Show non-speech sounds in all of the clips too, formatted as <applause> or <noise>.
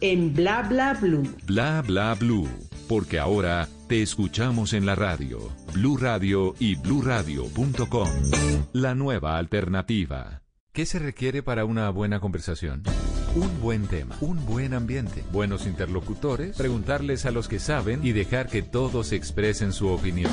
en Bla Bla Blue. Bla Bla Blue, porque ahora te escuchamos en la radio, Blue Radio y bluradio.com. La nueva alternativa. ¿Qué se requiere para una buena conversación? Un buen tema, un buen ambiente, buenos interlocutores, preguntarles a los que saben y dejar que todos expresen su opinión.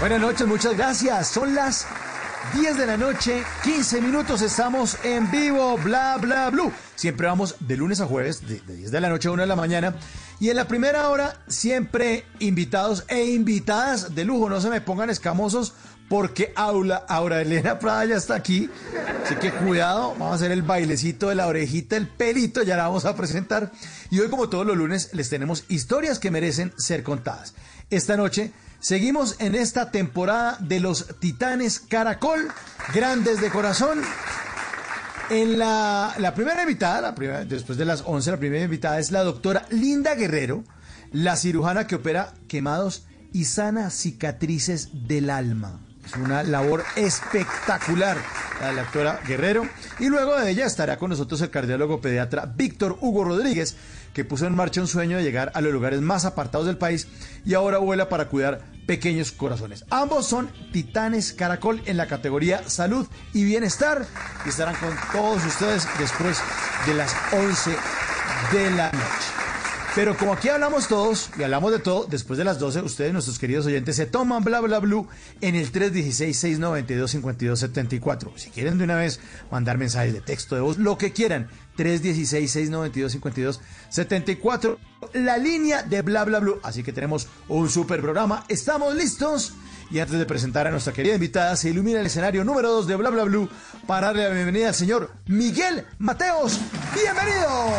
Buenas noches, muchas gracias. Son las 10 de la noche, 15 minutos, estamos en vivo, bla, bla, blue. Siempre vamos de lunes a jueves, de, 10 de la noche a 1 de la mañana. Y en la primera hora, siempre invitados e invitadas de lujo. No se me pongan escamosos porque Aula, Aura Elena Prada ya está aquí. Así que cuidado, vamos a hacer el bailecito de la orejita, el pelito, ya la vamos a presentar. Y hoy, como todos los lunes, les tenemos historias que merecen ser contadas. Esta noche Seguimos en esta temporada de los Titanes Caracol, grandes de corazón. En la, primera invitada, la después de las 11, la primera invitada es la doctora Linda Guerrero, la cirujana que opera quemados y sana cicatrices del alma. Es una labor espectacular la doctora Guerrero. Y luego de ella estará con nosotros el cardiólogo pediatra Víctor Hugo Rodríguez, que puso en marcha un sueño de llegar a los lugares más apartados del país y ahora vuela para cuidar pequeños corazones. Ambos son titanes caracol en la categoría salud y bienestar y estarán con todos ustedes después de las 11 de la noche. Pero como aquí hablamos todos y hablamos de todo, después de las 12, ustedes, nuestros queridos oyentes, se toman bla bla blue en el 316-692-5274. Si quieren de una vez mandar mensajes de texto, de voz, lo que quieran, 316-692-5274, la línea de bla bla. Así que tenemos un super programa. ¿Estamos listos? Y antes de presentar a nuestra querida invitada, se ilumina el escenario número 2 de Bla Bla Blue para darle la bienvenida al señor Miguel Mateos. ¡Bienvenidos!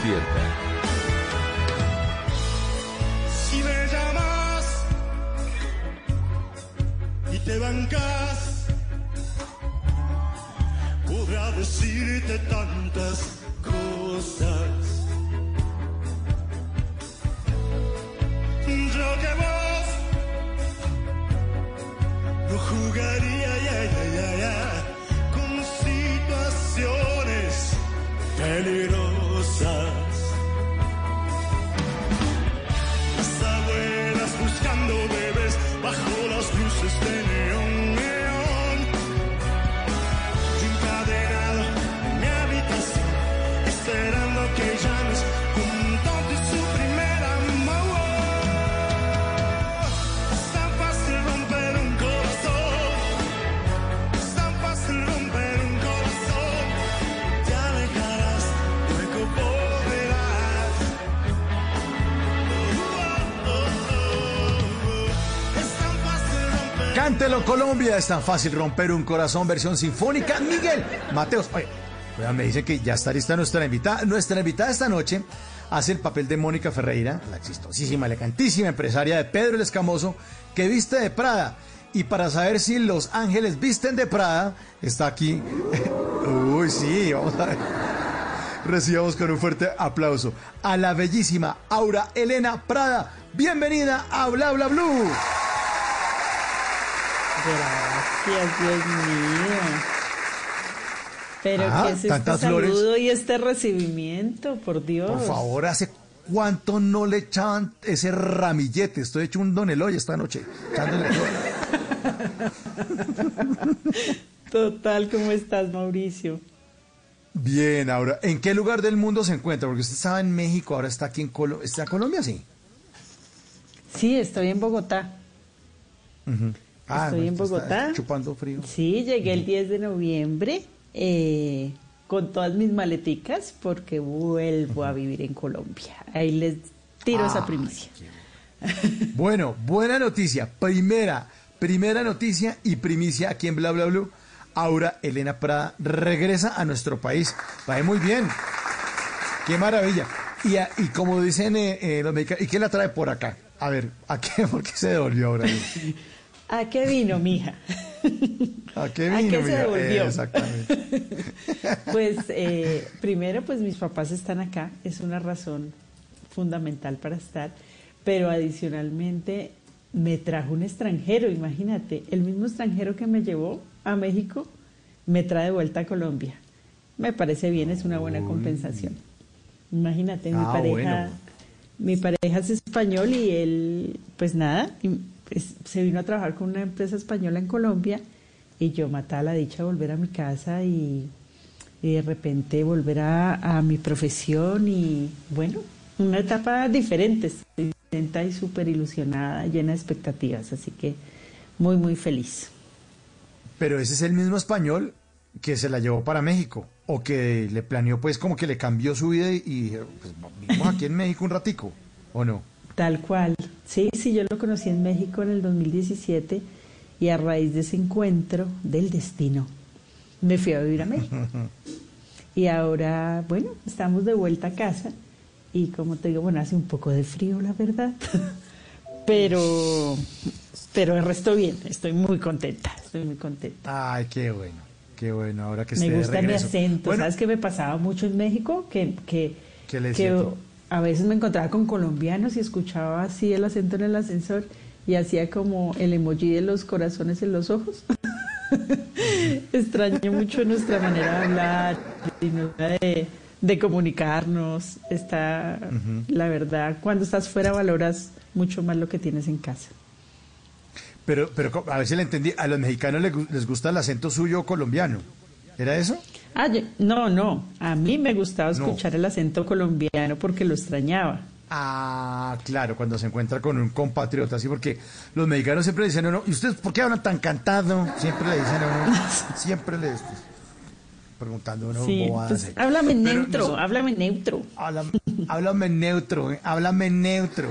Despierta. Colombia, es tan fácil romper un corazón, versión sinfónica. Miguel Mateos, oye, me dicen que ya está lista nuestra invitada. Nuestra invitada esta noche hace el papel de Mónica Ferreira, la exitosísima, elegantísima empresaria de Pedro el Escamoso, que viste de Prada. Y para saber si los ángeles visten de Prada, está aquí. <laughs> Uy, sí, vamos a ver. Recibamos con un fuerte aplauso a la bellísima Aura Elena Prada. Bienvenida a Bla Bla Blue. Gracias, Dios mío. Pero Ah, ¿qué es este flores. saludo y este recibimiento? Por Dios. Por favor, ¿hace cuánto no le echaban ese ramillete? Estoy hecho un don Eloy esta noche. <laughs> Total, ¿cómo estás, Mauricio? Bien, ahora, ¿en qué lugar del mundo se encuentra? Porque usted estaba en México, ahora está aquí en Colombia. ¿Está en Colombia? Sí. Sí, estoy en Bogotá. Ah, Estoy en Bogotá. Chupando frío. Sí, llegué el 10 de noviembre eh, con todas mis maleticas porque vuelvo a vivir en Colombia. Ahí les tiro esa Ay, primicia. Bueno, buena noticia. Primera, primera noticia y primicia aquí en Bla Bla Blue. Aura Elena Prada regresa a nuestro país. Va muy bien. Qué maravilla. Y, a- y como dicen eh, eh, los mexicanos, ¿y qué la trae por acá? A ver, ¿a qué? <laughs> ¿Por qué se devolvió ahora? <laughs> ¿A qué vino, mija? ¿A qué ¿A vino? qué se devolvió? Eh, exactamente. <laughs> Pues eh, primero, pues mis papás están acá, es una razón fundamental para estar, pero adicionalmente me trajo un extranjero, imagínate, el mismo extranjero que me llevó a México me trae de vuelta a Colombia. Me parece bien, es una buena compensación. Imagínate, mi Ah, pareja, bueno. mi pareja es español y él, pues nada, se vino a trabajar con una empresa española en Colombia y yo matada la dicha de volver a mi casa y, y de repente volver a, a mi profesión y bueno, una etapa diferente, contenta y súper ilusionada, llena de expectativas, así que muy, muy feliz. Pero ese es el mismo español que se la llevó para México o que le planeó pues como que le cambió su vida y, y pues vivimos aquí en México un ratico, ¿o no? Tal cual. Sí, sí, yo lo conocí en México en el 2017 y a raíz de ese encuentro del destino me fui a vivir a México. <laughs> Y ahora, bueno, estamos de vuelta a casa y como te digo, bueno, hace un poco de frío, la verdad. <laughs> Pero, pero el resto bien, estoy muy contenta, estoy muy contenta. Ay, qué bueno, qué bueno, ahora que esté Me de gusta mi acento. Bueno, ¿Sabes qué me pasaba mucho en México? Que, que, ¿Qué le que? A veces me encontraba con colombianos y escuchaba así el acento en el ascensor y hacía como el emoji de los corazones en los ojos. <laughs> Extraño mucho nuestra manera de hablar y nuestra de, de comunicarnos. Está, la verdad, cuando estás fuera valoras mucho más lo que tienes en casa. Pero, pero a si le entendí, a los mexicanos les, les gusta el acento suyo colombiano. ¿Era eso? Ah, yo- no, no. A mí me gustaba No. escuchar el acento colombiano porque lo extrañaba. Ah, claro, cuando se encuentra con un compatriota, así porque los mexicanos siempre dicen, no, no, ¿y ustedes por qué hablan tan cantado? Siempre le dicen a uno, <laughs> siempre le preguntando a uno Sí, pues eh. háblame neutro, noso- háblame neutro. Háblame, háblame neutro, eh, háblame neutro.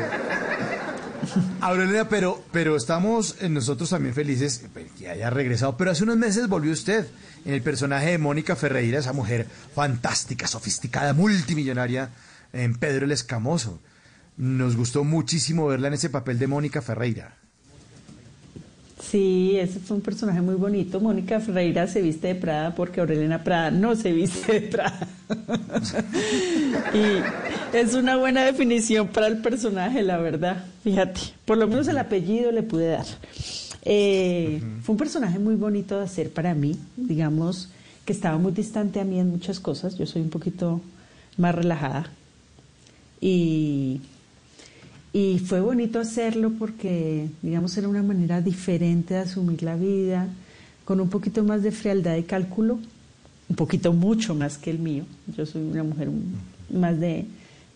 Aurelina, pero, pero estamos eh, nosotros también felices eh, que haya regresado. Pero hace unos meses volvió usted en el personaje de Mónica Ferreira, esa mujer fantástica, sofisticada, multimillonaria en Pedro el Escamoso. Nos gustó muchísimo verla en ese papel de Mónica Ferreira. Sí, ese fue un personaje muy bonito. Mónica Ferreira se viste de Prada porque Aurelena Prada no se viste de Prada. y es una buena definición para el personaje, la verdad. Fíjate, por lo menos el apellido le pude dar. Eh, Fue un personaje muy bonito de hacer para mí, digamos que estaba muy distante a mí en muchas cosas. Yo soy un poquito más relajada. Y y fue bonito hacerlo porque, digamos, era una manera diferente de asumir la vida, con un poquito más de frialdad de cálculo, un poquito mucho más que el mío. Yo soy una mujer más de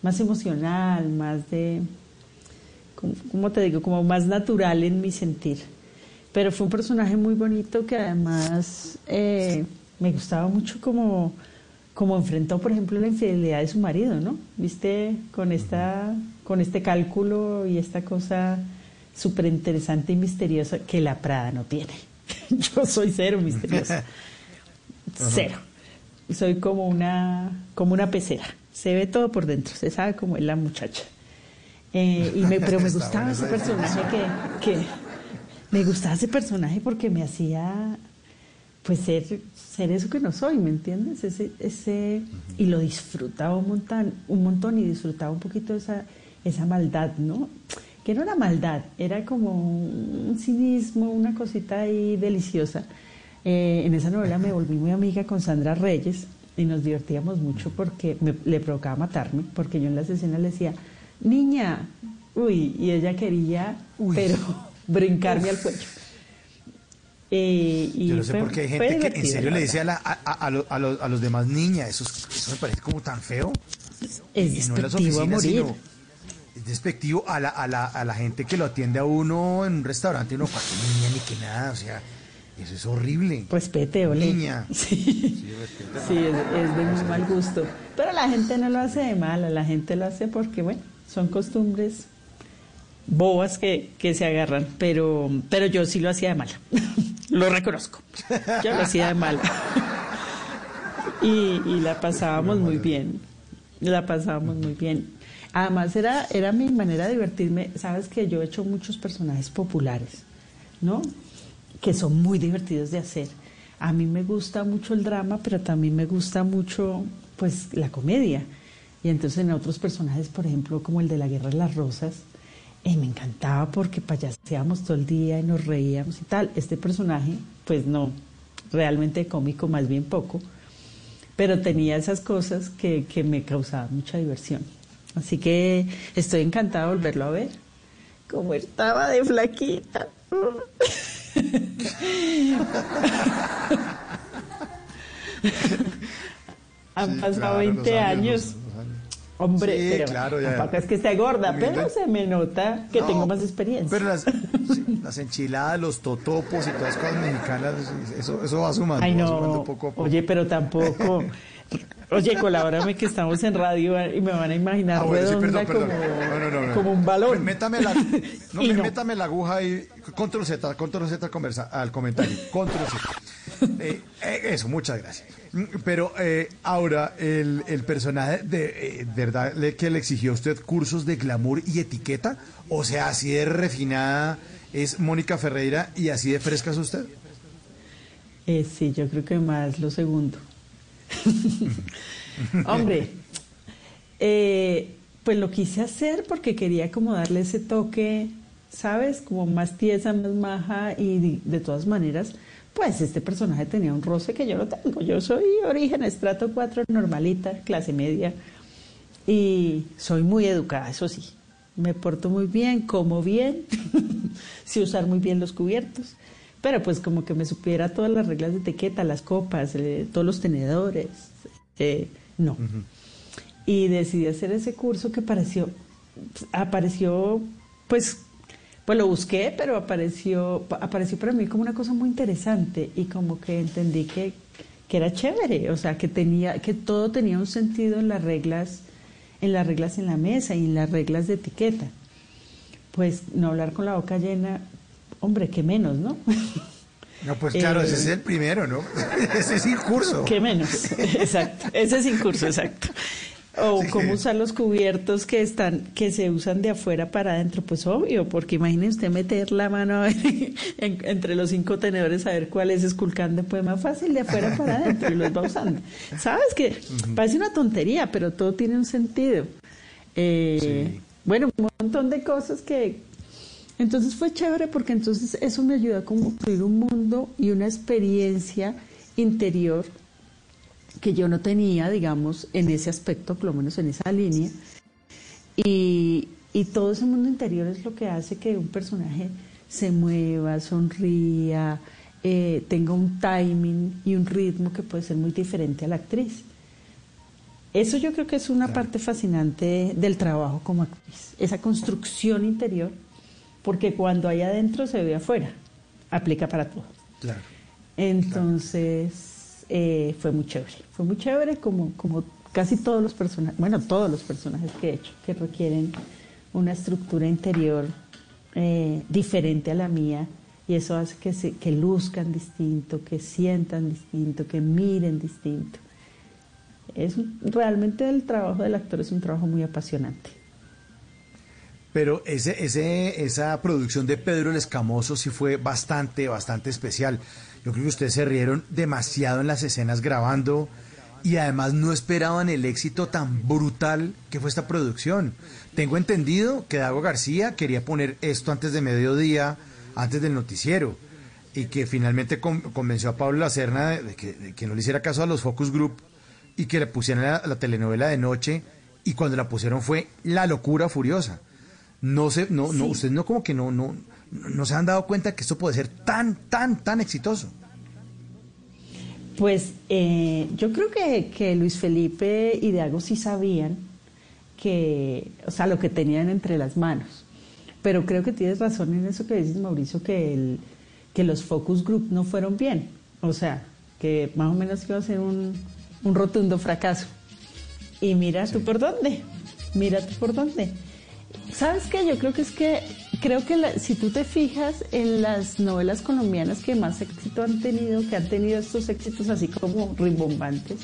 más emocional, más de, ¿cómo, cómo te digo? Como más natural en mi sentir. Pero fue un personaje muy bonito que además eh, me gustaba mucho como, como enfrentó, por ejemplo, la infidelidad de su marido, ¿no? Viste, con, esta, con este cálculo y esta cosa súper interesante y misteriosa que la Prada no tiene. <laughs> Yo soy cero misteriosa. <laughs> Cero. Soy como una, como una pecera. Se ve todo por dentro, se sabe cómo es la muchacha. Eh, y me, pero me <laughs> gustaba ese personaje que, que me gustaba ese personaje porque me hacía pues ser, ser eso que no soy, ¿me entiendes? Ese, ese, y lo disfrutaba un montón, un montón y disfrutaba un poquito esa, esa maldad, ¿no? Que no era maldad, era como un cinismo, una cosita ahí deliciosa. Eh, en esa novela me volví muy amiga con Sandra Reyes y nos divertíamos mucho porque me- le provocaba matarme, porque yo en las escenas le decía, niña, uy, y ella quería, Uy. pero <laughs> brincarme al cuello. Eh, y Yo no sé fue- por qué hay gente que en serio le dice a, la- a, a- a lo- a los, a los demás niña, eso, es- eso me parece como tan feo. Es y no despectivo a morir. sino es despectivo a la, a, la, a la gente que lo atiende a uno en un restaurante, no para que niña ni que nada, o sea, eso es horrible. Respete, ole. Niña. <laughs> Sí, sí es, es de muy mal gusto. Pero la gente no lo hace de mala, la gente lo hace porque, bueno, son costumbres bobas que, que se agarran, pero, pero yo sí lo hacía de mala. <laughs> lo reconozco. Yo lo hacía de mala. y, y la pasábamos muy bien. La pasábamos muy bien. Además, era, era mi manera de divertirme. Sabes que yo he hecho muchos personajes populares, ¿no? Que son muy divertidos de hacer. A mí me gusta mucho el drama, pero también me gusta mucho, pues, la comedia. Y entonces en otros personajes, por ejemplo, como el de la Guerra de las Rosas, eh, me encantaba porque payaseábamos todo el día y nos reíamos y tal. Este personaje, pues no, realmente cómico, más bien poco, pero tenía esas cosas que, que me causaban mucha diversión. Así que estoy encantada de volverlo a ver. Como estaba de flaquita. <laughs> Han Sí, pasado claro, 20 los años. los años. Hombre, Sí, pero claro, ya. tampoco es que esté gorda, Humilde. pero se me nota que No, tengo más experiencia. Pero las, <laughs> sí, las enchiladas, los totopos y todas las cosas mexicanas, eso, eso va sumando. Ay, va sumando no. poco a poco. Oye, pero tampoco. <laughs> Oye, colabórame que estamos en radio y me van a imaginar Ah, bueno, sí, perdón, perdón. como, No, no, no, no. como un balón. Métame la, <laughs> no, Y me- métame la aguja ahí. Control Z, control Z al, conversa, al comentario. Control Z. Eh, eh, eso, muchas gracias. Mm, Pero eh, ahora, el, el personaje, de eh, verdad le- que le exigió a usted cursos de glamour y etiqueta? O sea, así de refinada es Mónica Ferreira y así de fresca es usted. Eh, sí, yo creo que más lo segundo. <laughs> Hombre, eh, pues lo quise hacer porque quería como darle ese toque, ¿sabes? Como más tiesa, más maja y de, todas maneras, pues este personaje tenía un roce que yo no tengo. Yo soy origen estrato 4 normalita, clase media y soy muy educada, eso sí. Me porto muy bien, como bien, <laughs> sé usar muy bien los cubiertos, pero pues como que me supiera todas las reglas de etiqueta, las copas, eh, todos los tenedores, eh, no. Y decidí hacer ese curso que pareció, apareció, pues, pues lo busqué, pero apareció, apareció para mí como una cosa muy interesante y como que entendí que, que era chévere, o sea, que tenía, que todo tenía un sentido en las reglas, en las reglas en la mesa y en las reglas de etiqueta. Pues no hablar con la boca llena, hombre, qué menos, ¿no? No, pues claro, Eh, ese es el primero, ¿no? <laughs> ese es el curso. ¿Qué menos? Exacto. Ese es incurso, exacto. O Sí. cómo usar los cubiertos que están, que se usan de afuera para adentro, pues obvio, porque imagine usted meter la mano a ver, <laughs> en- entre los cinco tenedores a ver cuál es esculcando, pues más fácil de afuera para adentro y los va usando. Sabes que parece una tontería, pero todo tiene un sentido. Eh, Sí. Bueno, un montón de cosas que, entonces fue chévere porque entonces eso me ayudó a construir un mundo y una experiencia interior que yo no tenía, digamos, en ese aspecto, por lo menos en esa línea. Y, y todo ese mundo interior es lo que hace que un personaje se mueva, sonría, eh, tenga un timing y un ritmo que puede ser muy diferente a la actriz. Eso yo creo que es una parte fascinante del trabajo como actriz, esa construcción interior, porque cuando hay adentro se ve afuera, aplica para todo. Claro. Entonces eh, fue muy chévere, fue muy chévere como, como casi todos los personajes, bueno, todos los personajes que he hecho, que requieren una estructura interior eh, diferente a la mía y eso hace que, se, que luzcan distinto, que sientan distinto, que miren distinto. Es realmente el trabajo del actor es un trabajo muy apasionante. Pero ese, ese, esa producción de Pedro el Escamoso sí fue bastante, bastante especial. Yo creo que ustedes se rieron demasiado en las escenas grabando y además no esperaban el éxito tan brutal que fue esta producción. Tengo entendido que Dago García quería poner esto antes de mediodía, antes del noticiero, y que finalmente con- convenció a Pablo Lacerna de, que, de que no le hiciera caso a los Focus Group y que le pusieran la telenovela de noche, y cuando la pusieron fue la locura furiosa. No sé, no, no, ustedes no como que no, no, no se han dado cuenta que esto puede ser tan, tan, tan exitoso. Pues eh, yo creo que, que Luis Felipe y Dago sí sabían que, o sea, lo que tenían entre las manos. Pero creo que tienes razón en eso que dices, Mauricio, que, el, que los focus group no fueron bien. O sea, que más o menos iba a ser un, un rotundo fracaso. Y mira tú por dónde, mira tú por dónde. ¿Sabes qué? Yo creo que es que, creo que si tú te fijas en las novelas colombianas que más éxito han tenido, que han tenido estos éxitos así como rimbombantes,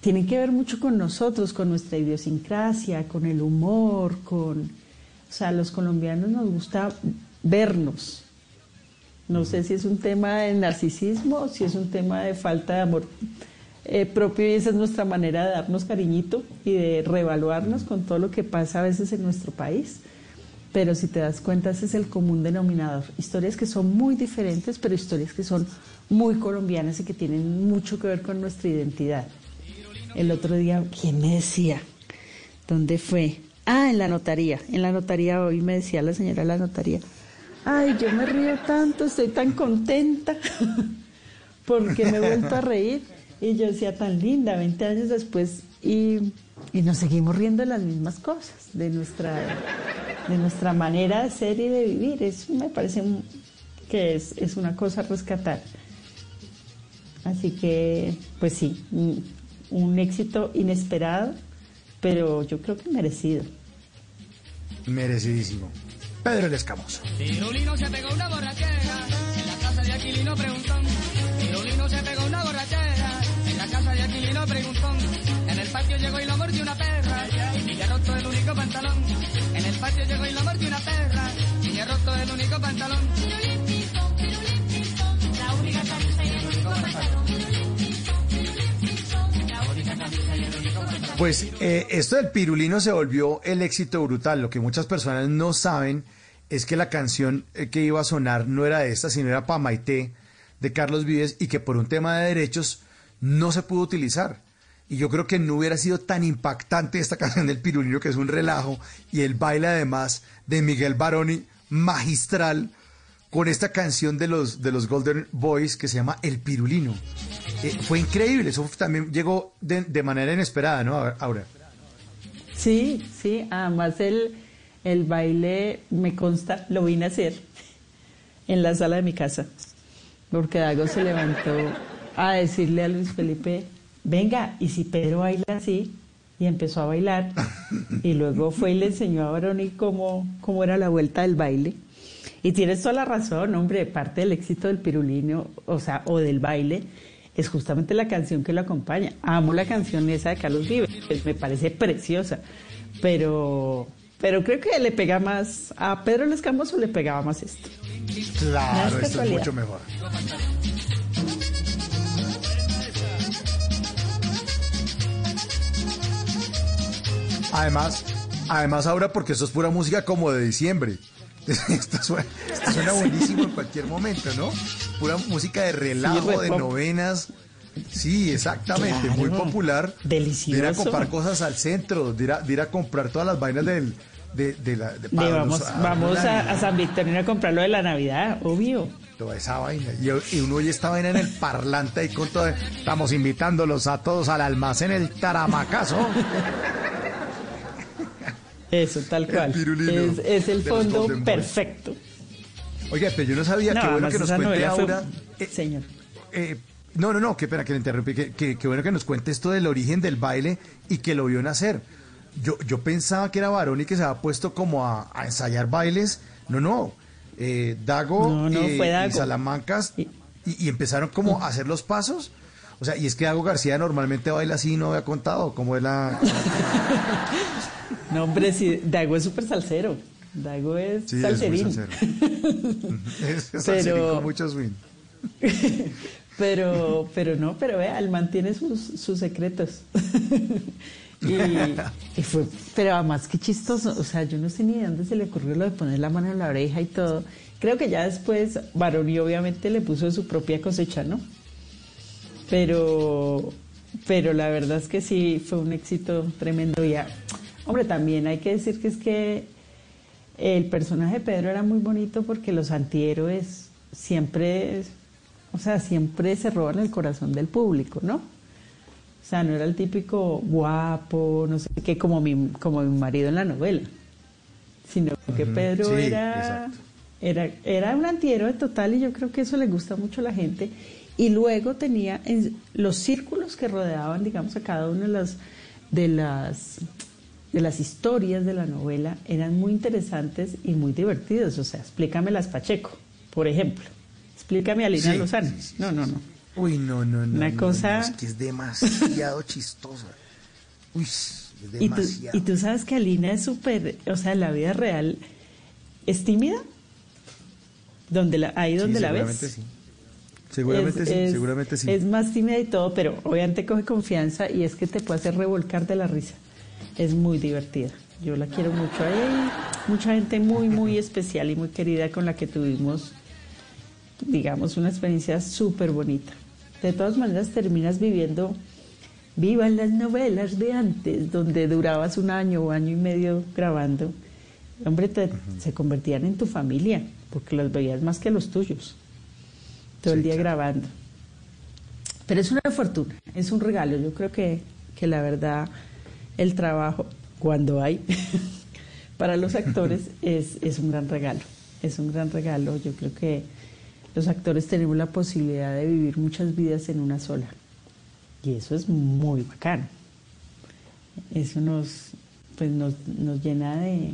tienen que ver mucho con nosotros, con nuestra idiosincrasia, con el humor, con... O sea, los colombianos nos gusta vernos. No sé si es un tema de narcisismo si es un tema de falta de amor eh, propio y esa es nuestra manera de darnos cariñito y de reevaluarnos con todo lo que pasa a veces en nuestro país. Pero si te das cuenta, ese es el común denominador. Historias que son muy diferentes, pero historias que son muy colombianas y que tienen mucho que ver con nuestra identidad. El otro día, ¿quién me decía? ¿Dónde fue? Ah, en la notaría. En la notaría hoy me decía la señora de la notaría. Ay, yo me río tanto, estoy tan contenta <laughs> porque me he vuelto a reír. Y yo decía, tan linda, 20 años después, y, y nos seguimos riendo de las mismas cosas, de nuestra, de nuestra manera de ser y de vivir. Eso me parece que es, es una cosa a rescatar. Así que, pues sí, un, un éxito inesperado, pero yo creo que merecido. Merecidísimo. Pedro el Escamoso. Tirolino se pegó una borrachera en la casa de Aquilino Preguntón. Tirolino se pegó una borrachera de Aquilino Preguntón. En el patio llegó y lo mordió una perra y ya roto el único pantalón. En el patio llegó y lo mordió una perra y ya roto el único pantalón. La única camisa y el único pantalón. La única camisa y el único pantalón. Pues eh, esto del pirulino se volvió el éxito brutal. Lo que muchas personas no saben es que la canción eh, que iba a sonar no era esta, sino era Pa' Maite de Carlos Vives y que por un tema de derechos no se pudo utilizar. Y yo creo que no hubiera sido tan impactante esta <laughs> canción del pirulino, que es un relajo, y el baile además de Miguel Baroni, magistral, con esta canción de los, de los Golden Boys que se llama El Pirulino. Eh, fue increíble, eso también llegó de, manera inesperada, ¿no, Aura? Sí, sí, además el, el baile, me consta, lo vine a hacer en la sala de mi casa, porque Dago se levantó a decirle a Luis Felipe, venga, y si Pedro baila así, y empezó a bailar, <laughs> y luego fue y le enseñó a Baroni cómo, cómo era la vuelta del baile. Y tienes toda la razón, hombre, parte del éxito del pirulino, o sea, o del baile, es justamente la canción que lo acompaña. Amo la canción esa de Carlos Vives, me parece preciosa, pero, pero creo que le pega más, a Pedro El Escamoso le pegaba más esto. Claro, esto es mucho mejor. Además, además ahora porque esto es pura música como de diciembre. <laughs> Esto suena, esto suena buenísimo en cualquier momento, ¿no? Pura música de relajo, de novenas. Sí, exactamente, Claro. muy popular. Delicioso. De ir a comprar cosas al centro, de ir a, de ir a comprar todas las vainas del, de, de la... de- vamos los- vamos a, a San Victorino a comprar lo de la Navidad, obvio. toda esa vaina. Y, y uno oye esta vaina en el parlante ahí con todo. Estamos invitándolos a todos al almacén El Taramacazo. Eso, tal cual. Es, es el fondo perfecto. Oiga, pero yo no sabía, No, qué bueno que nos cuente fue- Aura. eh, Señor. eh, no, no, no, qué pena que le interrumpí. Qué que bueno que nos cuente esto del origen del baile y que lo vio nacer. Yo, yo pensaba que era varón y que se había puesto como a, a ensayar bailes. No, no. Eh, Dago, No, no, eh, y. Salamancas y empezaron como a hacer los pasos. O sea, y es que Dago García normalmente baila así, no había contado cómo es la... <laughs> No, hombre, sí, Dago es súper salsero. Dago es Sí, es salserín. salsero. es <laughs> es salserín Pero- con mucho swing. <laughs> pero, pero no, pero vea, él mantiene sus, sus secretos. y, y fue, pero además qué chistoso, o sea, yo no sé ni de dónde se le ocurrió lo de poner la mano en la oreja y todo. Creo que ya después Baroni obviamente le puso de su propia cosecha, ¿no? Pero, pero la verdad es que sí fue un éxito tremendo. Y, ah, hombre, también hay que decir que es que el personaje de Pedro era muy bonito porque los antihéroes siempre, o sea, siempre se roban el corazón del público, ¿no? O sea, no era el típico guapo, no sé qué, como mi, como mi marido en la novela. Sino que Pedro Sí, era, era, era un antihéroe total y yo creo que eso le gusta mucho a la gente. Y luego tenía en- los círculos que rodeaban, digamos, a cada una de las, de las de las historias de la novela eran muy interesantes y muy divertidos. O sea, explícame las Pacheco, por ejemplo. Explícame a Lina Sí, Lozano. sí, sí, no, no, no. Uy, no, no, no. Una no, cosa- no, es que es demasiado <laughs> chistosa. Uy, es Y tú, demasiado. y tú sabes que Alina es súper, o sea, en la vida real es tímida. Donde la, ahí donde la ves. sí. Seguramente Es- sí, es- seguramente sí. Es más tímida y todo, pero obviamente coge confianza y es que te puede hacer revolcar de la risa. Es muy divertida. Yo la quiero mucho. Hay mucha gente muy, muy especial y muy querida con la que tuvimos, digamos, una experiencia súper bonita. De todas maneras, terminas viviendo, vivan las novelas de antes, donde durabas un año o año y medio grabando. Hombre, te- se convertían en tu familia, porque las veías más que los tuyos todo el día claro. grabando. Pero es una fortuna, es un regalo. Yo creo que, que la verdad, el trabajo, cuando hay, <laughs> para los actores <laughs> es, es un gran regalo. Es un gran regalo. Yo creo que los actores tenemos la posibilidad de vivir muchas vidas en una sola. Y eso es muy bacano. Eso nos, pues nos, nos llena de...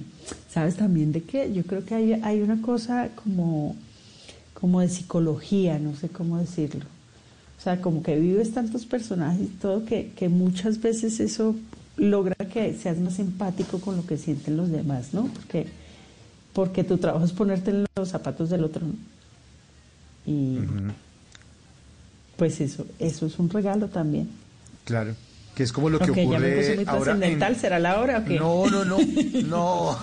¿Sabes también de qué? Yo creo que hay, hay una cosa como como de psicología, no sé cómo decirlo. O sea, como que vives tantos personajes y todo que, que muchas veces eso logra que seas más empático con lo que sienten los demás, ¿no? Porque, porque tu trabajo es ponerte en los zapatos del otro, ¿no? Y pues eso, eso es un regalo también. Claro. Que es como lo que Ok, ya me ocurre ahora. trascendental, ¿será la hora o qué? No, no, no, <laughs> no.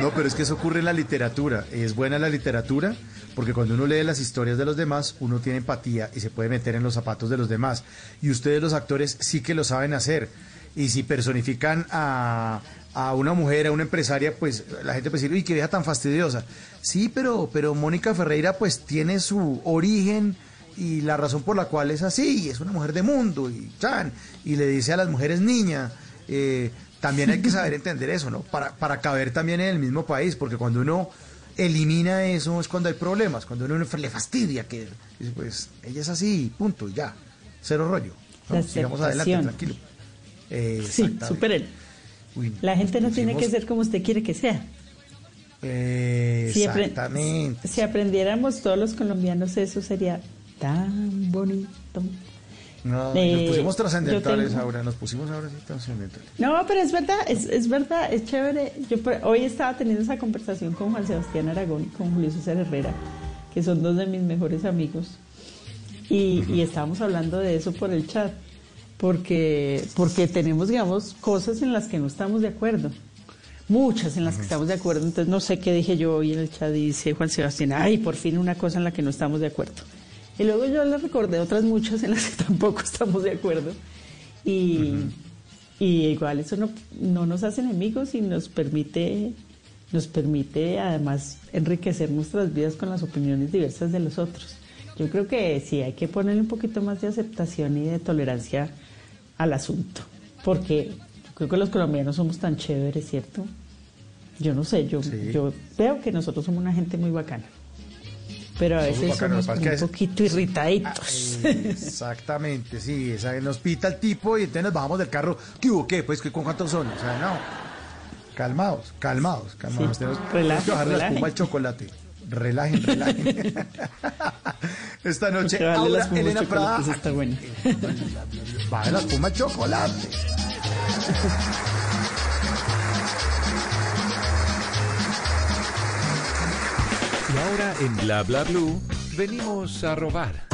No, pero es que eso ocurre en la literatura. Es buena la literatura porque cuando uno lee las historias de los demás, uno tiene empatía y se puede meter en los zapatos de los demás. Y ustedes los actores sí que lo saben hacer. Y si personifican a, a una mujer, a una empresaria, pues la gente puede decir, uy, qué vieja tan fastidiosa. Sí, pero, pero Mónica Ferreira pues tiene su origen y la razón por la cual es así, y es una mujer de mundo, y chan, y le dice a las mujeres niña, eh, también hay que saber entender eso, ¿no? Para, para caber también en el mismo país, porque cuando uno elimina eso es cuando hay problemas, cuando uno le fastidia que, dice, pues, ella es así, punto, y ya, cero rollo. Sigamos adelante, tranquilo. Eh, Sí, superen. Uy, La gente no tiene que ser como usted quiere que sea. Eh, Si, exactamente. si aprendiéramos todos los colombianos eso sería tan bonito. No, Eh, nos pusimos yo trascendentales tengo- ahora, nos pusimos ahora sí trascendentales. No, pero es verdad, es, es verdad, es chévere. Yo por- hoy estaba teniendo esa conversación con Juan Sebastián Aragón y con Julio César Herrera, que son dos de mis mejores amigos. Y, y <laughs> estábamos hablando de eso por el chat, porque, porque tenemos, digamos, cosas en las que no estamos de acuerdo. Muchas en las que estamos de acuerdo. Entonces, no sé qué dije yo hoy en el chat y dice Juan Sebastián, ay, por fin una cosa en la que no estamos de acuerdo. Y luego yo le recordé otras muchas en las que <laughs> tampoco estamos de acuerdo. Y, y igual eso no, no nos hace enemigos y nos permite, nos permite además enriquecer nuestras vidas con las opiniones diversas de los otros. Yo creo que sí hay que ponerle un poquito más de aceptación y de tolerancia al asunto, porque creo que los colombianos somos tan chéveres, ¿cierto? Yo no sé, yo, Sí. yo veo que nosotros somos una gente muy bacana, pero a veces somos un poquito irritaditos. Eh, Exactamente, sí, nos pita el tipo y entonces nos bajamos del carro. ¿Qué hubo? ¿Qué? Pues, ¿qué, ¿con cuántos son? O sea, no. Calmados, calmados, calmados. Sí, Tenemos relajen, tenemos que bajar la espuma al chocolate. Relajen, relajen. Esta noche, espuma Elena Prada. está bueno. Baja la espuma al chocolate. Ahora en Bla Bla Blue venimos a robar.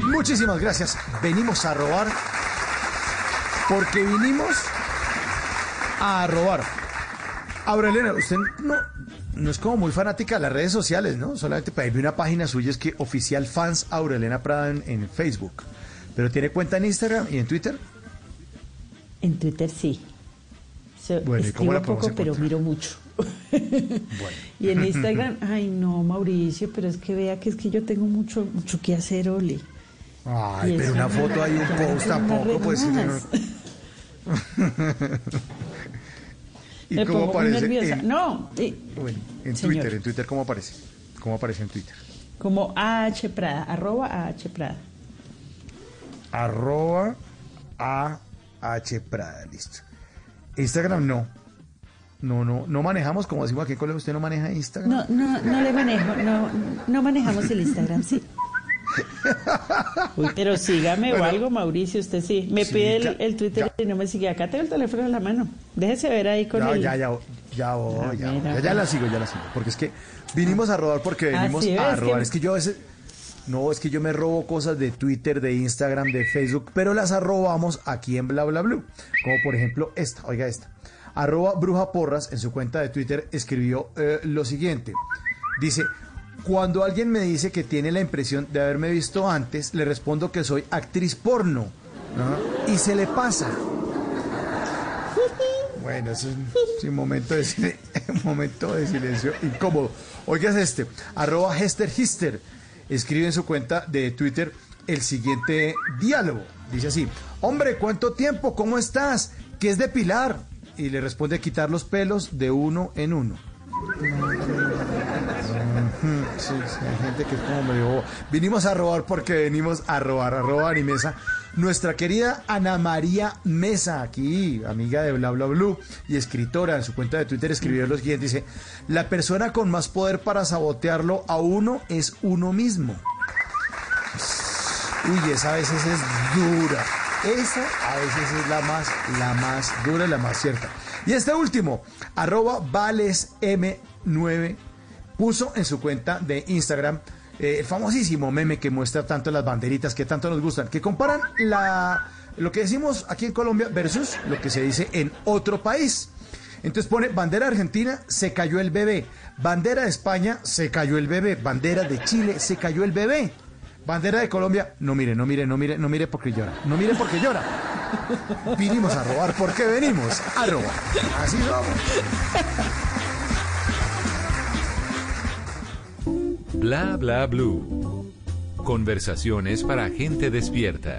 Muchísimas gracias. Venimos a robar. Porque vinimos a robar. Ahora, Elena, usted no, no es como muy fanática de las redes sociales, ¿no? Solamente para vi una página suya, es que oficial fans Aurelena Prada en, en Facebook. Pero tiene cuenta en Instagram y en Twitter. En Twitter sí. So- Bueno, ¿y cómo la poco, pero miro mucho. <laughs> Y en Instagram, <laughs> ay no, Mauricio, pero es que vea que es que yo tengo mucho, mucho que hacer, Oli. Ay, Y pero una foto hay un post tampoco, pues. <laughs> ¿Y Me cómo pongo muy aparece? nerviosa. En, No, eh, bueno, en Señor. Twitter, en Twitter, ¿cómo aparece? ¿Cómo aparece en Twitter? como AH Prada, arroba AH Prada. Arroba AH Prada, listo. Instagram no. No, no, no manejamos, como decimos aquí en Colombia, usted no maneja Instagram. No, no, no le manejo, no, no manejamos el Instagram, sí. <laughs> Uy, pero sígame Bueno. o algo, Mauricio, usted sí. Me Sí, pide el, el Twitter ya. y no me sigue. Acá tengo el teléfono en la mano. Déjese ver ahí con Ya, el... ya, ya, ya voy, A ya, ver, voy. ya, ya la sigo, ya la sigo. Porque es que vinimos a robar porque Ah, venimos sí, a que- robar. Es que yo a veces. No, es que yo me robo cosas de Twitter, de Instagram, de Facebook, pero las arrobamos aquí en Bla Bla Blue. Como por ejemplo esta, oiga esta. Arroba Bruja Porras en su cuenta de Twitter escribió eh, lo siguiente. Dice, cuando alguien me dice que tiene la impresión de haberme visto antes, le respondo que soy actriz porno. ¿no? Y se le pasa. Bueno, es un, sí, un momento de silencio, <laughs> un momento de silencio incómodo. Oigas este, arroba Hester Hister, escribe en su cuenta de Twitter el siguiente diálogo. Dice así, hombre, ¿cuánto tiempo? ¿Cómo estás? ¿Qué es depilar? Y le responde quitar los pelos de uno en uno. Sí, hay gente que es como medio. Vinimos a robar porque venimos a robar, a robar y mesa. Nuestra querida Ana María Mesa, aquí, amiga de Bla Bla Blue y escritora en su cuenta de Twitter, escribió lo siguiente: dice, la persona con más poder para sabotearlo a uno es uno mismo. Uy, esa a veces es dura. Esa a veces es la más, la más dura y la más cierta. Y este último, arroba valesm9, puso en su cuenta de Instagram eh, el famosísimo meme que muestra tanto las banderitas que tanto nos gustan, que comparan la, lo que decimos aquí en Colombia versus lo que se dice en otro país. Entonces pone bandera argentina, se cayó el bebé. Bandera de España, se cayó el bebé. Bandera de Chile, se cayó el bebé. Bandera de Colombia, no mire, no mire, no mire, no mire porque llora. No mire porque llora. Vinimos a robar porque venimos a robar. Así somos. Bla bla blue. Conversaciones para gente despierta.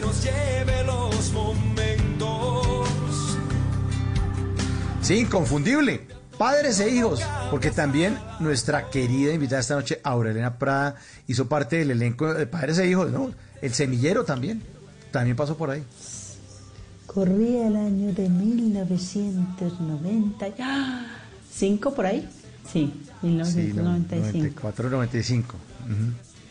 Nos lleve los momentos. Sí, inconfundible. Padres e hijos, porque también nuestra querida invitada esta noche, Aurelena Prada, hizo parte del elenco de Padres e Hijos, ¿no? El semillero también, también pasó por ahí. Corría el año de 1990. ¡Ah! ¿Cinco por ahí? Sí, Sí, 1995. 94, 95. Ujú.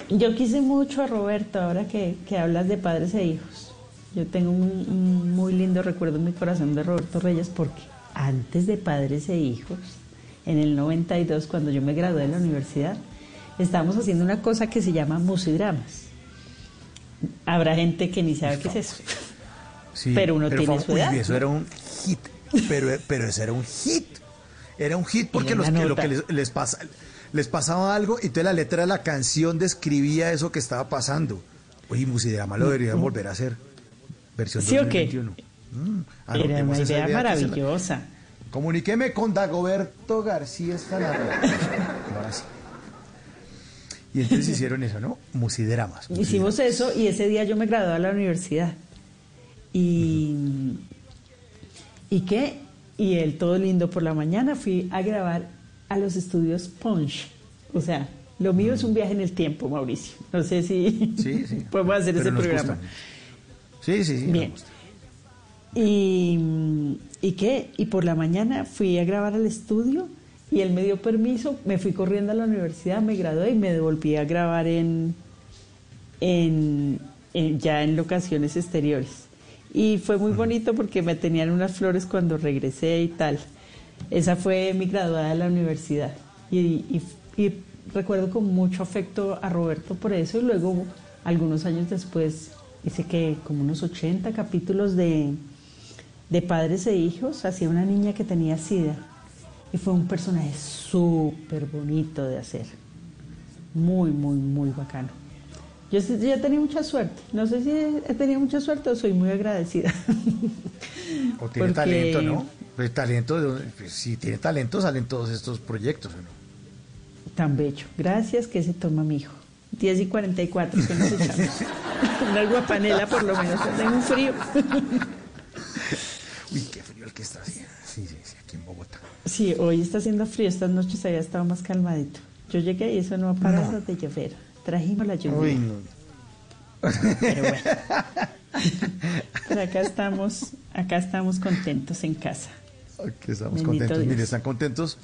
Yo quise mucho a Roberto, ahora que, que hablas de padres e hijos. Yo tengo un, un muy lindo recuerdo en mi corazón de Roberto Reyes porque antes de padres e hijos, en el 92, cuando yo me gradué de la universidad, estábamos haciendo una cosa que se llama musidramas. Habrá gente que ni sabe qué es eso. Sí, Pero uno tiene fue- su uy, edad, eso era un hit, pero, pero eso era un hit. Era un hit porque los que, lo que les, les pasa, les pasaba algo y entonces la letra de la canción describía eso que estaba pasando. Oye, Musidrama lo deberían volver a hacer. Versión ¿Sí o qué? 2021. Mm, Era anotemos una idea la- maravillosa. Comuníqueme con Dagoberto García Escalada. Ahora sí. Y entonces hicieron eso, ¿no? Musidramas. Hicimos eso y ese día yo me gradué a la universidad. Y, ¿y qué? Y el todo lindo por la mañana fui a grabar a los estudios Punch. O sea, lo mío es un viaje en el tiempo, Mauricio. No sé si Sí, sí. <laughs> podemos hacer Pero ese nos programa. Sí, sí, sí. nos Bien. gusta. Y, ¿Y qué? Y por la mañana fui a grabar al estudio y él me dio permiso, me fui corriendo a la universidad, me gradué y me devolví a grabar en, en, en- ya en locaciones exteriores. Y fue muy bonito porque me tenían unas flores cuando regresé y tal. Esa fue mi graduada de la universidad. Y, recuerdo con mucho afecto a Roberto por eso y luego, algunos años después, hice que como unos 80 capítulos de, de padres e hijos hacía una niña que tenía sida. Y fue un personaje súper bonito de hacer. Muy, muy, muy bacano. Yo, he tenido mucha suerte. No sé si he tenido mucha suerte o soy muy agradecida. O tiene talento, ¿no? Pues talento, pues, si tiene talento salen todos estos proyectos, ¿o ¿no? Tan bello. Gracias que se toma mi hijo. 10 y 44 que nos echamos. <laughs> Una guapanela por lo menos. Tengo un frío. <laughs> Uy, qué frío el que está haciendo. Sí, sí, sí, aquí en Bogotá. Sí, hoy está haciendo frío. Estas noches había estado más calmadito. Yo llegué y eso no ha parado de llover. Trajimos la lluvia. Uy, no. Pero bueno. <laughs> Pero acá estamos, acá estamos contentos en casa. Aquí estamos Bendito contentos. Dios. Mire, están contentos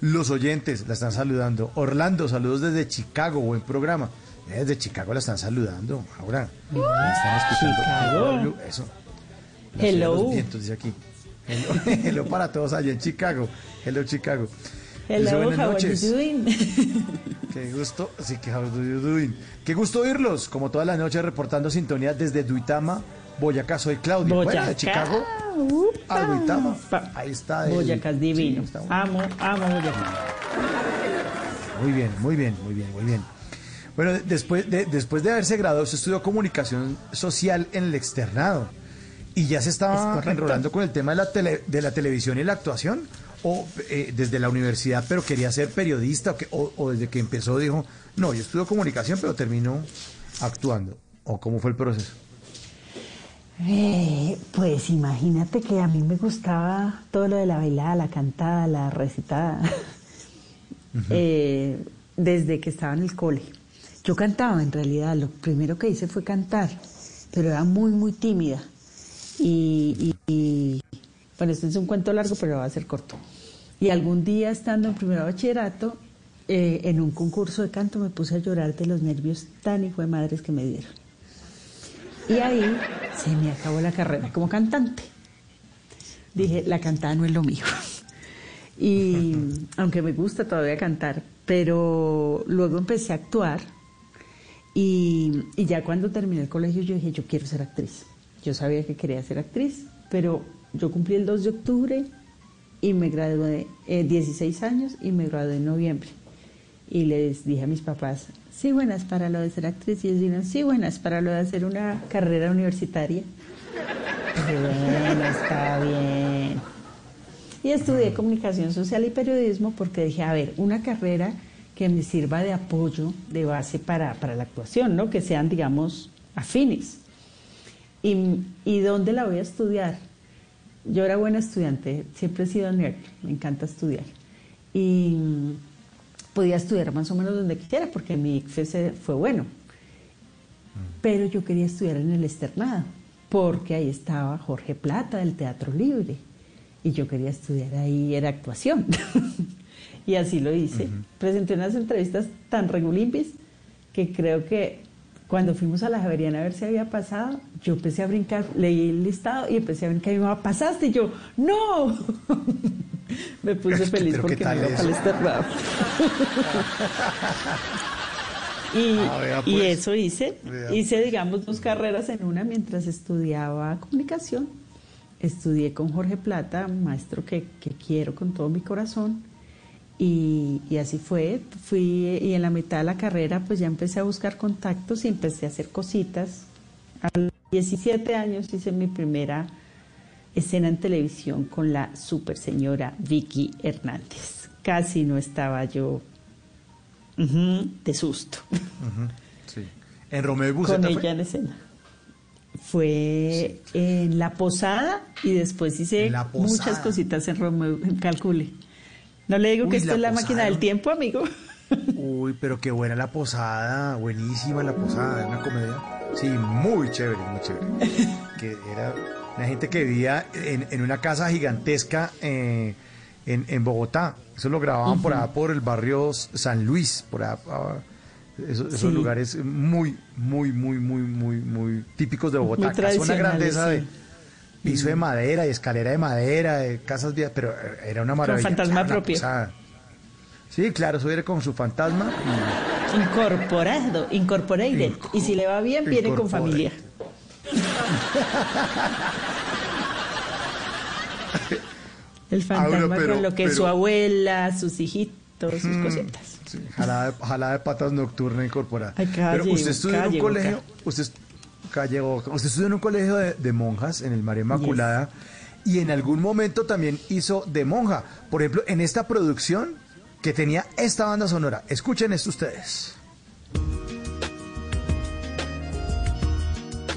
los oyentes, la están saludando. Orlando, saludos desde Chicago, buen programa. Eh, Desde Chicago la están saludando. Ahora, la están escuchando. Chicago. Eso. La Hello. vientos, dice aquí. Hello, <laughs> hello para todos allá en Chicago. Hello, Chicago. Hello, buenas how are noches. you doing? <laughs> Qué gusto, sí que how do you doing? Qué gusto oírlos, como toda la noche reportando sintonía desde Duitama, Boyacá. Soy Claudio. Bueno, Boyacá. de Chicago Upa. a Duitama. Pa- Ahí está. el- Boyacá es divino. sí, está amo, amo Boyacá. Muy bien, muy bien, muy bien, muy bien. Bueno, de- después de, después de haberse graduado, usted estudió comunicación social en el externado y ya se Es estaba enrolando con el tema de la, tele- de la televisión y la actuación o eh, desde la universidad, pero quería ser periodista o, que- o- o desde que empezó dijo, no, yo estudio comunicación, pero termino actuando. ¿O cómo fue el proceso? Eh, pues imagínate que a mí me gustaba todo lo de la bailada, la cantada, la recitada, Eh, desde que estaba en el cole. Yo cantaba en realidad, lo primero que hice fue cantar, pero era muy, muy tímida. Y, y- y, bueno, este es un cuento largo, pero va a ser corto. Y algún día estando en primer bachillerato, eh, en un concurso de canto me puse a llorar de los nervios tan hijo de madres que me dieron. Y ahí se me acabó la carrera como cantante. Dije, la cantada no es lo mío. <laughs> Y aunque me gusta todavía cantar, pero luego empecé a actuar y, ya cuando terminé el colegio yo dije, yo quiero ser actriz. Yo sabía que quería ser actriz, pero yo cumplí el 2 de octubre y me gradué, eh, 16 años y me gradué en noviembre. Y les dije a mis papás, sí, buenas para lo de ser actriz. Y ellos dijeron, sí, buenas para lo de hacer una carrera universitaria. Bueno, está bien. Y estudié comunicación social y periodismo porque dije, a ver, una carrera que me sirva de apoyo, de base para, para la actuación, ¿no? Que sean, digamos, afines. ¿Y, ¿Y dónde la voy a estudiar? Yo era buena estudiante, siempre he sido nerd, me encanta estudiar. Y podía estudiar más o menos donde quisiera porque mi ICFES fue bueno. Pero yo quería estudiar en el externado porque ahí estaba Jorge Plata del Teatro Libre y yo quería estudiar ahí, era actuación. <laughs> y así lo hice. Presenté unas entrevistas tan regulimpis que creo que cuando fuimos a la Javeriana a ver si había pasado, yo empecé a brincar, leí el listado y empecé a brincar y mi mamá, ¿pasaste? Y yo, ¡no! <laughs> <laughs> me puse feliz Pero ¿qué porque me iba para el externado. <laughs> y, Ah, vea, y pues. eso hice. Vea. Hice, digamos, dos carreras en una mientras estudiaba comunicación. Estudié con Jorge Plata, maestro que, que quiero con todo mi corazón. Y, y así fue. Fui, y en la mitad de la carrera, pues ya empecé a buscar contactos y empecé a hacer cositas. A los 17 años hice mi primera escena en televisión con la super señora Vicky Hernández. Casi no estaba yo de susto Sí. En Romeo y con Buceta ella fue? en escena. Fue en La Posada y después hice muchas cositas en Romeo, en Calcule. No le digo Uy, que esto es la Posada. máquina del tiempo, amigo. Uy, pero qué buena la posada, buenísima la posada, una comedia. Sí, muy chévere, muy chévere. Que era la gente que vivía en, en una casa gigantesca eh, en, en Bogotá. Eso lo grababan por allá por el barrio San Luis, por allá, ah, esos, lugares muy, muy, muy, muy, muy, muy típicos de Bogotá. Casa, una grandeza sí. de piso de madera y escalera de madera, de casas viejas, pero era una maravilla. fantasma Claro, la propio. posada. Sí, claro, eso era con su fantasma y Incorporado, incorporated. Y si le va bien, viene con familia. El fantasma Ahora, pero- con lo que su abuela, sus hijitos, sus cositas. Sí, jalada, de- jalada de patas nocturna incorporada. Ay, calle, Pero usted estudió en un colegio, Boca. usted, calle Boca. usted estudió en un colegio de, de monjas en el María Inmaculada y en algún momento también hizo de monja. Por ejemplo, en esta producción que tenía esta banda sonora. Escuchen esto ustedes.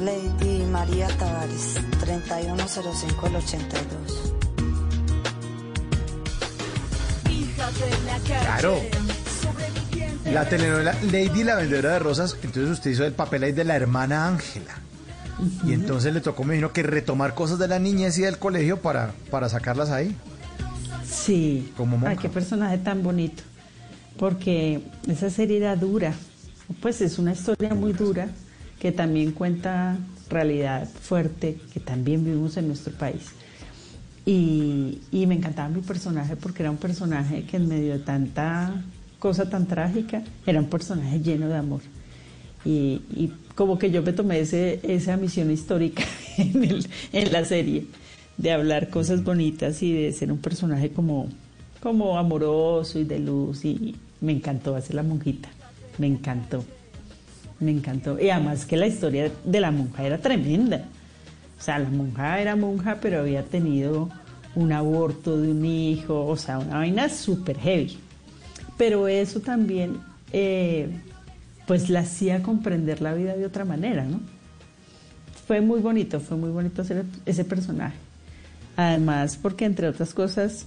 Lady María Tavares, 3105 el 82. Claro. La telenovela Lady la vendedora de rosas, entonces usted hizo el papel ahí de la hermana Ángela. Y entonces le tocó, me imagino, que retomar cosas de la niñez y del colegio para, para sacarlas ahí. Sí. Como monja. Ay, qué personaje tan bonito. Porque esa serie era dura. Pues es una historia muy dura que también cuenta realidad fuerte que también vivimos en nuestro país. Y, y me encantaba mi personaje porque era un personaje que en medio de tanta cosa tan trágica era un personaje lleno de amor. Y, y como que yo me tomé ese, esa misión histórica <laughs> en, la serie, de hablar cosas bonitas y de ser un personaje como, como amoroso y de luz. Y me encantó hacer la monjita, me encantó, me encantó. Y además que la historia de la monja era tremenda. O sea, la monja era monja, pero había tenido un aborto de un hijo, o sea, una vaina súper heavy. Pero eso también, eh, pues la hacía comprender la vida de otra manera, ¿no? Fue muy bonito, fue muy bonito hacer ese personaje. Además, porque entre otras cosas,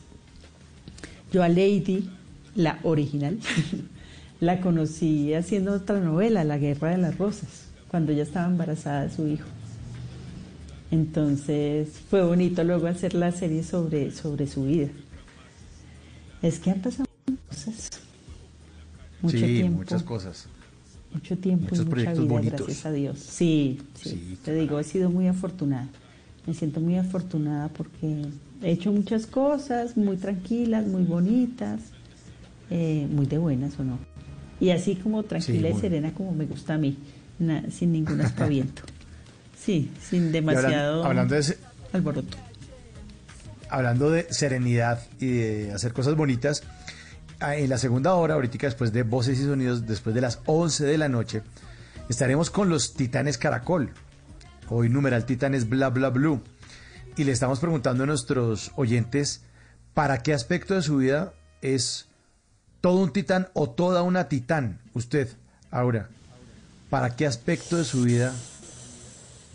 yo a Lady, la original, <laughs> la conocí haciendo otra novela, La Guerra de las Rosas, cuando ella estaba embarazada de su hijo. Entonces fue bonito luego hacer la serie sobre, sobre su vida. Es que han pasado cosas. Mucho sí, tiempo. muchas cosas. Mucho tiempo Muchos y mucha vida, bonitos. gracias a Dios. Sí, sí, Sí, te digo, he sido muy afortunada. Me siento muy afortunada porque he hecho muchas cosas muy tranquilas, muy bonitas, eh, muy de buenas o no. Y así como tranquila y serena como me gusta a mí, na- sin ningún aspaviento. <laughs> Sí, sin hablan- demasiado hablando de ese- alboroto. hablando de serenidad y de hacer cosas bonitas, ah, en la segunda hora, ahorita después de Voces y Sonidos, después de las 11 de la noche, estaremos con los Titanes Caracol. Hoy numeral Titanes Bla Bla Blue. Y le estamos preguntando a nuestros oyentes para qué aspecto de su vida es todo un titán o toda una titán. Usted, Aura, ¿para qué aspecto de su vida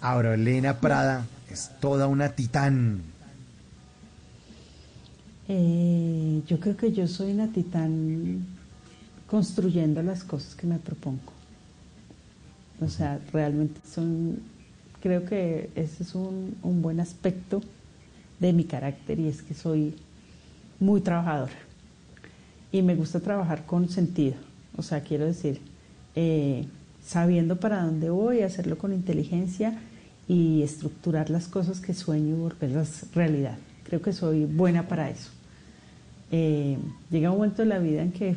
Aura Elena Prada es toda una titán? Eh, yo creo que yo soy una titán construyendo las cosas que me propongo. O sea, realmente son, creo que ese es un, un buen aspecto de mi carácter y es que soy muy trabajadora y me gusta trabajar con sentido. O sea, quiero decir, eh, sabiendo para dónde voy, hacerlo con inteligencia y estructurar las cosas que sueño y volverlas realidad. Creo que soy buena para eso. Eh, llega un momento de la vida en que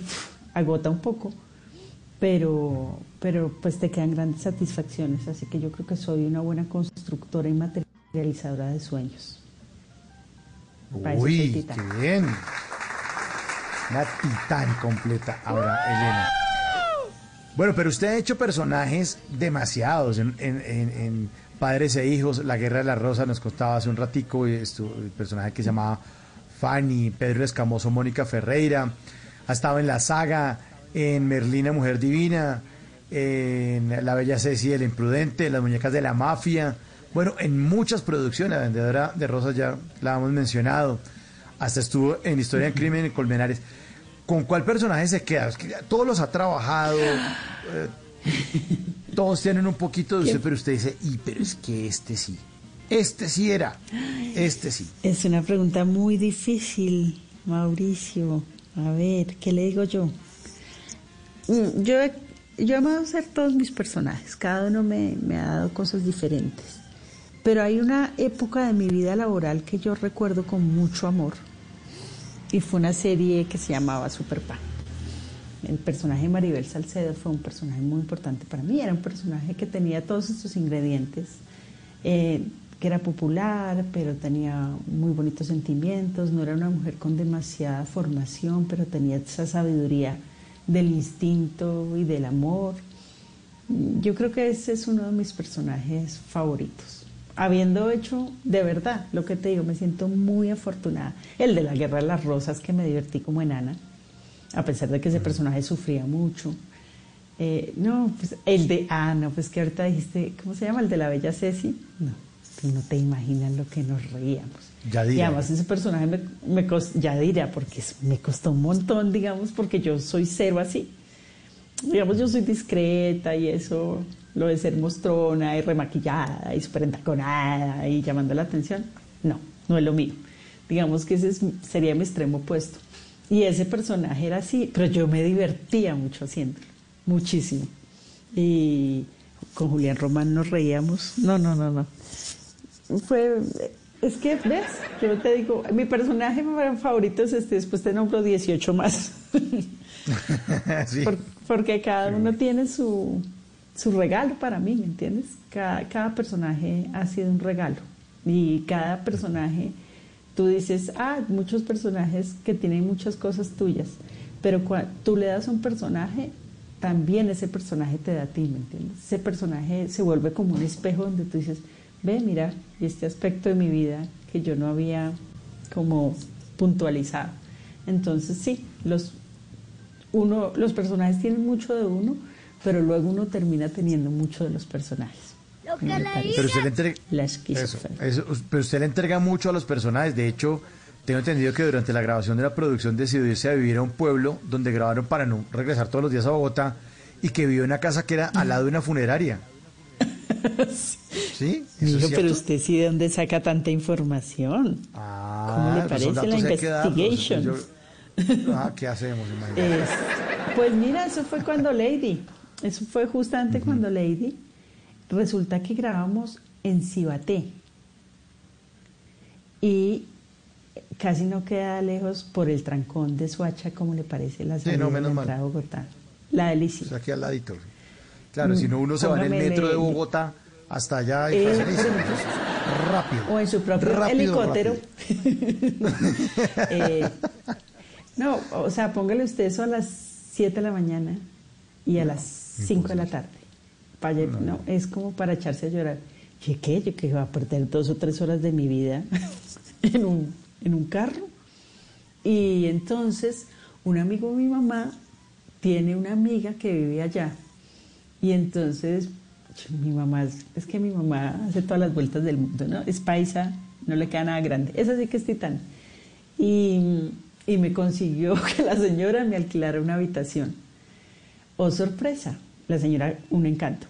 agota un poco, pero, pero pues te quedan grandes satisfacciones. Así que yo creo que soy una buena constructora y materializadora de sueños. Para Uy, qué bien. Una titán completa. Ahora, Elena. Bueno, pero usted ha hecho personajes demasiados en, en- en- en Padres e Hijos, La Guerra de la Rosa nos contaba hace un ratico, el personaje que se llamaba Fanny, Pedro Escamoso, Mónica Ferreira, ha estado en la saga, en Merlina Mujer Divina, en La Bella Ceci el Imprudente, Las Muñecas de la Mafia, bueno, en muchas producciones, La Vendedora de Rosas ya la hemos mencionado, hasta estuvo en Historia del Crimen en Colmenares. ¿Con cuál personaje se queda? Es que ya todos los ha trabajado, eh, todos tienen un poquito de usted, pero usted dice, y pero es que este sí, este sí era, este sí. Es una pregunta muy difícil, Mauricio. A ver, ¿qué le digo yo? Mm, Yo he, yo he amado hacer todos mis personajes, cada uno me, me ha dado cosas diferentes. Pero hay una época de mi vida laboral que yo recuerdo con mucho amor. Y fue una serie que se llamaba Super Pan. El personaje de Maribel Salcedo fue un personaje muy importante para mí. Era un personaje que tenía todos estos ingredientes eh, que era popular, pero tenía muy bonitos sentimientos, no era una mujer con demasiada formación, pero tenía esa sabiduría del instinto y del amor. Yo creo que ese es uno de mis personajes favoritos. Habiendo hecho de verdad lo que te digo, me siento muy afortunada. El de la Guerra de las Rosas, que me divertí como enana, a pesar de que ese personaje sufría mucho. Eh, no, pues el de, ah, no, pues que ahorita dijiste, ¿cómo se llama? El de la Bella Ceci. No, tú no te imaginas lo que nos reíamos. Yadira. Y además ese personaje me, me costó, Yadira, porque me costó un montón, digamos, porque yo soy cero así. Digamos, yo soy discreta y eso, lo de ser mostrona y remaquillada y súper entaconada y llamando la atención, no, no es lo mío. Digamos que ese es- sería mi extremo opuesto. Y ese personaje era así, pero yo me divertía mucho haciéndolo, muchísimo. Y con Julián Román nos reíamos. No, no, no, no. Fue, es que, ¿ves? Yo te digo, mi personaje favorito es este, después te nombro 18 más. <laughs> Sí. Por- porque cada uno tiene su, su regalo para mí, ¿me entiendes? Cada, cada personaje ha sido un regalo. Y cada personaje, tú dices, ah, muchos personajes que tienen muchas cosas tuyas. Pero cuando tú le das a un personaje, también ese personaje te da a ti, ¿me entiendes? Ese personaje se vuelve como un espejo donde tú dices, ve, mira, y este aspecto de mi vida que yo no había como puntualizado. Entonces sí, los, uno, los personajes tienen mucho de uno, pero luego uno termina teniendo mucho de los personajes. Me parece. Pero usted le entrega... La Eso, esquizofrenia. eso, pero usted le entrega mucho a los personajes. De hecho, tengo entendido que durante la grabación de la producción decidió irse a vivir a un pueblo donde grabaron para no regresar todos los días a Bogotá y que vivió en una casa que era al lado de una funeraria. <laughs> ¿Sí? ¿Eso es Mijo, pero usted sí de dónde saca tanta información. Ah, ¿Cómo le pues parece la que que investigation? Yo- ah, ¿qué hacemos? <laughs> Imagínate. Es- pues mira, eso fue cuando Lady, eso fue justamente cuando Lady, resulta que grabamos en Cibaté y casi no queda lejos por el trancón de Suacha, como le parece la Sí, salida de mal. Bogotá. La delicia. Pues aquí al ladito. Claro, si no uno se va en el metro de Bogotá hasta allá y Eh, <laughs> rápido. O en su propio Rápido, helicóptero. rápido. <laughs> Eh, no, o sea, póngale usted eso a las 7 de la mañana y a las 5 de la tarde. Pa' lle- no, es como para echarse a llorar. ¿Qué qué? Yo que iba a perder dos o tres horas de mi vida <laughs> en un, en un carro. Y entonces, un amigo de mi mamá tiene una amiga que vive allá. Y entonces, mi mamá, es, es que mi mamá hace todas las vueltas del mundo, ¿no? Es paisa, no le queda nada grande. Esa sí que es titán. Y, y me consiguió <laughs> que la señora me alquilara una habitación. Oh, sorpresa, la señora, un encanto.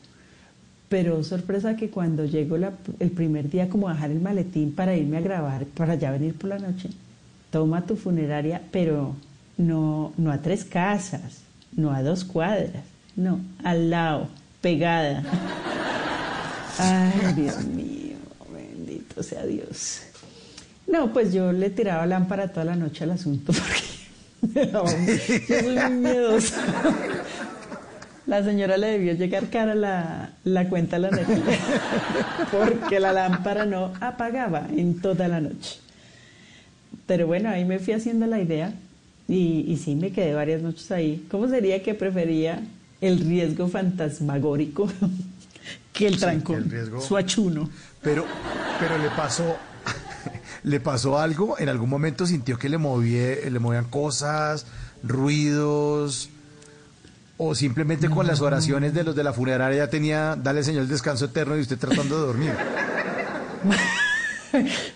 Pero sorpresa que cuando llego el primer día como a dejar el maletín para irme a grabar, para ya venir por la noche, toma tu funeraria, pero no, no a tres casas, no a dos cuadras, no, al lado, pegada. Ay, Dios mío, bendito sea Dios. No, pues yo le tiraba lámpara toda la noche al asunto <laughs> porque me daba muy miedosa. La señora le debió llegar cara la, la cuenta de la energía <laughs> porque la lámpara no apagaba en toda la noche. Pero bueno, ahí me fui haciendo la idea y, y sí me quedé varias noches ahí. ¿Cómo sería que prefería el riesgo fantasmagórico <laughs> que el Sí, trancón? el riesgo- Suachuno. Pero, pero le pasó, <laughs> le pasó algo. En algún momento sintió que le movía, le movían cosas, ruidos, o simplemente con las oraciones de los de la funeraria ya tenía, dale señor el descanso eterno y usted tratando de dormir. <laughs>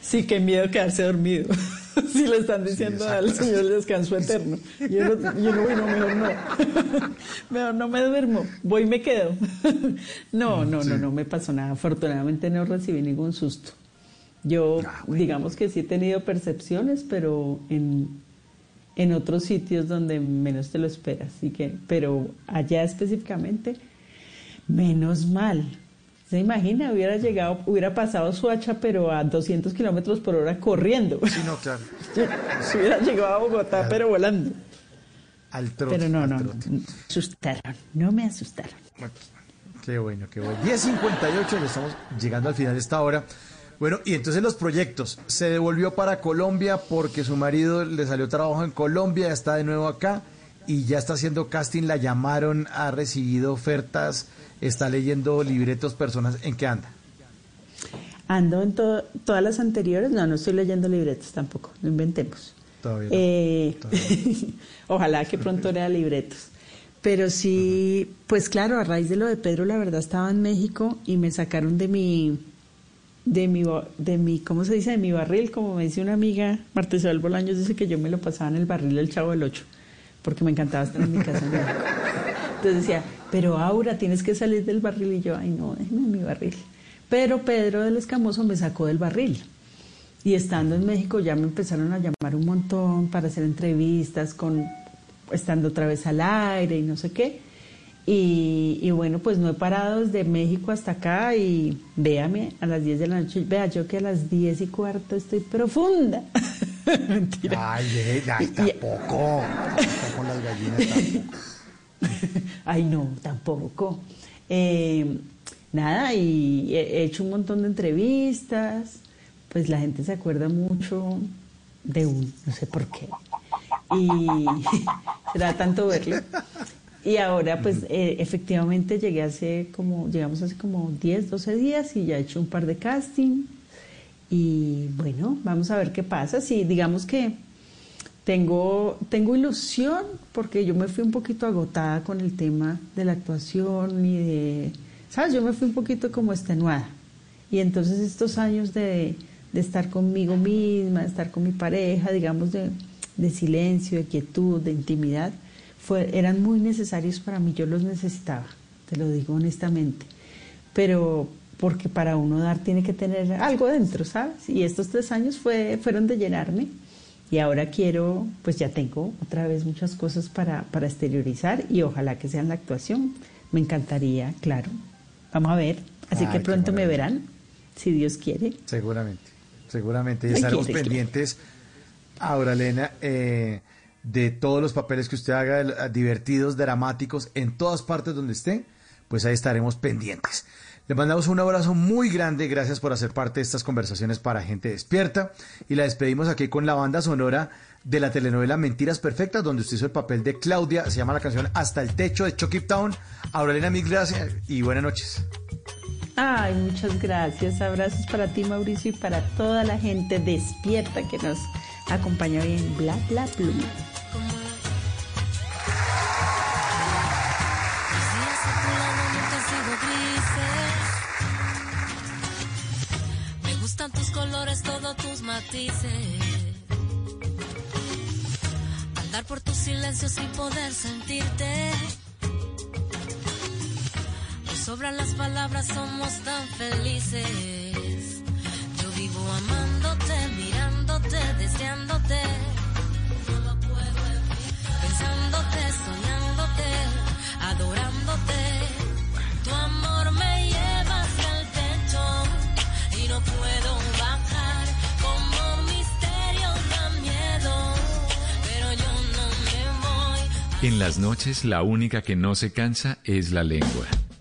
Sí, qué miedo quedarse dormido. <laughs> Si le están diciendo exacto. al Señor el descanso eterno. Yo no, yo no, voy, no, mejor no. <laughs> Mejor no me duermo, voy y me quedo. No, no, no, no me pasó nada. Afortunadamente no recibí ningún susto. Yo, digamos que sí he tenido percepciones, pero en, en otros sitios donde menos te lo esperas. Así que, pero allá específicamente, menos mal. ¿Se imagina? Hubiera llegado, hubiera pasado Suacha, pero a 200 kilómetros por hora corriendo. Sí, no, claro. <laughs> Se hubiera llegado a Bogotá, pero volando. Al trote. Pero no, al no, no. trote. Me asustaron. No me asustaron. Qué bueno, qué bueno. 10.58, ya estamos llegando al final de esta hora. Bueno, y entonces los proyectos. Se devolvió para Colombia porque su marido le salió trabajo en Colombia, está de nuevo acá y ya está haciendo casting, la llamaron, ha recibido ofertas, está leyendo libretos, personas. ¿En qué anda? Ando en to- todas las anteriores, no, no estoy leyendo libretos tampoco, no inventemos. Todavía no, Eh, <laughs> ojalá que pronto lea libretos. Pero sí, pues claro, a raíz de lo de Pedro, la verdad estaba en México y me sacaron de mi, de mi, de mi, ¿cómo se dice? De mi barril, como me dice una amiga, Marta Isabel Bolaños dice que yo me lo pasaba en el barril del Chavo del Ocho, porque me encantaba estar en mi casa. Entonces decía, pero Aura, tienes que salir del barril. Y yo, ay no, déjeme en mi barril. Pero Pedro del Escamoso me sacó del barril. Y estando en México ya me empezaron a llamar un montón para hacer entrevistas, con estando otra vez al aire y no sé qué. Y, y bueno, pues no he parado desde México hasta acá y véame a las 10 de la noche. Vea, yo que a las 10 y cuarto estoy profunda. <laughs> Mentira. Ay, ay, tampoco. Con las gallinas tampoco. <laughs> Ay, no, tampoco. Eh, nada, y he he hecho un montón de entrevistas, pues la gente se acuerda mucho de uno, no sé por qué. Y <laughs> será tanto verlo. Y ahora, pues eh, efectivamente llegué hace como, llegamos hace como 10, 12 días y ya he hecho un par de casting. Y bueno, vamos a ver qué pasa. Si digamos que tengo, tengo ilusión porque yo me fui un poquito agotada con el tema de la actuación y de, ¿sabes? Yo me fui un poquito como extenuada. Y entonces estos años de, de estar conmigo misma, de estar con mi pareja, digamos, de, de silencio, de quietud, de intimidad, fue, eran muy necesarios para mí, yo los necesitaba, te lo digo honestamente. Pero porque para uno dar tiene que tener algo dentro, ¿sabes? Y estos tres años fue, fueron de llenarme y ahora quiero, pues ya tengo otra vez muchas cosas para, para exteriorizar y ojalá que sean la actuación. Me encantaría, claro. Vamos a ver. Así Ay, que pronto me verán, si Dios quiere. Seguramente, seguramente. Y estaremos quiere, pendientes, ahora Elena, eh, de todos los papeles que usted haga, eh, divertidos, dramáticos, en todas partes donde esté, pues ahí estaremos pendientes. Le mandamos un abrazo muy grande, gracias por hacer parte de estas conversaciones para gente despierta. Y la despedimos aquí con la banda sonora de la telenovela Mentiras Perfectas, donde usted hizo el papel de Claudia, se llama la canción Hasta el Techo de Chucky Town. Aurelena, mil gracias y buenas noches. Ay, muchas gracias. Abrazos para ti, Mauricio, y para toda la gente despierta que nos acompaña hoy en Bla Bla Blue. Tus colores, todos tus matices. Andar por tus silencios sin poder sentirte. Nos sobran las palabras, somos tan felices. Yo vivo amándote, mirándote, deseándote. Pensándote, soñándote, adorándote. Tu amor me lleva hacia el techo y no puedo bajar. Como misterio da miedo, pero yo no me voy. En las noches la única que no se cansa es la lengua.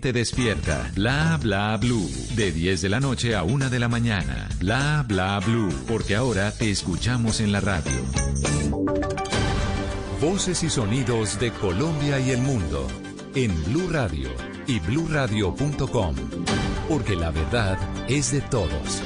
despierta. Bla bla blue, de 10 de la noche a 1 de la mañana. Bla bla blue, porque ahora te escuchamos en la radio. Voces y sonidos de Colombia y el mundo en Blue Radio y bluradio.com, porque la verdad es de todos.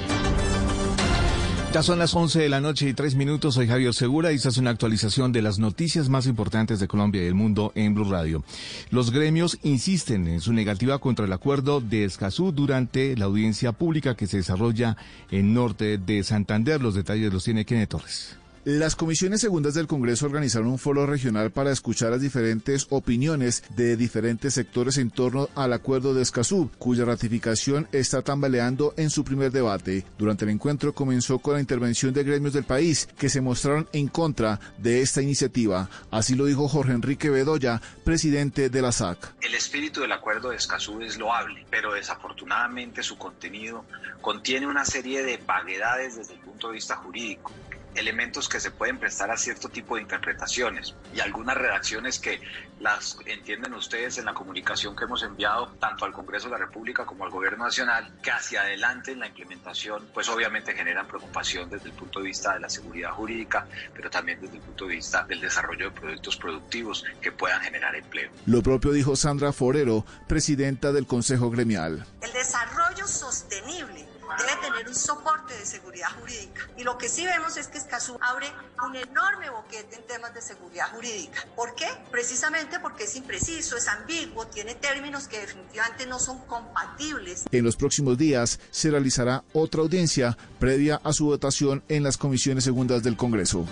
Ya son las 11 de la noche y 3 minutos. Soy Javier Segura y esta es una actualización de las noticias más importantes de Colombia y el mundo en Blue Radio. Los gremios insisten en su negativa contra el acuerdo de Escazú durante la audiencia pública que se desarrolla en norte de Santander. Los detalles los tiene Kenneth Torres. Las comisiones segundas del Congreso organizaron un foro regional para escuchar las diferentes opiniones de diferentes sectores en torno al acuerdo de Escazú, cuya ratificación está tambaleando en su primer debate. Durante el encuentro comenzó con la intervención de gremios del país que se mostraron en contra de esta iniciativa. Así lo dijo Jorge Enrique Bedoya, presidente de la SAC. El espíritu del acuerdo de Escazú es loable, pero desafortunadamente su contenido contiene una serie de vaguedades desde el punto de vista jurídico elementos que se pueden prestar a cierto tipo de interpretaciones y algunas redacciones que las entienden ustedes en la comunicación que hemos enviado tanto al Congreso de la República como al Gobierno Nacional, que hacia adelante en la implementación, pues obviamente generan preocupación desde el punto de vista de la seguridad jurídica, pero también desde el punto de vista del desarrollo de productos productivos que puedan generar empleo. Lo propio dijo Sandra Forero, presidenta del Consejo Gremial. El desarrollo sostenible debe tener un soporte de seguridad jurídica. Y lo que sí vemos es que Escazú abre un enorme boquete en temas de seguridad jurídica. ¿Por qué? Precisamente porque es impreciso, es ambiguo, tiene términos que definitivamente no son compatibles. En los próximos días se realizará otra audiencia previa a su votación en las comisiones segundas del Congreso.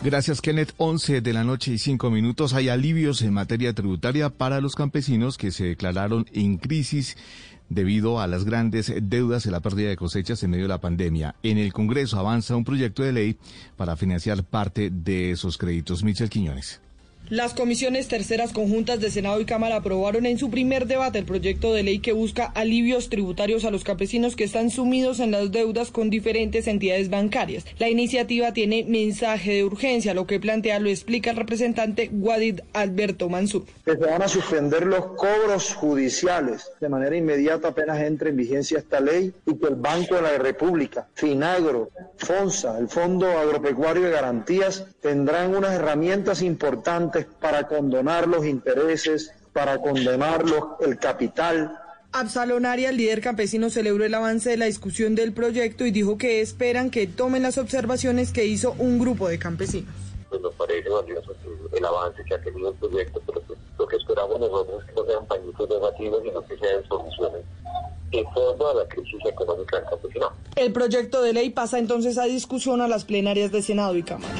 Gracias, Kenneth. 11 de la noche y 5 minutos. Hay alivios en materia tributaria para los campesinos que se declararon en crisis debido a las grandes deudas y la pérdida de cosechas en medio de la pandemia. En el Congreso avanza un proyecto de ley para financiar parte de esos créditos. Michel Quiñones. Las comisiones terceras conjuntas de Senado y Cámara aprobaron en su primer debate el proyecto de ley que busca alivios tributarios a los campesinos que están sumidos en las deudas con diferentes entidades bancarias. La iniciativa tiene mensaje de urgencia, lo que plantea lo explica el representante Guadid Alberto Mansur. Que se van a suspender los cobros judiciales de manera inmediata apenas entre en vigencia esta ley y que el Banco de la República, Finagro, FONSA, el Fondo Agropecuario de Garantías, tendrán unas herramientas importantes para condonar los intereses, para condenar el capital. Absalón Arias, líder campesino, celebró el avance de la discusión del proyecto y dijo que esperan que tomen las observaciones que hizo un grupo de campesinos. Pues nos parece valioso el avance que ha tenido el proyecto, pero pues lo que esperamos nosotros es que no sean pañitos negativos, sino que sean soluciones de fondo a la crisis económica del campesinado. El proyecto de ley pasa entonces a discusión a las plenarias de Senado y Cámara.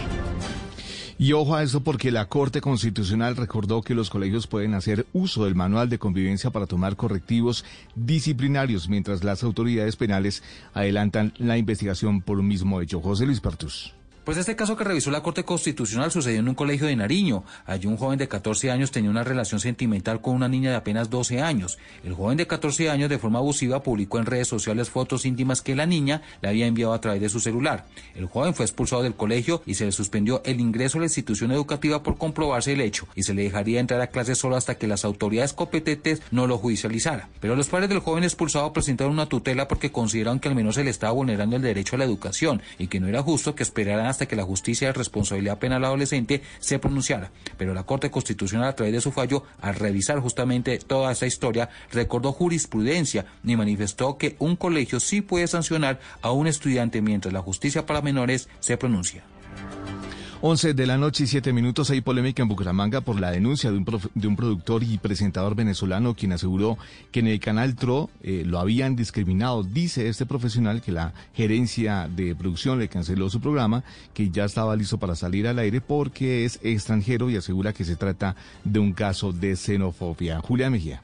Y ojo a eso porque la Corte Constitucional recordó que los colegios pueden hacer uso del manual de convivencia para tomar correctivos disciplinarios mientras las autoridades penales adelantan la investigación por un mismo hecho. José Luis Pertus. Pues este caso que revisó la Corte Constitucional sucedió en un colegio de Nariño. Allí un joven de 14 años tenía una relación sentimental con una niña de apenas 12 años. El joven de 14 años de forma abusiva publicó en redes sociales fotos íntimas que la niña le había enviado a través de su celular. El joven fue expulsado del colegio y se le suspendió el ingreso a la institución educativa por comprobarse el hecho y se le dejaría entrar a clase solo hasta que las autoridades competentes no lo judicializaran. Pero los padres del joven expulsado presentaron una tutela porque consideraron que al menos se le estaba vulnerando el derecho a la educación y que no era justo que esperaran hasta que la justicia de responsabilidad penal adolescente se pronunciara. Pero la Corte Constitucional, a través de su fallo, al revisar justamente toda esta historia, recordó jurisprudencia y manifestó que un colegio sí puede sancionar a un estudiante mientras la justicia para menores se pronuncia. 11 de la noche y 7 minutos hay polémica en Bucaramanga por la denuncia de un, de un productor y presentador venezolano quien aseguró que en el canal TRO eh, lo habían discriminado. Dice este profesional que la gerencia de producción le canceló su programa, que ya estaba listo para salir al aire porque es extranjero y asegura que se trata de un caso de xenofobia. Julia Mejía.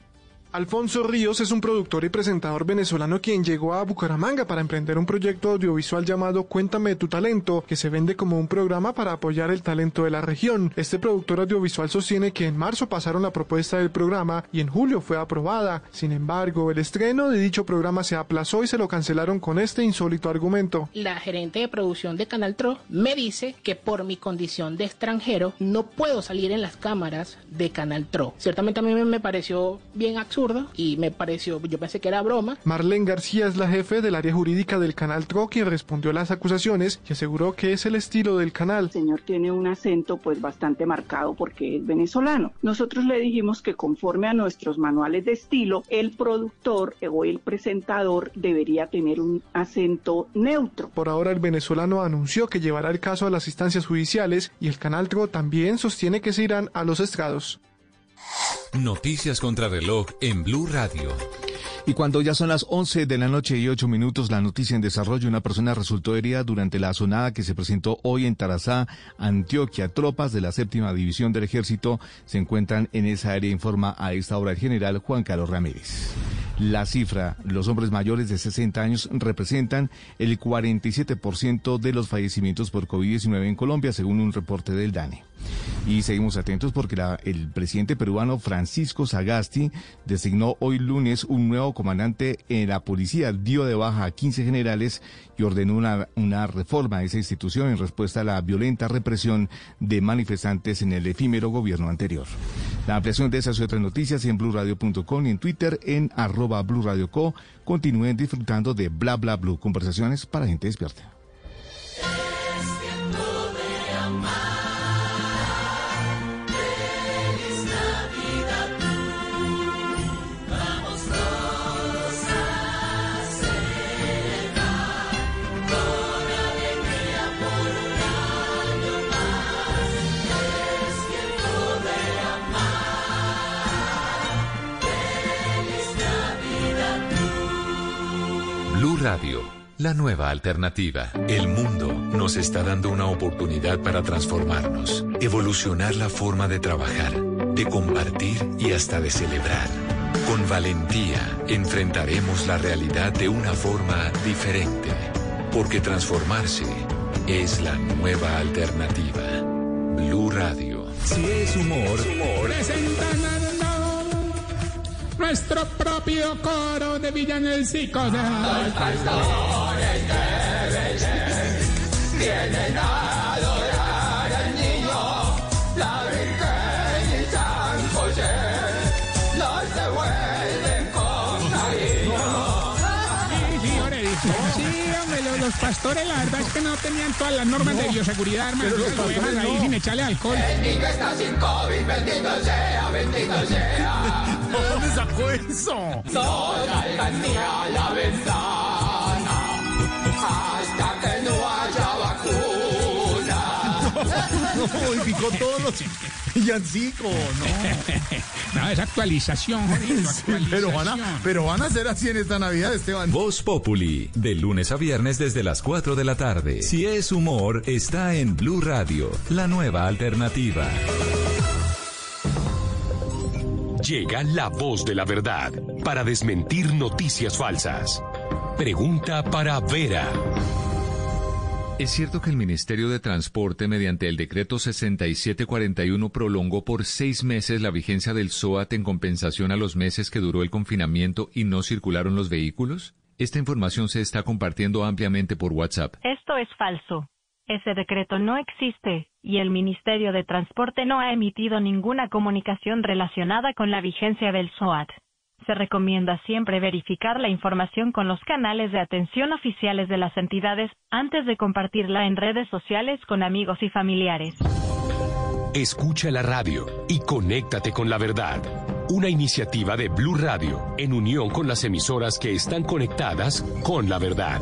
Alfonso Ríos es un productor y presentador venezolano quien llegó a Bucaramanga para emprender un proyecto audiovisual llamado Cuéntame tu talento, que se vende como un programa para apoyar el talento de la región. Este productor audiovisual sostiene que en marzo pasaron la propuesta del programa y en julio fue aprobada. Sin embargo, el estreno de dicho programa se aplazó y se lo cancelaron con este insólito argumento. La gerente de producción de Canal Tro me dice que por mi condición de extranjero no puedo salir en las cámaras de Canal Tro. Ciertamente a mí me pareció bien absurdo y me pareció, yo pensé que era broma. Marlene García es la jefe del área jurídica del canal TRO quien respondió a las acusaciones y aseguró que es el estilo del canal. El señor tiene un acento pues bastante marcado porque es venezolano. Nosotros le dijimos que conforme a nuestros manuales de estilo, el productor o el presentador debería tener un acento neutro. Por ahora el venezolano anunció que llevará el caso a las instancias judiciales y el canal TRO también sostiene que se irán a los estrados. Noticias contra reloj en Blue Radio. Y cuando ya son las 11 de la noche y 8 minutos, la noticia en desarrollo, una persona resultó herida durante la sonada que se presentó hoy en Tarazá, Antioquia. Tropas de la séptima división del ejército se encuentran en esa área, informa a esta hora el general Juan Carlos Ramírez. La cifra, los hombres mayores de 60 años representan el 47% de los fallecimientos por COVID-19 en Colombia, según un reporte del DANE. Y seguimos atentos porque el presidente peruano Francisco Sagasti designó hoy lunes un nuevo comandante en la policía, dio de baja a 15 generales y ordenó una, una reforma a esa institución en respuesta a la violenta represión de manifestantes en el efímero gobierno anterior. La ampliación de esas y otras noticias en blurradio.com y en Twitter en arroba blurradioco. Continúen disfrutando de Bla Bla Blue, conversaciones para gente despierta. Radio, la nueva alternativa. El mundo nos está dando una oportunidad para transformarnos, evolucionar la forma de trabajar, de compartir y hasta de celebrar. Con valentía enfrentaremos la realidad de una forma diferente, porque transformarse es la nueva alternativa. Blue Radio. Si es humor, Presentando nuestro propio coro de villancicos. Vienen a adorar al niño, la Virgen y San José. Nos devuelven con cariño. Sí, sí, hombre, sí, hombre, los, los pastores la verdad es que no tenían todas las normas de bioseguridad, hermano. los Las ovejas pastores ahí no. sin echarle alcohol. El niño está sin COVID, bendito sea, bendito sea. ¿Dónde sacó eso? Toda a la ventana hasta que no haya vacuna. No, y picó todos los villancicos, no. No, es actualización, Jorito, Sí, pero, van a, actualización. pero van a ser así en esta Navidad, Esteban. Voz Populi, de lunes a viernes desde las 4 de la tarde. Si es humor, está en Blue Radio, la nueva alternativa. Llega la voz de la verdad para desmentir noticias falsas. Pregunta para Vera. ¿Es cierto que el Ministerio de Transporte, mediante el decreto 6741, prolongó por seis meses la vigencia del SOAT en compensación a los meses que duró el confinamiento y no circularon los vehículos? Esta información se está compartiendo ampliamente por WhatsApp. Esto es falso. Ese decreto no existe y el Ministerio de Transporte no ha emitido ninguna comunicación relacionada con la vigencia del SOAT. Se recomienda siempre verificar la información con los canales de atención oficiales de las entidades antes de compartirla en redes sociales con amigos y familiares. Escucha la radio y conéctate con la verdad. Una iniciativa de Blue Radio en unión con las emisoras que están conectadas con la verdad.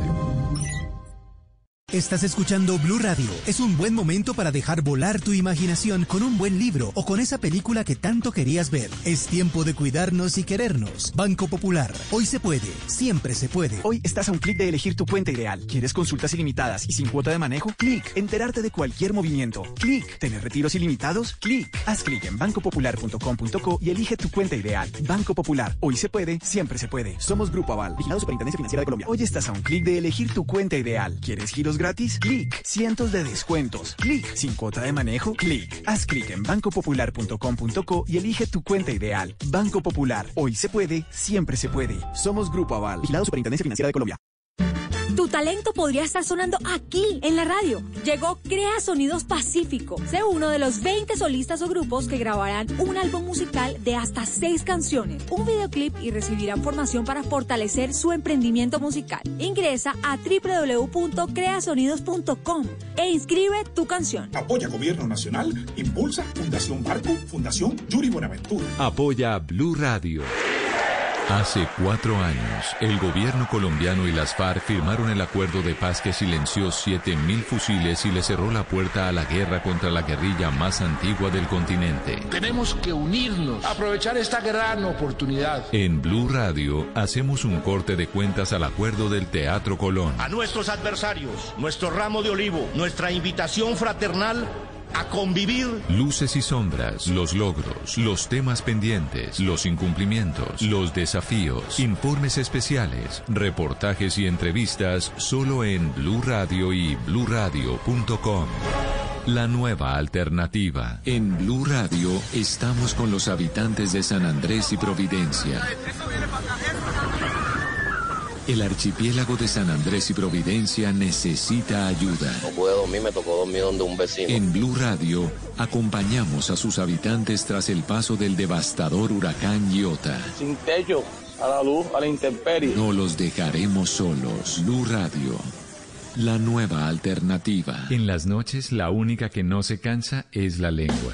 Estás escuchando Blue Radio. Es un buen momento para dejar volar tu imaginación con un buen libro o con esa película que tanto querías ver. Es tiempo de cuidarnos y querernos. Banco Popular. Hoy se puede. Siempre se puede. Hoy estás a un clic de elegir tu cuenta ideal. ¿Quieres consultas ilimitadas y sin cuota de manejo? Clic. Enterarte de cualquier movimiento. Clic. ¿Tener retiros ilimitados? Clic. Haz clic en bancopopular.com.co y elige tu cuenta ideal. Banco Popular. Hoy se puede, siempre se puede. Somos Grupo Aval, vigilado Superintendencia Financiera de Colombia. Hoy estás a un clic de elegir tu cuenta ideal. ¿Quieres giros gratis? Clic. Cientos de descuentos. Clic. Sin cuota de manejo. Clic. Haz clic en bancopopular.com.co y elige tu cuenta ideal. Banco Popular. Hoy se puede, siempre se puede. Somos Grupo Aval, vigilado Superintendencia Financiera de Colombia. Tu talento podría estar sonando aquí, en la radio. Llegó Crea Sonidos Pacífico. Sé uno de los 20 solistas o grupos que grabarán un álbum musical de hasta 6 canciones, un videoclip y recibirán formación para fortalecer su emprendimiento musical. Ingresa a www.creasonidos.com e inscribe tu canción. Apoya Gobierno Nacional, Impulsa, Fundación Barco, Fundación Yuri Buenaventura. Apoya Blue Radio. Hace cuatro años, el gobierno colombiano y las FARC firmaron el acuerdo de paz que silenció 7.000 fusiles y le cerró la puerta a la guerra contra la guerrilla más antigua del continente. Tenemos que unirnos, aprovechar esta gran oportunidad. En Blue Radio hacemos un corte de cuentas al acuerdo del Teatro Colón. A nuestros adversarios, nuestro ramo de olivo, nuestra invitación fraternal a convivir. Luces y sombras, los logros, los temas pendientes, los incumplimientos, los desafíos, informes especiales, reportajes y entrevistas solo en Blue Radio y bluradio.com. La nueva alternativa. En Blue Radio estamos con los habitantes de San Andrés y Providencia. El archipiélago de San Andrés y Providencia necesita ayuda. No pude dormir, me tocó dormir donde un vecino. En Blue Radio acompañamos a sus habitantes tras el paso del devastador huracán Iota. Sin techo, a la luz, a la intemperie. No los dejaremos solos. Blue Radio. La nueva alternativa. En las noches la única que no se cansa es la lengua.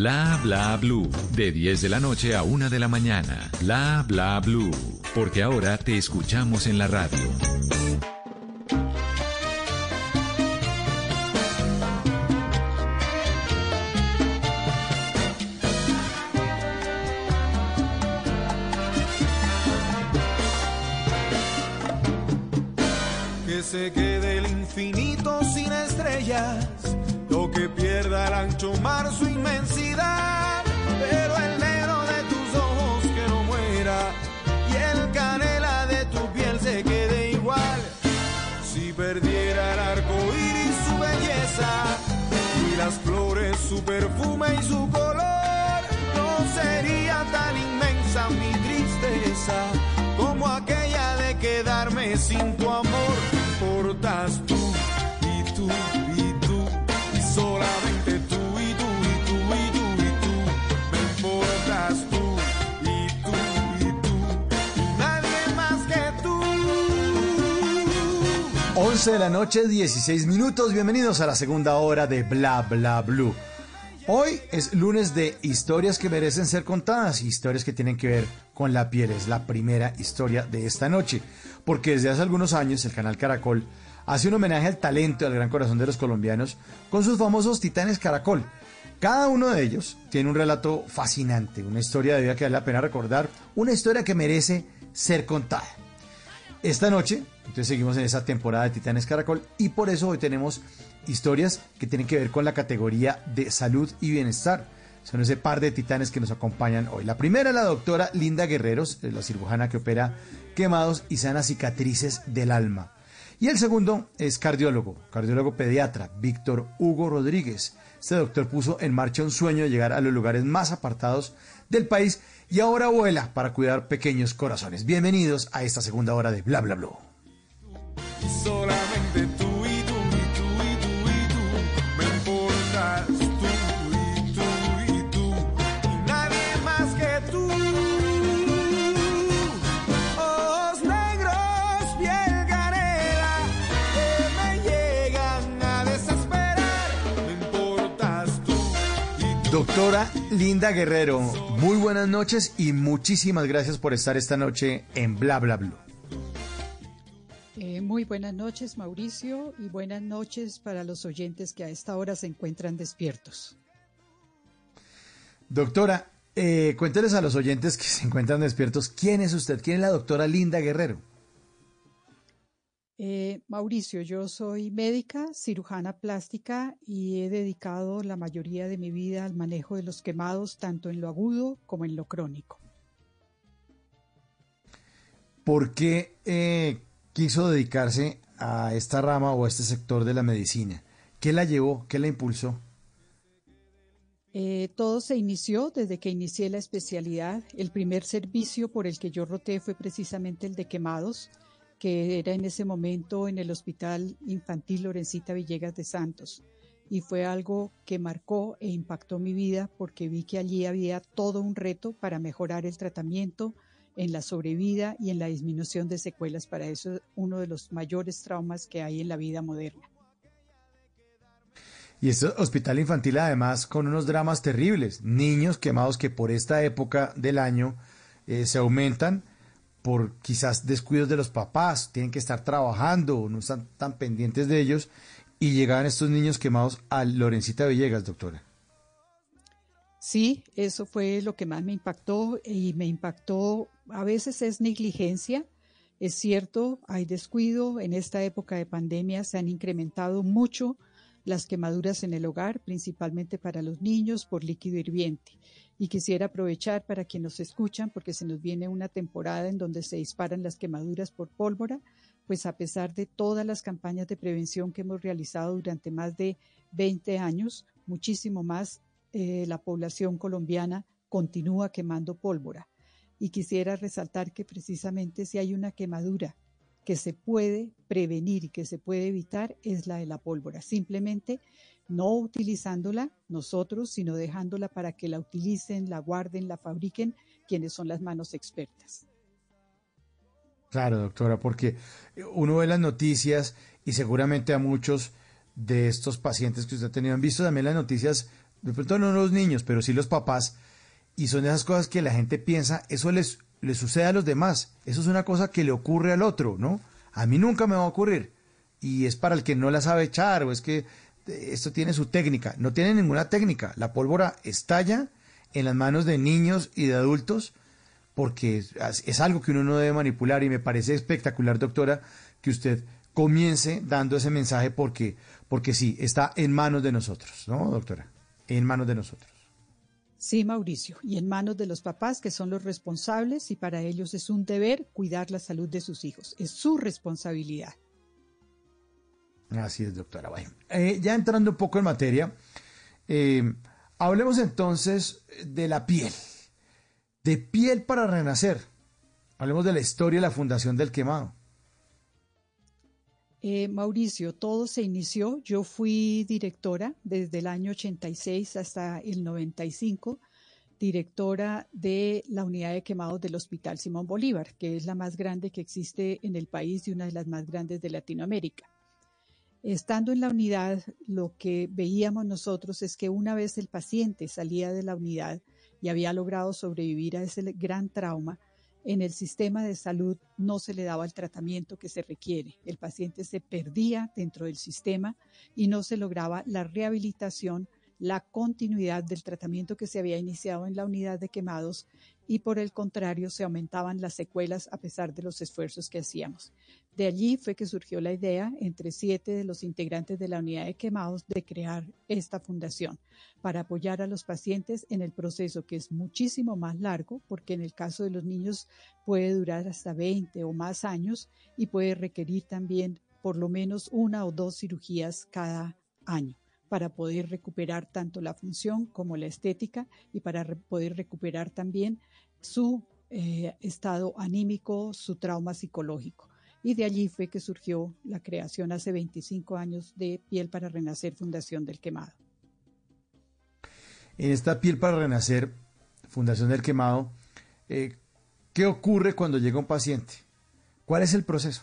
Bla Bla Blue. De 10 de la noche a 1 de la mañana. Bla Bla Blue. Porque ahora te escuchamos en la radio. Que se quede el infinito sin estrellas, lo que pierda el ancho mar tristeza como aquella de quedarme sin tu amor. Importas tú y tú y tú y solamente tú y tú y tú y tú y tú. Me importas tú y tú y tú y nadie más que tú. 11 de la noche, 16 minutos. Bienvenidos a la segunda hora de Bla Bla Blue. Hoy es lunes de historias que merecen ser contadas, historias que tienen que ver con la piel. Es la primera historia de esta noche, porque desde hace algunos años el canal Caracol hace un homenaje al talento y al gran corazón de los colombianos con sus famosos titanes Caracol. Cada uno de ellos tiene un relato fascinante, una historia de vida que vale la pena recordar, una historia que merece ser contada. Esta noche, entonces seguimos en esa temporada de Titanes Caracol y por eso hoy tenemos historias que tienen que ver con la categoría de salud y bienestar. Son ese par de titanes que nos acompañan hoy. La primera la doctora Linda Guerreros, es la cirujana que opera quemados y sana cicatrices del alma. Y el segundo es cardiólogo, cardiólogo pediatra, Víctor Hugo Rodríguez. Este doctor puso en marcha un sueño de llegar a los lugares más apartados del país y ahora vuela para cuidar pequeños corazones. Bienvenidos a esta segunda hora de Bla Bla Bla. Solamente tú Doctora Linda Guerrero, muy buenas noches y muchísimas gracias por estar esta noche en Bla Bla Blue. Eh, muy buenas noches, Mauricio, y buenas noches para los oyentes que a esta hora se encuentran despiertos. Doctora, eh, cuénteles a los oyentes que se encuentran despiertos, ¿quién es usted? ¿Quién es la doctora Linda Guerrero? Eh, Mauricio, yo soy médica, cirujana plástica y he dedicado la mayoría de mi vida al manejo de los quemados, tanto en lo agudo como en lo crónico. ¿Por qué eh, quiso dedicarse a esta rama o a este sector de la medicina? ¿Qué la llevó? ¿Qué la impulsó? Eh, todo se inició desde que inicié la especialidad. El primer servicio por el que yo roté fue precisamente el de quemados, que era en ese momento en el Hospital Infantil Lorencita Villegas de Santos. Y fue algo que marcó e impactó mi vida porque vi que allí había todo un reto para mejorar el tratamiento en la sobrevida y en la disminución de secuelas. Para eso es uno de los mayores traumas que hay en la vida moderna. Y este hospital infantil además con unos dramas terribles, niños quemados que por esta época del año eh, se aumentan por quizás descuidos de los papás, tienen que estar trabajando, no están tan pendientes de ellos, y llegaban estos niños quemados a Lorencita Villegas, doctora. Sí, eso fue lo que más me impactó y me impactó, a veces es negligencia, es cierto, hay descuido, en esta época de pandemia se han incrementado mucho las quemaduras en el hogar, principalmente para los niños por líquido hirviente. Y quisiera aprovechar para quienes nos escuchan, porque se nos viene una temporada en donde se disparan las quemaduras por pólvora, pues a pesar de todas las campañas de prevención que hemos realizado durante más de 20 años, muchísimo más, eh, la población colombiana continúa quemando pólvora. Y quisiera resaltar que precisamente si hay una quemadura que se puede prevenir y que se puede evitar es la de la pólvora. Simplemente no utilizándola nosotros, sino dejándola para que la utilicen, la guarden, la fabriquen quienes son las manos expertas. Claro, doctora, porque uno ve las noticias y seguramente a muchos de estos pacientes que usted ha tenido han visto también las noticias, de pronto no los niños, pero sí los papás, y son esas cosas que la gente piensa, eso les le sucede a los demás. Eso es una cosa que le ocurre al otro, ¿no? A mí nunca me va a ocurrir. Y es para el que no la sabe echar, o es que eh, esto tiene su técnica. No tiene ninguna técnica. La pólvora estalla en las manos de niños y de adultos porque es, algo que uno no debe manipular y me parece espectacular, doctora, que usted comience dando ese mensaje porque, porque sí, está en manos de nosotros, ¿no, doctora? En manos de nosotros. Sí, Mauricio, y en manos de los papás que son los responsables y para ellos es un deber cuidar la salud de sus hijos, es su responsabilidad. Así es, doctora. Bueno, eh, ya entrando un poco en materia, eh, hablemos entonces de la piel, de piel para renacer. Hablemos de la historia y la fundación del quemado. Eh, Mauricio, todo se inició, yo fui directora desde el año 86 hasta el 95, directora de la unidad de quemados del Hospital Simón Bolívar, que es la más grande que existe en el país y una de las más grandes de Latinoamérica. Estando en la unidad, lo que veíamos nosotros es que una vez el paciente salía de la unidad y había logrado sobrevivir a ese gran trauma, en el sistema de salud no se le daba el tratamiento que se requiere. El paciente se perdía dentro del sistema y no se lograba la rehabilitación, la continuidad del tratamiento que se había iniciado en la unidad de quemados y por el contrario se aumentaban las secuelas a pesar de los esfuerzos que hacíamos. De allí fue que surgió la idea entre siete de los integrantes de la unidad de quemados de crear esta fundación para apoyar a los pacientes en el proceso que es muchísimo más largo, porque en el caso de los niños puede durar hasta 20 o más años y puede requerir también por lo menos una o dos cirugías cada año para poder recuperar tanto la función como la estética y para poder recuperar también su eh, estado anímico, su trauma psicológico y de allí fue que surgió la creación hace 25 años de Piel para Renacer Fundación del Quemado. En esta Piel para Renacer Fundación del Quemado, eh, ¿qué ocurre cuando llega un paciente? ¿Cuál es el proceso?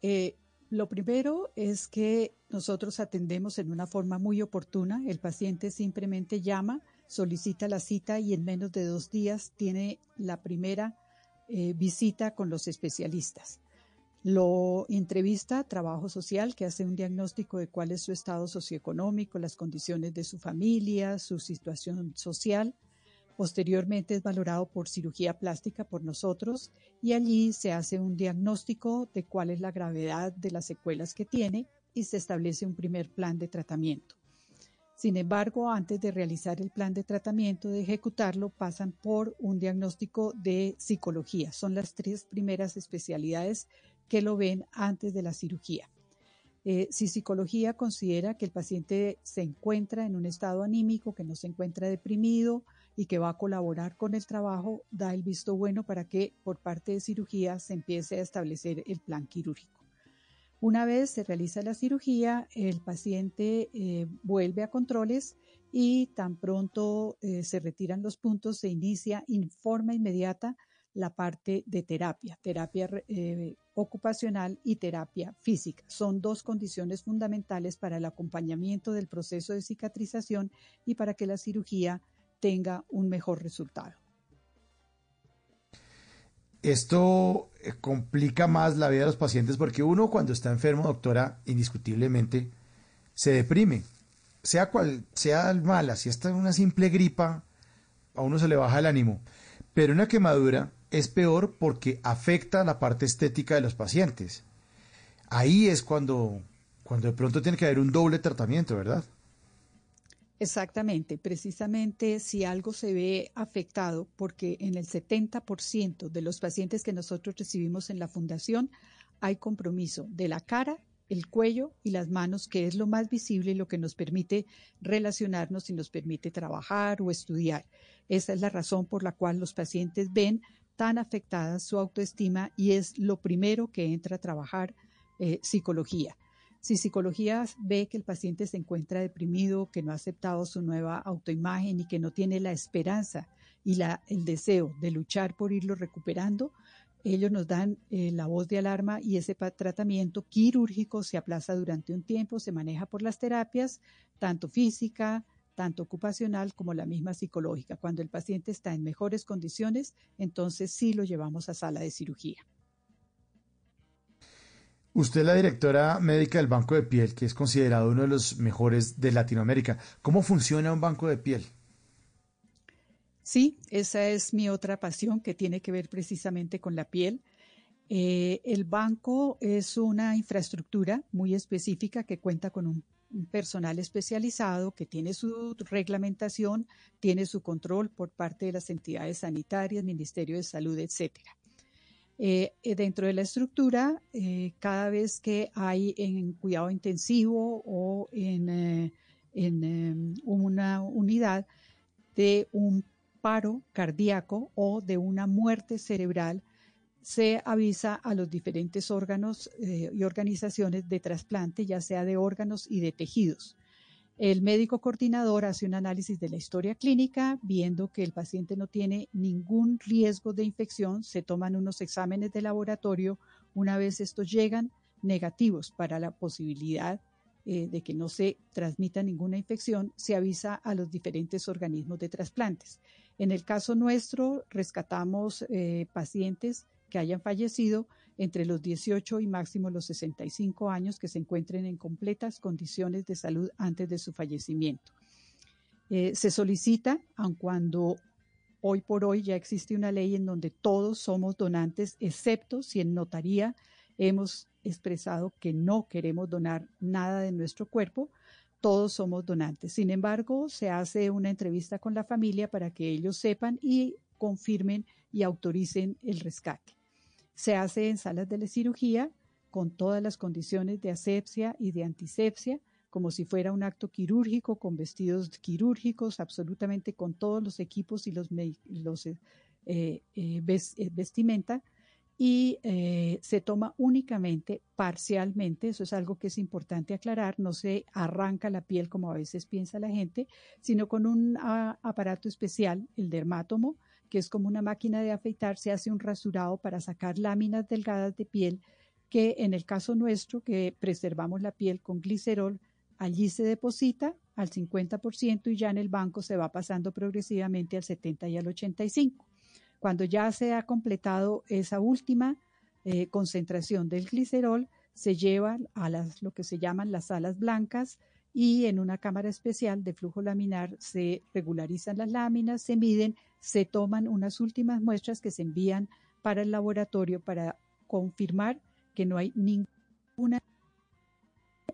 Eh, lo primero es que nosotros atendemos en una forma muy oportuna. El paciente simplemente llama, solicita la cita y en menos de dos días tiene la primera eh, visita con los especialistas. Lo entrevista trabajo social que hace un diagnóstico de cuál es su estado socioeconómico, las condiciones de su familia, su situación social. Posteriormente es valorado por cirugía plástica por nosotros y allí se hace un diagnóstico de cuál es la gravedad de las secuelas que tiene y se establece un primer plan de tratamiento. Sin embargo, antes de realizar el plan de tratamiento, de ejecutarlo, pasan por un diagnóstico de psicología. Son las tres primeras especialidades que lo ven antes de la cirugía. Eh, si psicología considera que el paciente se encuentra en un estado anímico, que no se encuentra deprimido y que va a colaborar con el trabajo, da el visto bueno para que por parte de cirugía se empiece a establecer el plan quirúrgico. Una vez se realiza la cirugía, el paciente eh, vuelve a controles y tan pronto eh, se retiran los puntos, se inicia en forma inmediata la parte de terapia, terapia eh, ocupacional y terapia física. Son dos condiciones fundamentales para el acompañamiento del proceso de cicatrización y para que la cirugía tenga un mejor resultado. Esto eh, complica más la vida de los pacientes porque uno cuando está enfermo, doctora, indiscutiblemente se deprime, sea cual sea mala, si está una simple gripa, a uno se le baja el ánimo, pero una quemadura es peor porque afecta la parte estética de los pacientes. Ahí es cuando, cuando de pronto tiene que haber un doble tratamiento, ¿verdad? Exactamente, precisamente si algo se ve afectado, porque en el 70% de los pacientes que nosotros recibimos en la fundación hay compromiso de la cara, el cuello y las manos, que es lo más visible y lo que nos permite relacionarnos y nos permite trabajar o estudiar. Esa es la razón por la cual los pacientes ven tan afectada su autoestima y es lo primero que entra a trabajar eh, psicología. Si psicología ve que el paciente se encuentra deprimido, que no ha aceptado su nueva autoimagen y que no tiene la esperanza y la, el deseo de luchar por irlo recuperando, ellos nos dan eh, la voz de alarma y ese tratamiento quirúrgico se aplaza durante un tiempo, se maneja por las terapias, tanto física, tanto ocupacional como la misma psicológica. Cuando el paciente está en mejores condiciones, entonces sí lo llevamos a sala de cirugía. Usted es la directora médica del Banco de Piel, que es considerado uno de los mejores de Latinoamérica. ¿Cómo funciona un banco de piel? Sí, esa es mi otra pasión que tiene que ver precisamente con la piel. Eh, el banco es una infraestructura muy específica que cuenta con un personal especializado que tiene su reglamentación, tiene su control por parte de las entidades sanitarias, Ministerio de Salud, etcétera. Eh, eh, dentro de la estructura, eh, cada vez que hay en cuidado intensivo o en, en em, una unidad de un paro cardíaco o de una muerte cerebral, se avisa a los diferentes órganos y organizaciones de trasplante, ya sea de órganos y de tejidos. El médico coordinador hace un análisis de la historia clínica, viendo que el paciente no tiene ningún riesgo de infección, se toman unos exámenes de laboratorio, una vez estos llegan negativos para la posibilidad eh, de que no se transmita ninguna infección, se avisa a los diferentes organismos de trasplantes. En el caso nuestro, rescatamos eh, pacientes que hayan fallecido entre los 18 y máximo los 65 años que se encuentren en completas condiciones de salud antes de su fallecimiento. Eh, se solicita, aun cuando hoy por hoy ya existe una ley en donde todos somos donantes, excepto si en notaría hemos expresado que no queremos donar nada de nuestro cuerpo, todos somos donantes. Sin embargo, se hace una entrevista con la familia para que ellos sepan y confirmen y autoricen el rescate. Se hace en salas de la cirugía con todas las condiciones de asepsia y de antisepsia, como si fuera un acto quirúrgico, con vestidos quirúrgicos, absolutamente con todos los equipos y los, los eh, eh, eh, vestimenta, y se toma únicamente parcialmente, eso es algo que es importante aclarar, no se arranca la piel como a veces piensa la gente, sino con un ah, aparato especial, el dermátomo, que es como una máquina de afeitar, se hace un rasurado para sacar láminas delgadas de piel que en el caso nuestro, que preservamos la piel con glicerol, allí se deposita al 50% y ya en el banco se va pasando progresivamente al 70 y al 85. Cuando ya se ha completado esa última eh, concentración del glicerol, se lleva a las, lo que se llaman las salas blancas y en una cámara especial de flujo laminar se regularizan las láminas, se miden se toman unas últimas muestras que se envían para el laboratorio para confirmar que no hay ninguna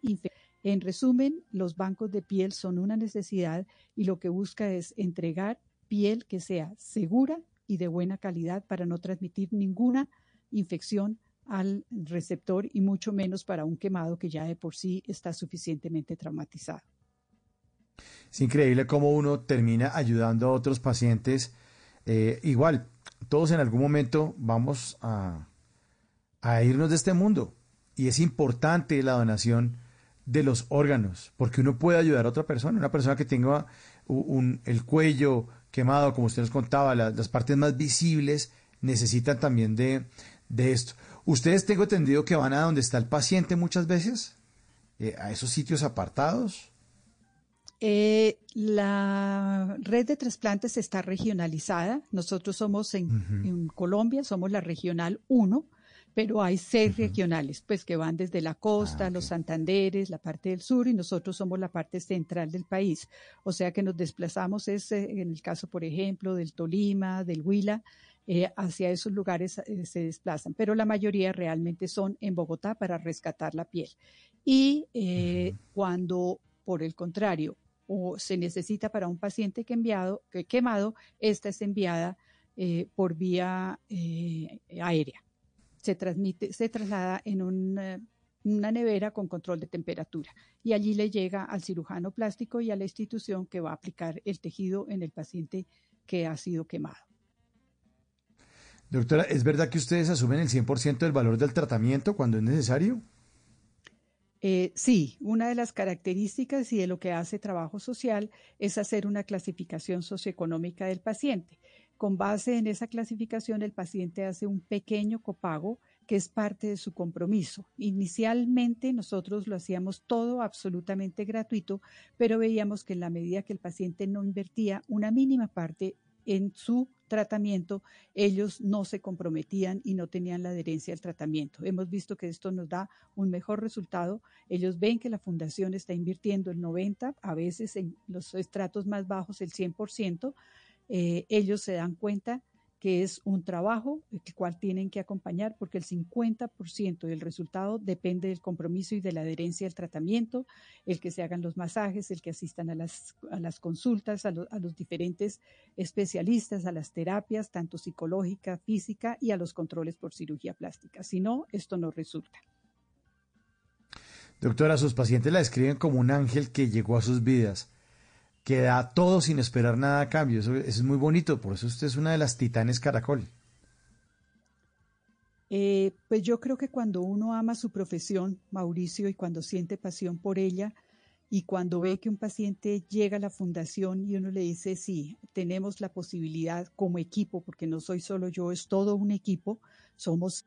infección. En resumen, los bancos de piel son una necesidad y lo que busca es entregar piel que sea segura y de buena calidad para no transmitir ninguna infección al receptor y mucho menos para un quemado que ya de por sí está suficientemente traumatizado. Es increíble cómo uno termina ayudando a otros pacientes. Eh, igual, todos en algún momento vamos a, a irnos de este mundo y es importante la donación de los órganos, porque uno puede ayudar a otra persona, una persona que tenga el cuello quemado, como usted nos contaba, las partes más visibles necesitan también de, de esto. ¿Ustedes tengo entendido que van a donde está el paciente muchas veces? Eh, ¿A esos sitios apartados? Eh, la red de trasplantes está regionalizada. Nosotros somos en, en Colombia, somos la regional 1 pero hay seis regionales, pues que van desde la costa, ah, los Santanderes, la parte del sur, y nosotros somos la parte central del país. O sea que nos desplazamos, es, eh, en el caso, por ejemplo, del Tolima, del Huila, eh, hacia esos lugares eh, se desplazan, pero la mayoría realmente son en Bogotá para rescatar la piel. Y cuando, por el contrario, o se necesita para un paciente que enviado, que quemado, esta es enviada por vía aérea se transmite, se traslada en una, nevera con control de temperatura y allí le llega al cirujano plástico y a la institución que va a aplicar el tejido en el paciente que ha sido quemado. Doctora, ¿es verdad que ustedes asumen el 100% del valor del tratamiento cuando es necesario? Eh, sí, una de las características y de lo que hace trabajo social es hacer una clasificación socioeconómica del paciente. Con base en esa clasificación, el paciente hace un pequeño copago que es parte de su compromiso. Inicialmente nosotros lo hacíamos todo absolutamente gratuito, pero veíamos que en la medida que el paciente no invertía una mínima parte en su tratamiento, ellos no se comprometían y no tenían la adherencia al tratamiento. Hemos visto que esto nos da un mejor resultado. Ellos ven que la fundación está invirtiendo el 90, a veces en los estratos más bajos el 100%, eh, ellos se dan cuenta que es un trabajo el cual tienen que acompañar porque el 50% del resultado depende del compromiso y de la adherencia al tratamiento, el que se hagan los masajes, el que asistan a las, a las consultas, a, a los diferentes especialistas, a las terapias, tanto psicológica, física y a los controles por cirugía plástica. Si no, esto no resulta. Doctora, sus pacientes la describen como un ángel que llegó a sus vidas que da todo sin esperar nada a cambio. Eso, es muy bonito, por eso usted es una de las titanes caracol. Eh, pues yo creo que cuando uno ama su profesión, Mauricio, y cuando siente pasión por ella, y cuando ve que un paciente llega a la fundación y uno le dice, sí, tenemos la posibilidad como equipo, porque no soy solo yo, es todo un equipo, somos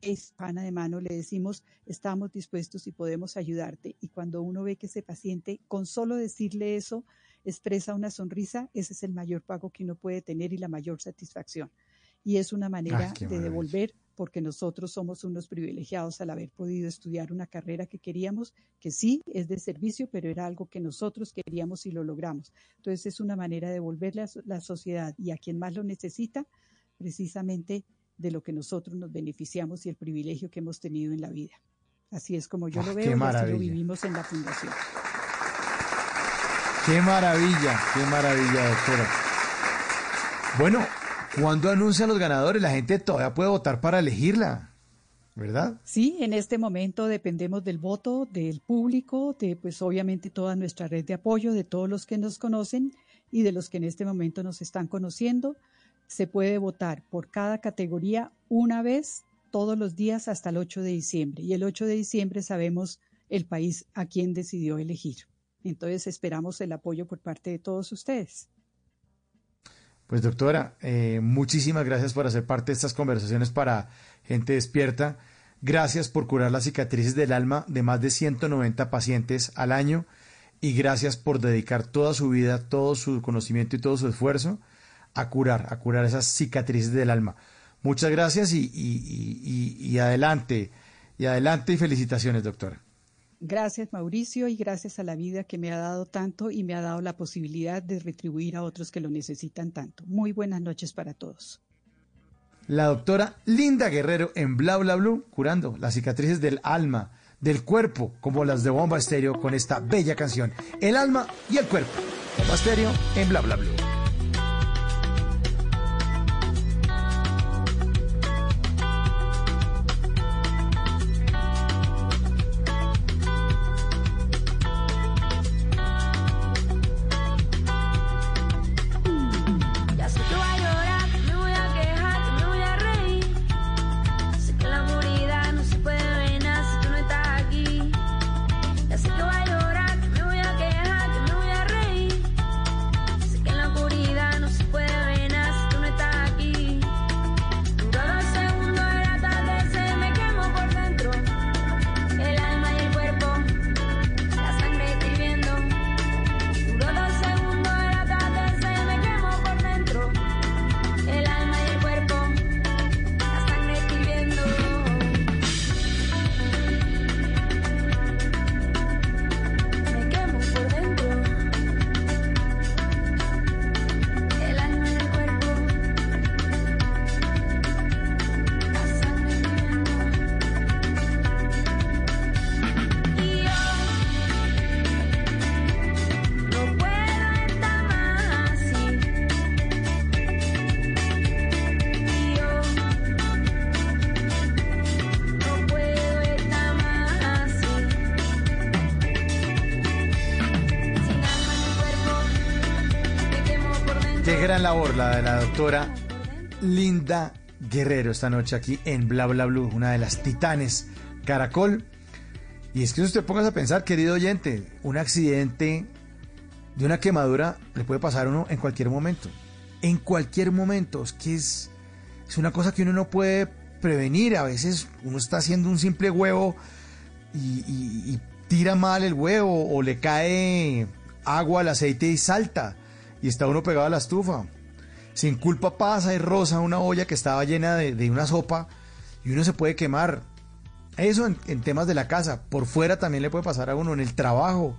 es pana de mano, le decimos, estamos dispuestos y podemos ayudarte. Y cuando uno ve que ese paciente, con solo decirle eso, expresa una sonrisa, ese es el mayor pago que uno puede tener y la mayor satisfacción. Y es una manera de devolver, porque nosotros somos unos privilegiados al haber podido estudiar una carrera que queríamos, que sí es de servicio, pero era algo que nosotros queríamos y lo logramos. Entonces es una manera de devolverle a la sociedad y a quien más lo necesita, precisamente de lo que nosotros nos beneficiamos y el privilegio que hemos tenido en la vida. Así es como yo lo veo y así lo vivimos en la Fundación. Qué maravilla, qué maravilla, doctora. Bueno, cuando anuncian los ganadores, la gente todavía puede votar para elegirla, ¿verdad? Sí, en este momento dependemos del voto del público, de pues obviamente toda nuestra red de apoyo, de todos los que nos conocen y de los que en este momento nos están conociendo se puede votar por cada categoría una vez todos los días hasta el 8 de diciembre. Y el 8 de diciembre sabemos el país a quién decidió elegir. Entonces esperamos el apoyo por parte de todos ustedes. Pues doctora, eh, muchísimas gracias por hacer parte de estas conversaciones para gente despierta. Gracias por curar las cicatrices del alma de más de 190 pacientes al año y gracias por dedicar toda su vida, todo su conocimiento y todo su esfuerzo a curar, a curar esas cicatrices del alma. Muchas gracias y, y, adelante, y adelante y felicitaciones, doctora. Gracias, Mauricio, y gracias a la vida que me ha dado tanto y me ha dado la posibilidad de retribuir a otros que lo necesitan tanto. Muy buenas noches para todos. La doctora Linda Guerrero en Bla Bla Blue, curando las cicatrices del alma, del cuerpo, como las de Bomba Estéreo, con esta bella canción. El alma y el cuerpo. Bomba Estéreo en Bla Bla Blue. De la doctora Linda Guerrero esta noche aquí en Bla Bla Blue, una de las titanes Caracol. Y es que usted pongas a pensar, querido oyente, un accidente de una quemadura le puede pasar a uno en cualquier momento. En cualquier momento. Es que es, es una cosa que uno no puede prevenir. A veces uno está haciendo un simple huevo y, y- y tira mal el huevo o le cae agua al aceite y salta. Y está uno pegado a la estufa. Sin culpa pasa y rosa una olla que estaba llena de, una sopa y uno se puede quemar. Eso en, temas de la casa. Por fuera también le puede pasar a uno en el trabajo.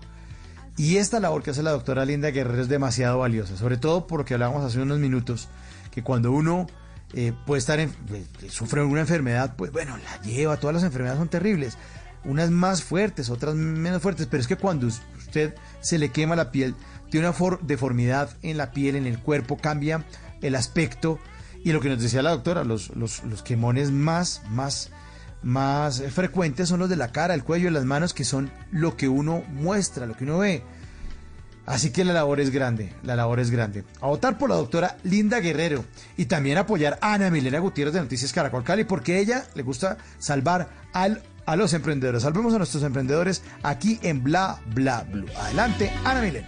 Y esta labor que hace la doctora Linda Guerrero es demasiado valiosa, sobre todo porque hablábamos hace unos minutos que cuando uno eh, puede estar en, eh, sufre alguna enfermedad, pues bueno, la lleva, todas las enfermedades son terribles, unas más fuertes, otras menos fuertes, pero es que cuando us- usted se le quema la piel, tiene una for- deformidad en la piel, en el cuerpo, cambia el aspecto y lo que nos decía la doctora, los, los, los quemones más, más más frecuentes son los de la cara, el cuello y las manos, que son lo que uno muestra, lo que uno ve. Así que la labor es grande, la labor es grande. A votar por la doctora Linda Guerrero y también apoyar a Ana Milena Gutiérrez de Noticias Caracol Cali, porque ella le gusta salvar al, a los emprendedores. Salvemos a nuestros emprendedores aquí en Bla Bla Blue. Adelante, Ana Milena.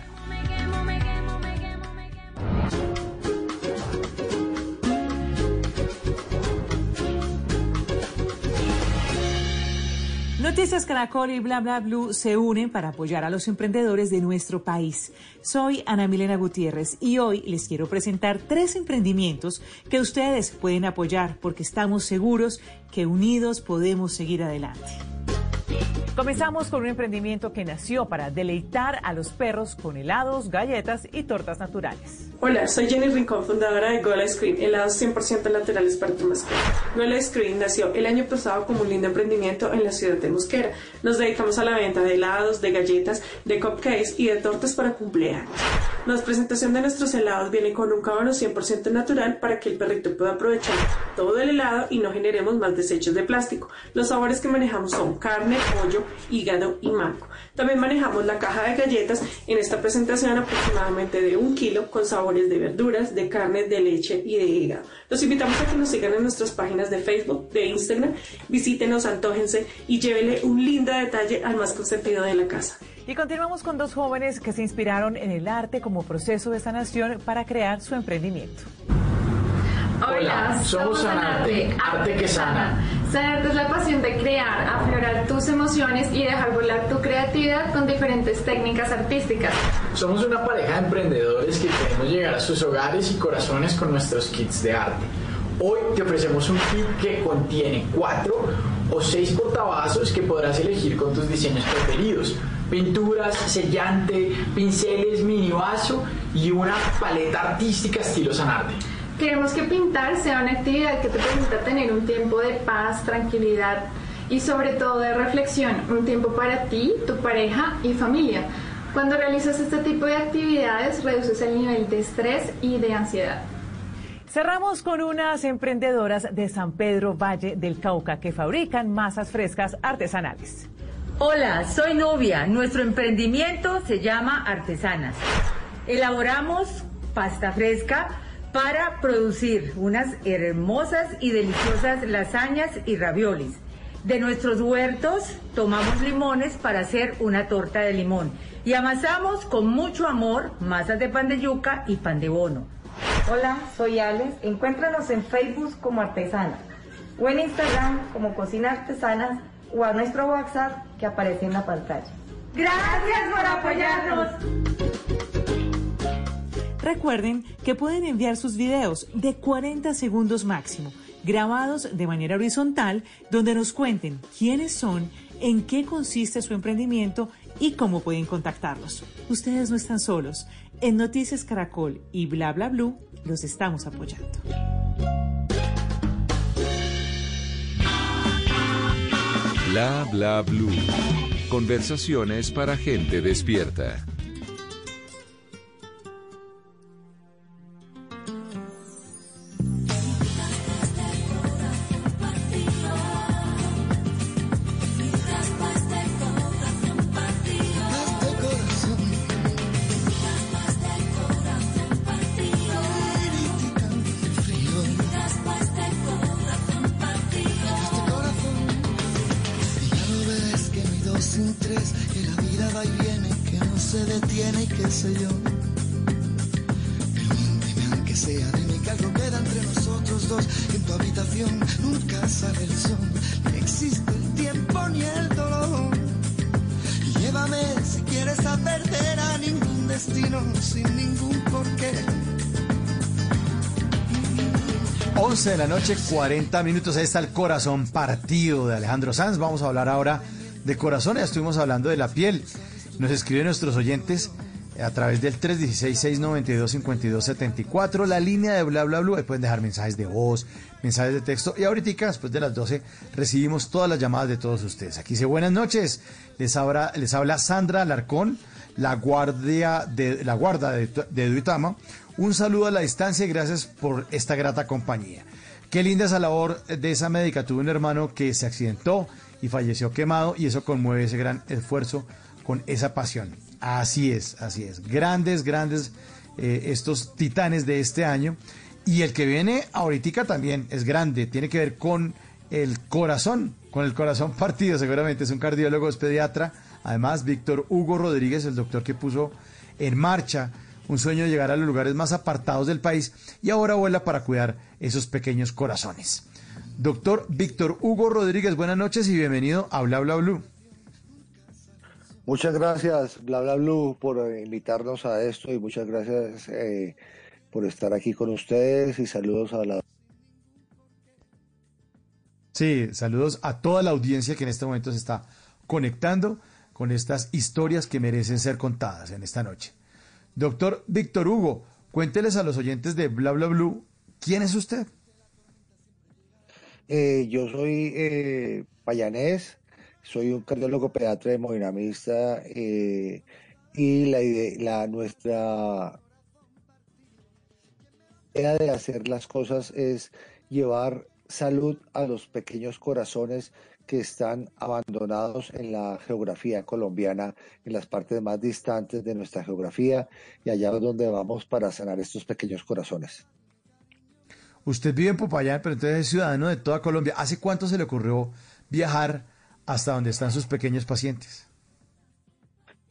Noticias Caracol y Bla Bla Blue se unen para apoyar a los emprendedores de nuestro país. Soy Ana Milena Gutiérrez y hoy les quiero presentar tres emprendimientos que ustedes pueden apoyar porque estamos seguros que unidos podemos seguir adelante. Comenzamos con un emprendimiento que nació para deleitar a los perros con helados, galletas y tortas naturales. Hola, soy Jenny Rincón, fundadora de Gola Cream, helados 100% naturales para tu mascota. Gola Cream nació el año pasado como un lindo emprendimiento en la ciudad de Mosquera. Nos dedicamos a la venta de helados, de galletas, de cupcakes y de tortas para cumpleaños. La presentación de nuestros helados viene con un cábano 100% natural para que el perrito pueda aprovechar todo el helado y no generemos más desechos de plástico. Los sabores que manejamos son carne, pollo, hígado y mango. También manejamos la caja de galletas en esta presentación aproximadamente de un kilo con sabores de verduras, de carne, de leche y de hígado. Los invitamos a que nos sigan en nuestras páginas de Facebook, de Instagram, visítenos, antójense y llévele un lindo detalle al más consentido de la casa. Y continuamos con dos jóvenes que se inspiraron en el arte como proceso de sanación para crear su emprendimiento. Hola, somos Sanarte, arte que sana. Sanarte es la pasión de crear, aflorar tus emociones y dejar volar tu creatividad con diferentes técnicas artísticas. Somos una pareja de emprendedores que queremos llegar a sus hogares y corazones con nuestros kits de arte. Hoy te ofrecemos un kit que contiene cuatro o seis portavasos que podrás elegir con tus diseños preferidos. Pinturas, sellante, pinceles, mini vaso y una paleta artística estilo Sanarte. Queremos que pintar sea una actividad que te permita tener un tiempo de paz, tranquilidad y sobre todo de reflexión, un tiempo para ti, tu pareja y familia. Cuando realizas este tipo de actividades reduces el nivel de estrés y de ansiedad. Cerramos con unas emprendedoras de San Pedro Valle del Cauca que fabrican masas frescas artesanales. Hola, soy Novia. Nuestro emprendimiento se llama Artesanas. Elaboramos pasta fresca para producir unas hermosas y deliciosas lasañas y raviolis. De nuestros huertos tomamos limones para hacer una torta de limón y amasamos con mucho amor masas de pan de yuca y pan de bono. Hola, soy Alex. Encuéntranos en Facebook como Artesanas o en Instagram como Cocina Artesanas o a nuestro WhatsApp que aparece en la pantalla. Gracias por apoyarnos. Recuerden que pueden enviar sus videos de 40 segundos máximo, grabados de manera horizontal, donde nos cuenten quiénes son, en qué consiste su emprendimiento y cómo pueden contactarlos. Ustedes no están solos. En Noticias Caracol y Bla Bla Blue los estamos apoyando. Bla bla blue. Conversaciones para gente despierta. Noche, 40 minutos. Ahí está el corazón partido de Alejandro Sanz. Vamos a hablar ahora de corazón. Ya estuvimos hablando de la piel. Nos escriben nuestros oyentes a través del 316-692-5274, la línea de bla bla bla. Ahí pueden dejar mensajes de voz, mensajes de texto. Y ahorita, después de las 12, recibimos todas las llamadas de todos ustedes. Aquí dice buenas noches. Les habla, les habla Sandra Alarcón, la guardia de la guarda de, de Duitama. Un saludo a la distancia y gracias por esta grata compañía. Qué linda esa labor de esa médica. Tuve un hermano que se accidentó y falleció quemado y eso conmueve ese gran esfuerzo con esa pasión. Así es, así es. Grandes, grandes eh, estos titanes de este año. Y el que viene ahorita también es grande. Tiene que ver con el corazón, con el corazón <laughs> partido. Seguramente es un cardiólogo, es pediatra. Además, Víctor Hugo Rodríguez, el doctor que puso en marcha un sueño de llegar a los lugares más apartados del país y ahora vuela para cuidar esos pequeños corazones. Doctor Víctor Hugo Rodríguez, buenas noches y bienvenido a Bla Bla Blue. Muchas gracias, Bla Bla Blue, por invitarnos a esto y muchas gracias eh, por estar aquí con ustedes y saludos a la... Sí, saludos a toda la audiencia que en este momento se está conectando con estas historias que merecen ser contadas en esta noche. Doctor Víctor Hugo, cuénteles a los oyentes de Bla Bla Blue, ¿quién es usted? Eh, yo soy eh, payanés, soy un cardiólogo pediatra hemodinamista eh, y la, la nuestra idea de hacer las cosas es llevar salud a los pequeños corazones que están abandonados en la geografía colombiana, en las partes más distantes de nuestra geografía y allá es donde vamos para sanar estos pequeños corazones. Usted vive en Popayán, pero entonces es ciudadano de toda Colombia. ¿Hace cuánto se le ocurrió viajar hasta donde están sus pequeños pacientes?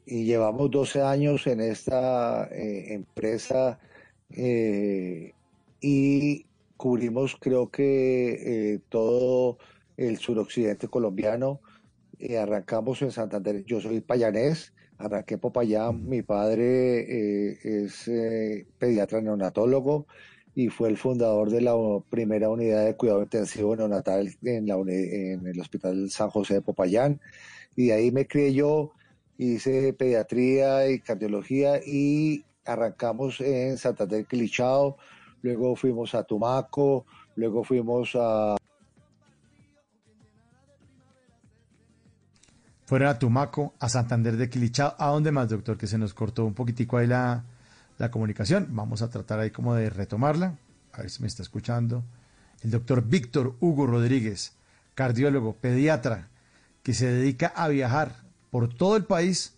Y llevamos 12 años en esta eh, empresa eh, y cubrimos creo que eh, todo el suroccidente colombiano. Arrancamos en Santander, yo soy payanés, arranqué en Popayán, mi padre es pediatra neonatólogo y fue el fundador de la primera unidad de cuidado intensivo neonatal en, el Hospital San José de Popayán. Y de ahí me crié yo, hice pediatría y cardiología y arrancamos en Santander Quilichao, luego fuimos a Tumaco, luego fuimos a Fueron a Tumaco, a Santander de Quilichao. ¿A dónde más, doctor? Que se nos cortó un poquitico ahí la, la comunicación. Vamos a tratar ahí como de retomarla. A ver si me está escuchando. El doctor Víctor Hugo Rodríguez, cardiólogo, pediatra, que se dedica a viajar por todo el país,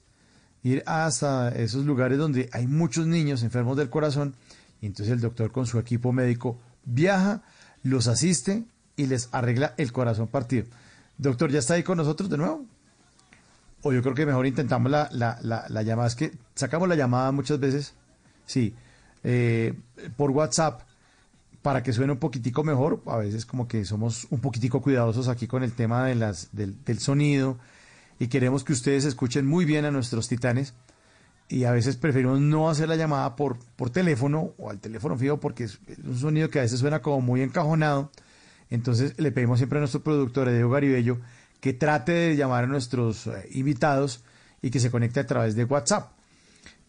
ir hasta esos lugares donde hay muchos niños enfermos del corazón. Y entonces el doctor con su equipo médico viaja, los asiste y les arregla el corazón partido. Doctor, ¿ya está ahí con nosotros de nuevo? o yo creo que mejor intentamos la, la, la, llamada. Es que sacamos la llamada muchas veces, sí, eh, por WhatsApp para que suene un poquitico mejor. A veces como que somos un poquitico cuidadosos aquí con el tema de las, del, del sonido y queremos que ustedes escuchen muy bien a nuestros titanes y a veces preferimos no hacer la llamada por, por teléfono o al teléfono fijo porque es un sonido que a veces suena como muy encajonado. Entonces le pedimos siempre a nuestro productor Edeo Garibello que trate de llamar a nuestros eh, invitados y que se conecte a través de WhatsApp.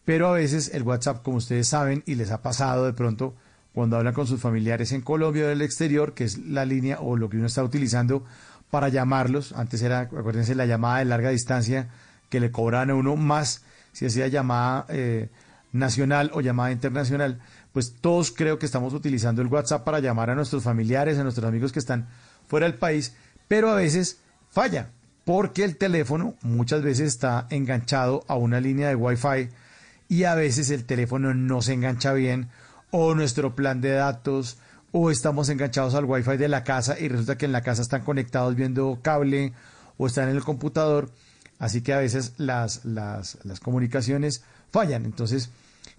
Pero a veces el WhatsApp, como ustedes saben, y les ha pasado de pronto cuando hablan con sus familiares en Colombia o del exterior, que es la línea o lo que uno está utilizando para llamarlos. Antes era, acuérdense, la llamada de larga distancia que le cobran a uno más si hacía llamada eh, nacional o llamada internacional. Pues todos creo que estamos utilizando el WhatsApp para llamar a nuestros familiares, a nuestros amigos que están fuera del país, pero a veces falla, porque el teléfono muchas veces está enganchado a una línea de Wi-Fi y a veces el teléfono no se engancha bien o nuestro plan de datos o estamos enganchados al Wi-Fi de la casa y resulta que en la casa están conectados viendo cable o están en el computador. así que a veces las, las, las comunicaciones fallan. Entonces,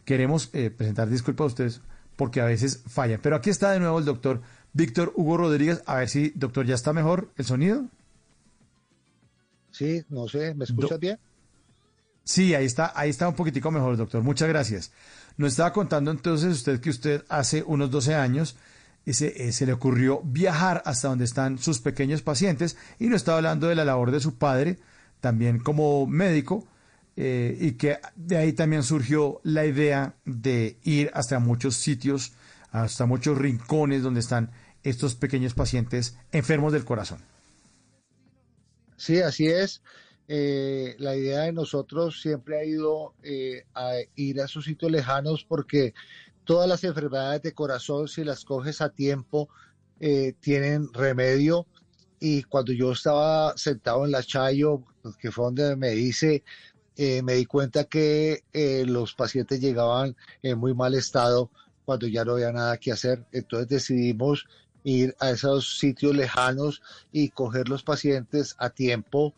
queremos eh, presentar disculpas a ustedes porque a veces fallan. Pero aquí está de nuevo el doctor Víctor Hugo Rodríguez. A ver si, doctor, ya está mejor el sonido. Sí, no sé, ¿me escuchas bien? Sí, ahí está, ahí está un poquitico mejor, doctor. Muchas gracias. Nos estaba contando entonces usted que usted hace unos 12 años se, eh, se le ocurrió viajar hasta donde están sus pequeños pacientes y no estaba hablando de la labor de su padre, también como médico, eh, y que de ahí también surgió la idea de ir hasta muchos sitios, hasta muchos rincones donde están estos pequeños pacientes enfermos del corazón. Sí, así es. Eh, la idea de nosotros siempre ha ido eh, a ir a esos sitios lejanos porque todas las enfermedades de corazón, si las coges a tiempo, eh, tienen remedio. Y cuando yo estaba sentado en la Chayo, que fue donde me hice, me di cuenta que los pacientes llegaban en muy mal estado cuando ya no había nada que hacer. Entonces decidimos ir a esos sitios lejanos y coger los pacientes a tiempo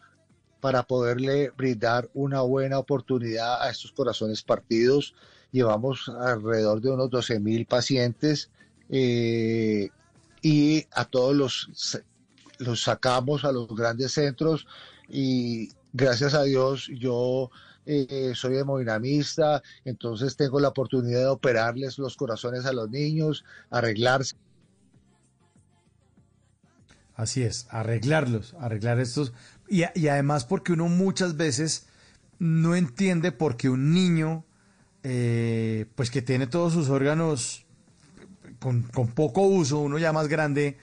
para poderle brindar una buena oportunidad a estos corazones partidos. Llevamos alrededor de unos 12 mil pacientes eh, y a todos los, los sacamos a los grandes centros y gracias a Dios yo eh, soy hemodinamista, entonces tengo la oportunidad de operarles los corazones a los niños, arreglarse Así es, arreglarlos, arreglar estos. Y, además porque uno muchas veces no entiende por qué un niño, eh, pues que tiene todos sus órganos con, poco uso, uno ya más grande,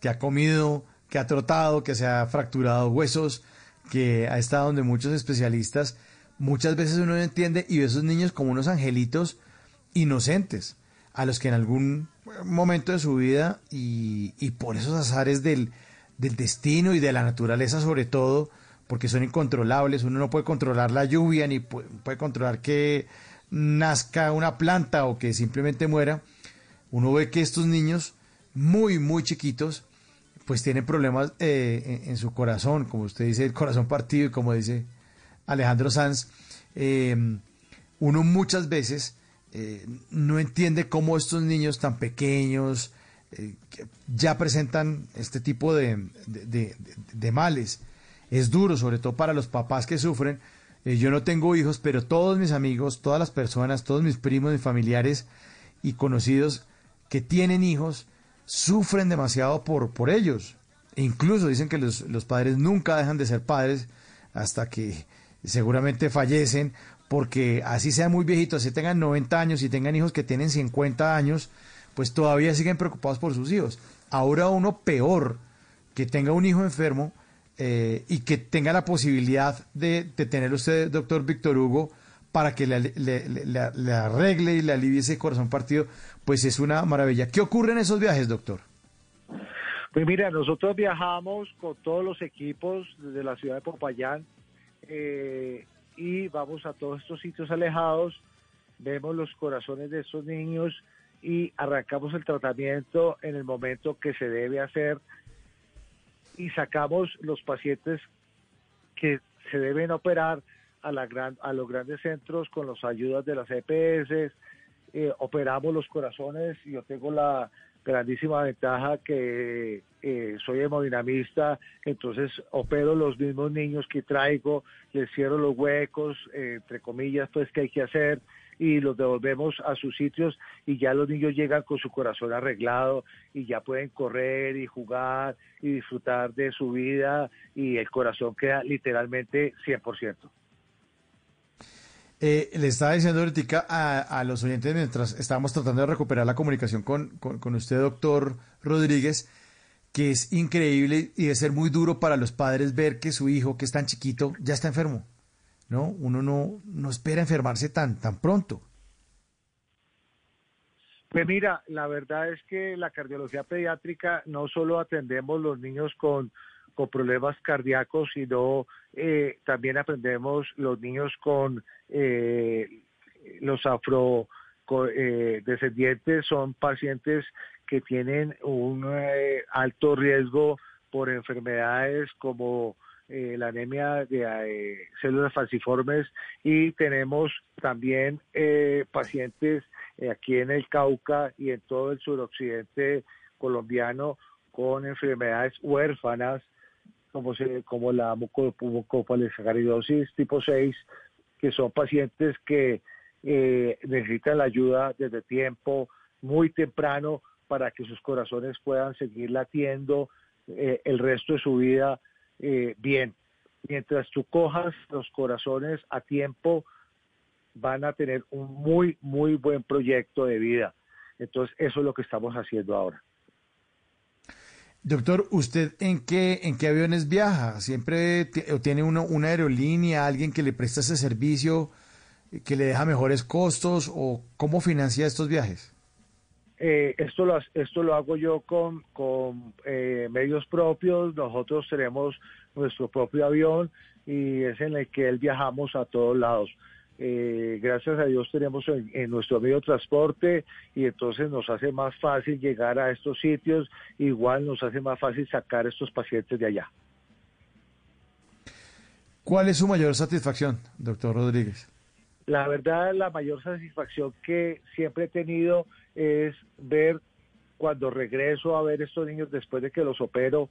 que ha comido, que ha trotado, que se ha fracturado huesos, que ha estado donde muchos especialistas, muchas veces uno no entiende y ve a esos niños como unos angelitos inocentes, a los que en algún momento de su vida y, por esos azares del, destino y de la naturaleza sobre todo, porque son incontrolables, uno no puede controlar la lluvia ni puede, controlar que nazca una planta o que simplemente muera, uno ve que estos niños muy, muy chiquitos, pues tienen problemas eh, en, su corazón, como usted dice, el corazón partido y como dice Alejandro Sanz, eh, uno muchas veces eh, no entiende cómo estos niños tan pequeños eh, ya presentan este tipo de, de, males. Es duro, sobre todo para los papás que sufren. Eh, yo no tengo hijos, pero todos mis amigos, todas las personas, todos mis primos, mis familiares y conocidos que tienen hijos, sufren demasiado por, por ellos. E incluso dicen que los, los padres nunca dejan de ser padres hasta que seguramente fallecen porque así sean muy viejitos, así tengan 90 años y tengan hijos que tienen 50 años, pues todavía siguen preocupados por sus hijos. Ahora uno peor, que tenga un hijo enfermo eh, y que tenga la posibilidad de, tener usted, doctor Víctor Hugo, para que le, arregle y le alivie ese corazón partido, pues es una maravilla. ¿Qué ocurre en esos viajes, doctor? Pues mira, nosotros viajamos con todos los equipos desde la ciudad de Popayán. Eh, y vamos a todos estos sitios alejados, vemos los corazones de estos niños y arrancamos el tratamiento en el momento que se debe hacer y sacamos los pacientes que se deben operar a, la gran, a los grandes centros con las ayudas de las EPS, eh, operamos los corazones, yo tengo la grandísima ventaja que eh, soy hemodinamista, entonces opero los mismos niños que traigo, les cierro los huecos, eh, entre comillas, pues que hay que hacer y los devolvemos a sus sitios y ya los niños llegan con su corazón arreglado y ya pueden correr y jugar y disfrutar de su vida y el corazón queda literalmente 100%. Eh, le estaba diciendo ahorita a, los oyentes mientras estábamos tratando de recuperar la comunicación con, con, usted, doctor Rodríguez, que es increíble y de ser muy duro para los padres ver que su hijo, que es tan chiquito, ya está enfermo. ¿No? Uno no, no espera enfermarse tan, tan pronto. Pues mira, la verdad es que la cardiología pediátrica no solo atendemos los niños con con problemas cardíacos, sino eh, también aprendemos los niños con eh, los afro eh, descendientes son pacientes que tienen un alto riesgo por enfermedades como eh, la anemia de eh, células falciformes y tenemos también eh, pacientes aquí en el Cauca y en todo el suroccidente colombiano con enfermedades huérfanas como, se, como la mucopolisacaridosis tipo 6, que son pacientes que necesitan la ayuda desde tiempo muy temprano para que sus corazones puedan seguir latiendo el resto de su vida eh, bien. Mientras tú cojas los corazones a tiempo, van a tener un muy, muy buen proyecto de vida. Entonces, eso es lo que estamos haciendo ahora. Doctor, ¿usted en qué, en qué aviones viaja? ¿Siempre tiene uno, una aerolínea, alguien que le presta ese servicio, que le deja mejores costos o cómo financia estos viajes? Eh, esto, lo, esto lo hago yo con, con eh, medios propios, nosotros tenemos nuestro propio avión y es en el que él viajamos a todos lados. Eh, gracias a Dios tenemos en, nuestro medio de transporte y entonces nos hace más fácil llegar a estos sitios, igual nos hace más fácil sacar a estos pacientes de allá. ¿Cuál es su mayor satisfacción, doctor Rodríguez? La verdad, la mayor satisfacción que siempre he tenido es ver cuando regreso a ver estos niños después de que los opero,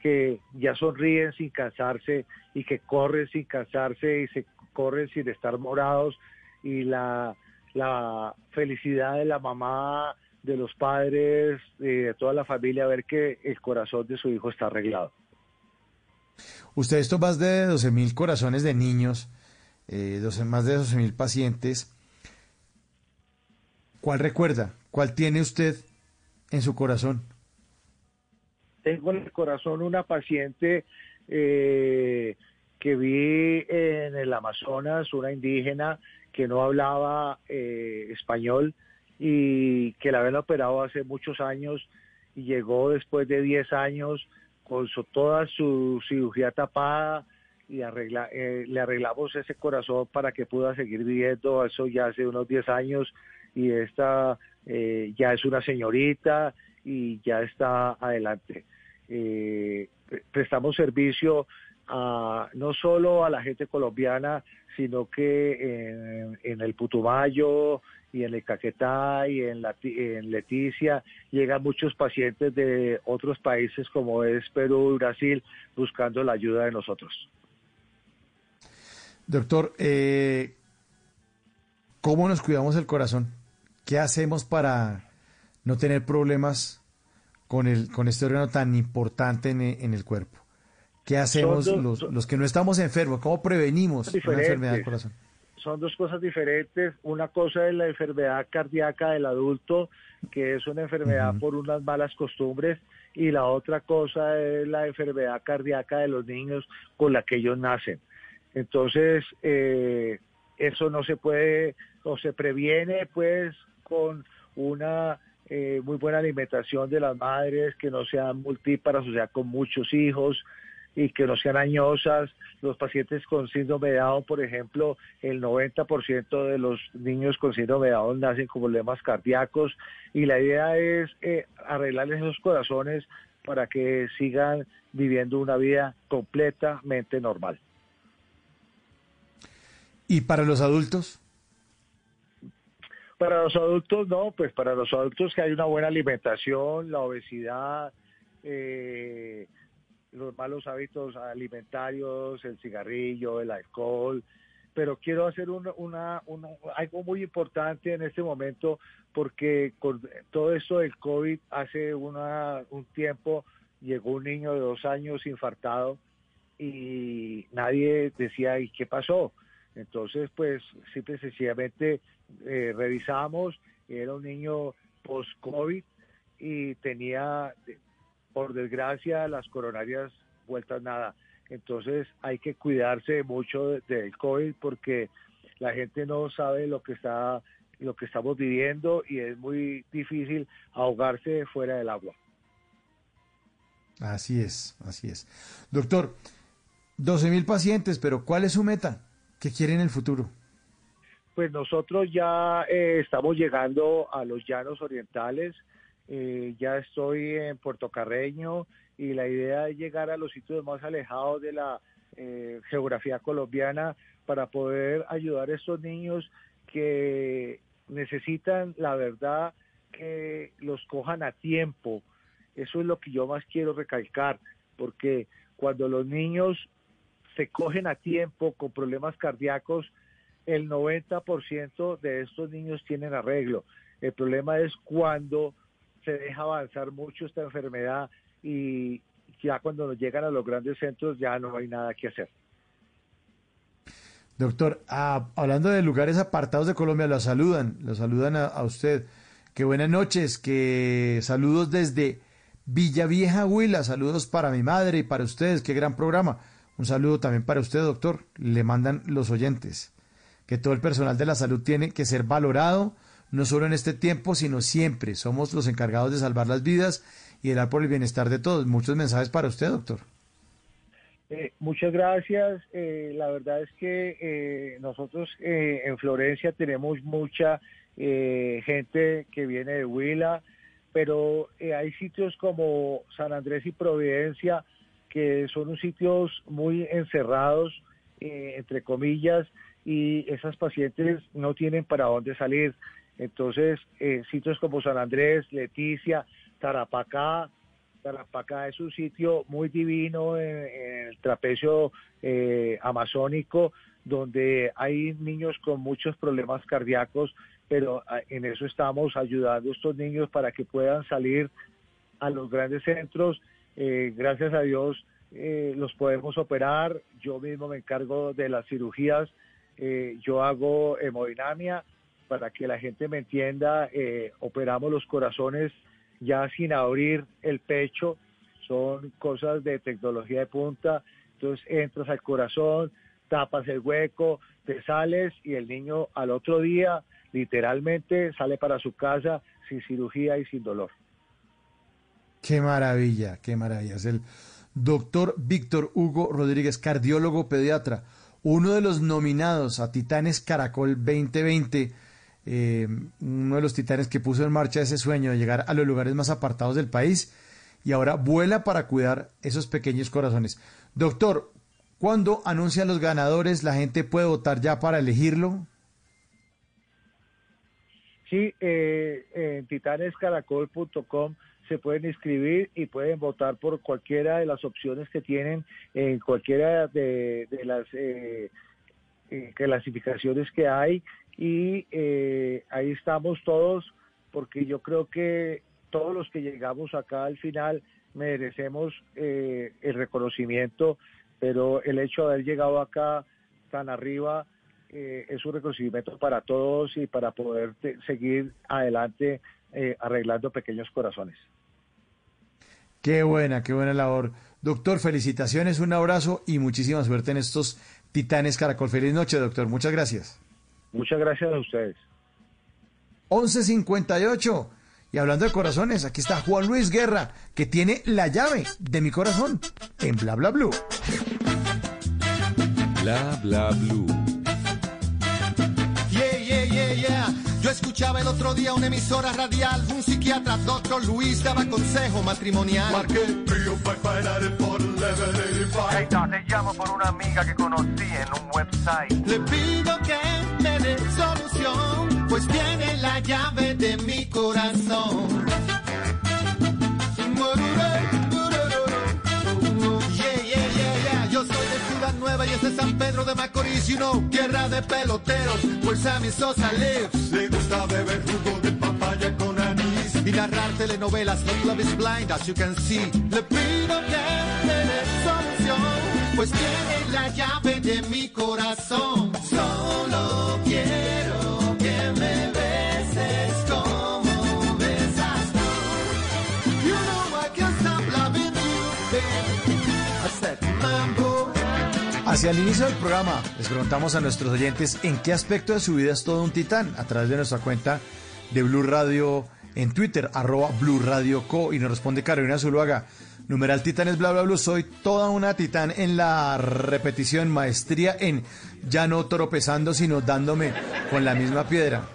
que ya sonríen sin cansarse y que corren sin cansarse y se corren sin estar morados y la, la felicidad de la mamá, de los padres, de toda la familia, ver que el corazón de su hijo está arreglado. Usted esto más de 12 mil corazones de niños, eh, 12, más de 12 mil pacientes. ¿Cuál recuerda? ¿Cuál tiene usted en su corazón? Tengo en el corazón una paciente eh, que vi en el Amazonas, una indígena que no hablaba eh, español y que la habían operado hace muchos años y llegó después de 10 años con toda su cirugía tapada y arregla, eh, le arreglamos ese corazón para que pueda seguir viviendo, eso ya hace unos 10 años y esta eh, ya es una señorita y ya está adelante. Eh, prestamos servicio a, no solo a la gente colombiana, sino que en, el Putumayo y en el Caquetá y en, en Leticia llegan muchos pacientes de otros países como es Perú y Brasil buscando la ayuda de nosotros. Doctor, eh, ¿cómo nos cuidamos el corazón? ¿Qué hacemos para no tener problemas con, el, con este órgano tan importante en, el cuerpo? ¿Qué hacemos los, que no estamos enfermos? ¿Cómo prevenimos una enfermedad del corazón? Son dos cosas diferentes. Una cosa es la enfermedad cardíaca del adulto, que es una enfermedad por unas malas costumbres, y la otra cosa es la enfermedad cardíaca de los niños con la que ellos nacen. Entonces, eh, eso no se puede, o se previene pues con una eh, muy buena alimentación de las madres, que no sean multíparas, o sea, con muchos hijos y que no sean añosas. Los pacientes con síndrome de Down, por ejemplo, el 90% de los niños con síndrome de Down nacen con problemas cardíacos y la idea es eh, arreglarles esos corazones para que sigan viviendo una vida completamente normal. ¿Y para los adultos? Para los adultos no, pues para los adultos que hay una buena alimentación, la obesidad, eh, los malos hábitos alimentarios, el cigarrillo, el alcohol, pero quiero hacer una, algo muy importante en este momento porque con todo esto del COVID hace una, un tiempo llegó un niño de dos años infartado y nadie decía, ¿y qué pasó? Entonces, pues, simple y sencillamente eh, revisamos, era un niño post-COVID y tenía, por desgracia, las coronarias vueltas nada. Entonces, hay que cuidarse mucho del COVID porque la gente no sabe lo que está lo que estamos viviendo y es muy difícil ahogarse fuera del agua. Así es, así es. Doctor, 12 mil pacientes, pero ¿cuál es su meta? ¿Qué quiere el futuro? Pues nosotros ya eh, estamos llegando a los llanos orientales, eh, ya estoy en Puerto Carreño y la idea es llegar a los sitios más alejados de la eh, geografía colombiana, para poder ayudar a estos niños que necesitan, la verdad, que los cojan a tiempo. Eso es lo que yo más quiero recalcar, porque cuando los niños se cogen a tiempo con problemas cardíacos, el 90% de estos niños tienen arreglo. El problema es cuando se deja avanzar mucho esta enfermedad y ya cuando nos llegan a los grandes centros ya no hay nada que hacer. Doctor, ah, hablando de lugares apartados de Colombia, lo saludan, lo saludan a, usted. Qué buenas noches, que saludos desde Villavieja Huila, saludos para mi madre y para ustedes, qué gran programa. Un saludo también para usted, doctor, le mandan los oyentes. Que todo el personal de la salud tiene que ser valorado, no solo en este tiempo, sino siempre. Somos los encargados de salvar las vidas y de dar por el bienestar de todos. Muchos mensajes para usted, doctor. Eh, muchas gracias. Eh, la verdad es que eh, nosotros eh, en Florencia tenemos mucha gente que viene de Huila, pero hay sitios como San Andrés y Providencia que son sitios muy encerrados, eh, entre comillas, y esas pacientes no tienen para dónde salir. Entonces, eh, sitios como San Andrés, Leticia, Tarapacá, Tarapacá es un sitio muy divino en, en el trapecio eh, amazónico, donde hay niños con muchos problemas cardíacos, pero ah, en eso estamos ayudando a estos niños para que puedan salir a los grandes centros. Eh, gracias a Dios eh, los podemos operar. Yo mismo me encargo de las cirugías. Eh, yo hago hemodinamia para que la gente me entienda. eh, operamos los corazones ya sin abrir el pecho. Son cosas de tecnología de punta. Entonces entras al corazón, tapas el hueco, te sales y el niño al otro día literalmente sale para su casa sin cirugía y sin dolor. Qué maravilla, qué maravilla. Es el doctor Víctor Hugo Rodríguez, cardiólogo pediatra, uno de los nominados a Titanes Caracol 2020, eh, uno de los titanes que puso en marcha ese sueño de llegar a los lugares más apartados del país y ahora vuela para cuidar esos pequeños corazones. Doctor, ¿cuándo anuncian los ganadores? ¿La gente puede votar ya para elegirlo? Sí, eh, en titanescaracol.com se pueden inscribir y pueden votar por cualquiera de las opciones que tienen en cualquiera de, las eh, eh, clasificaciones que hay y eh, ahí estamos todos porque yo creo que todos los que llegamos acá al final merecemos eh, el reconocimiento, pero el hecho de haber llegado acá tan arriba eh, es un reconocimiento para todos y para poder seguir adelante eh, arreglando pequeños corazones. Qué buena, qué buena labor. Doctor, felicitaciones, un abrazo y muchísima suerte en estos Titanes Caracol. Feliz noche, doctor. Muchas gracias. Muchas gracias a ustedes. 11.58. Y hablando de corazones, aquí está Juan Luis Guerra, que tiene la llave de mi corazón en Bla Bla Blue. Bla bla blue. Escuchaba el otro día una emisora radial, un psiquiatra, doctor Luis, daba consejo matrimonial. Marqué trío por Hey, doc, te llamo por una amiga que conocí en un website. Le pido que me dé solución, pues tiene la llave de mi corazón. Es de San Pedro de Macorís, you know, tierra de peloteros, pues Sammy Sosa lives. Le gusta beber jugo de papaya con anís y narrar telenovelas. Like Love is Blind, as you can see. Le pido que me dé solución, pues tiene la llave de mi corazón. Solo quiero Hacia el inicio del programa, les preguntamos a nuestros oyentes en qué aspecto de su vida es todo un titán a través de nuestra cuenta de Blue Radio en Twitter, arroba Blue Radio Co. Y nos responde Carolina Zuluaga, numeral titanes bla bla bla, soy toda una titán en la repetición, maestría en ya no tropezando, sino dándome con la misma piedra.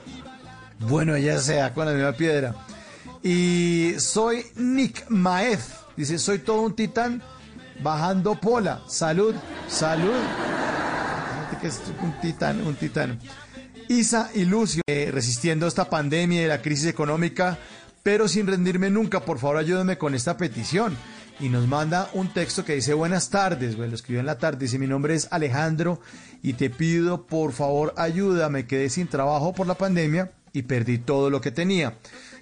Bueno, ella sea con la misma piedra. Y soy Nick Maez, dice, soy todo un titán bajando pola. Salud Salud. Que es un titán, un titán. Isa y Lucio, eh, resistiendo esta pandemia y la crisis económica, pero sin rendirme nunca, por favor ayúdenme con esta petición. Y nos manda un texto que dice buenas tardes, güey, lo escribió en la tarde, dice mi nombre es Alejandro y te pido por favor ayuda, me quedé sin trabajo por la pandemia y perdí todo lo que tenía.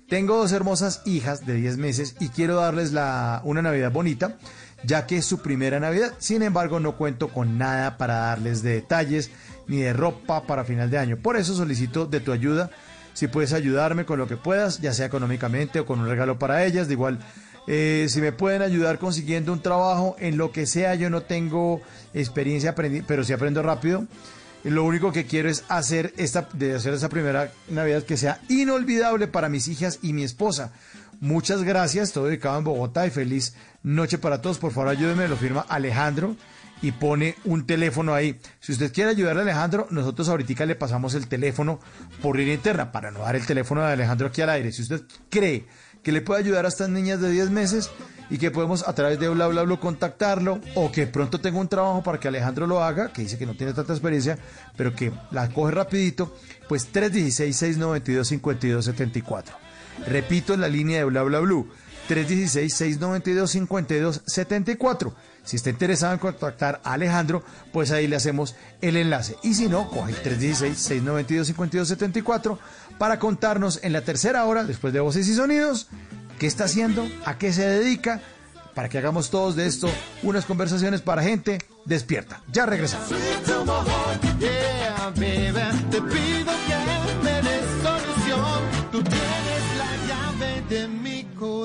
Tengo dos hermosas hijas de 10 meses y quiero darles la, una Navidad bonita, ya que es su primera Navidad. Sin embargo, no cuento con nada para darles de detalles ni de ropa para final de año. Por eso solicito de tu ayuda, si puedes ayudarme con lo que puedas, ya sea económicamente o con un regalo para ellas. De igual, eh, si me pueden ayudar consiguiendo un trabajo en lo que sea, yo no tengo experiencia, pero sí aprendo rápido. Lo único que quiero es hacer esta, de hacer esa primera Navidad que sea inolvidable para mis hijas y mi esposa. Muchas gracias, todo dedicado en Bogotá y feliz noche para todos. Por favor, ayúdenme, lo firma Alejandro y pone un teléfono ahí. Si usted quiere ayudarle a Alejandro, nosotros ahorita le pasamos el teléfono por línea interna para no dar el teléfono de Alejandro aquí al aire. Si usted cree que le puede ayudar a estas niñas de 10 meses, y que podemos a través de bla bla bla contactarlo o que pronto tenga un trabajo para que Alejandro lo haga, que dice que no tiene tanta experiencia, pero que la coge rapidito, pues 316-692-5274. Repito en la línea de bla bla blue, 316-692-5274. Si está interesado en contactar a Alejandro, pues ahí le hacemos el enlace. Y si no, coge el 316-692-5274 para contarnos en la tercera hora, después de voces y sonidos, qué está haciendo, a qué se dedica, para que hagamos todos de esto unas conversaciones para gente despierta. Ya regresamos.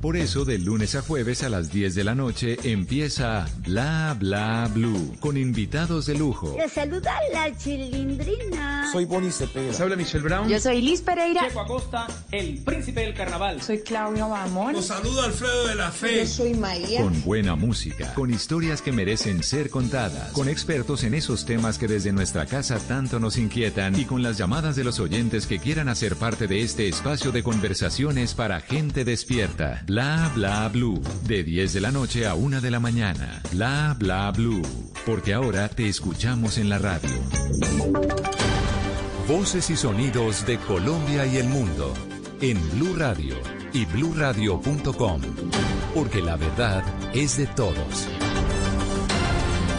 Por eso, de lunes a jueves a las 10 de la noche empieza Bla Bla Blue con invitados de lujo. Le saluda la chilindrina. Soy Bonnie Cepeda. Se habla Michelle Brown. Yo soy Liz Pereira. Checo Acosta, el príncipe del carnaval. Soy Claudio Bamón. Los saludo Alfredo de la Fe. Yo soy María. Con buena música, con historias que merecen ser contadas, con expertos en esos temas que desde nuestra casa tanto nos inquietan y con las llamadas de los oyentes que quieran hacer parte de este espacio de conversaciones para gente despierta. Bla bla blue. De 10 de la noche a 1 de la mañana. Bla bla blue. Porque ahora te escuchamos en la radio. Voces y sonidos de Colombia y el mundo. En Blue Radio y bluradio.com. Porque la verdad es de todos.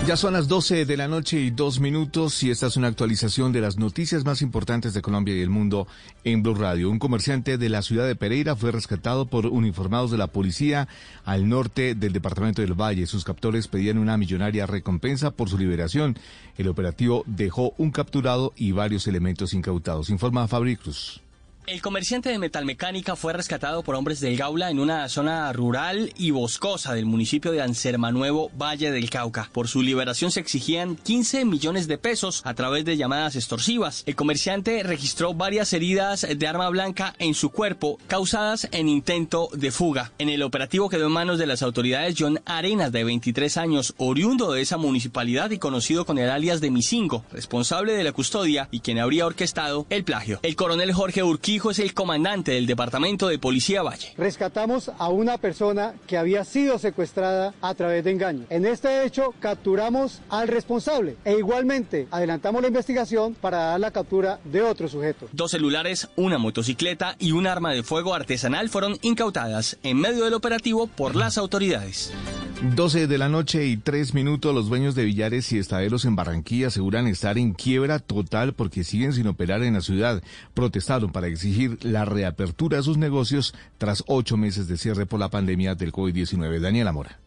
Ya son las 12 de la noche y dos minutos y esta es una actualización de las noticias más importantes de Colombia y el mundo en Blue Radio. Un comerciante de la ciudad de Pereira fue rescatado por uniformados de la policía al norte del departamento del Valle. Sus captores pedían una millonaria recompensa por su liberación. El operativo dejó un capturado y varios elementos incautados. Informa Fabri Cruz. El comerciante de metalmecánica fue rescatado por hombres del Gaula en una zona rural y boscosa del municipio de Ansermanuevo, Valle del Cauca. Por su liberación se exigían 15 millones de pesos a través de llamadas extorsivas. El comerciante registró varias heridas de arma blanca en su cuerpo causadas en intento de fuga. En el operativo quedó en manos de las autoridades John Arenas, de 23 años, oriundo de esa municipalidad y conocido con el alias de Misingo, responsable de la custodia y quien habría orquestado el plagio. El coronel Jorge Urquijo es el comandante del Departamento de Policía Valle. Rescatamos a una persona que había sido secuestrada a través de engaño. En este hecho capturamos al responsable e igualmente adelantamos la investigación para dar la captura de otro sujeto. Dos celulares, una motocicleta y un arma de fuego artesanal fueron incautadas en medio del operativo por las autoridades. 12 de la noche y 3 minutos, los dueños de billares y estaderos en Barranquilla aseguran estar en quiebra total porque siguen sin operar en la ciudad. Protestaron para exigir la reapertura de sus negocios tras ocho meses de cierre por la pandemia del COVID-19. Daniela Mora.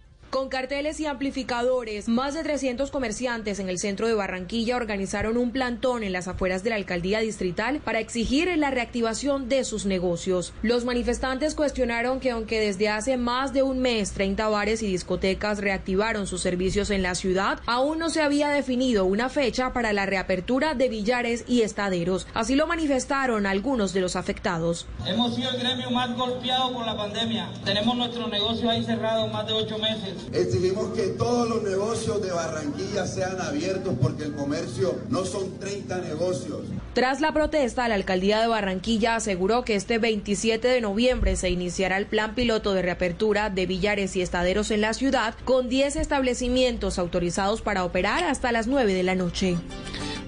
Carteles y amplificadores, más de 300 comerciantes en el centro de Barranquilla organizaron un plantón en las afueras de la alcaldía distrital para exigir la reactivación de sus negocios. Los manifestantes cuestionaron que aunque desde hace más de un mes 30 bares y discotecas reactivaron sus servicios en la ciudad, aún no se había definido una fecha para la reapertura de billares y estaderos. Así lo manifestaron algunos de los afectados. Hemos sido el gremio más golpeado por la pandemia. Tenemos nuestro negocio ahí cerrado más de ocho meses. Exigimos que todos los negocios de Barranquilla sean abiertos porque el comercio no son 30 negocios. Tras la protesta, la alcaldía de Barranquilla aseguró que este 27 de noviembre se iniciará el plan piloto de reapertura de billares y estaderos en la ciudad con 10 establecimientos autorizados para operar hasta las 9 de la noche.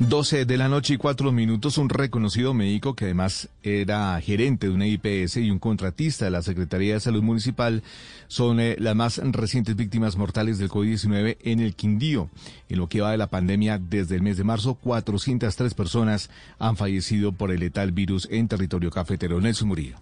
12 de la noche y 4 minutos, un reconocido médico que además era gerente de una IPS y un contratista de la Secretaría de Salud Municipal son eh, las más recientes víctimas mortales del COVID-19 en el Quindío. En lo que va de la pandemia desde el mes de marzo, 403 personas han fallecido por el letal virus en territorio cafetero. Nelson Murillo.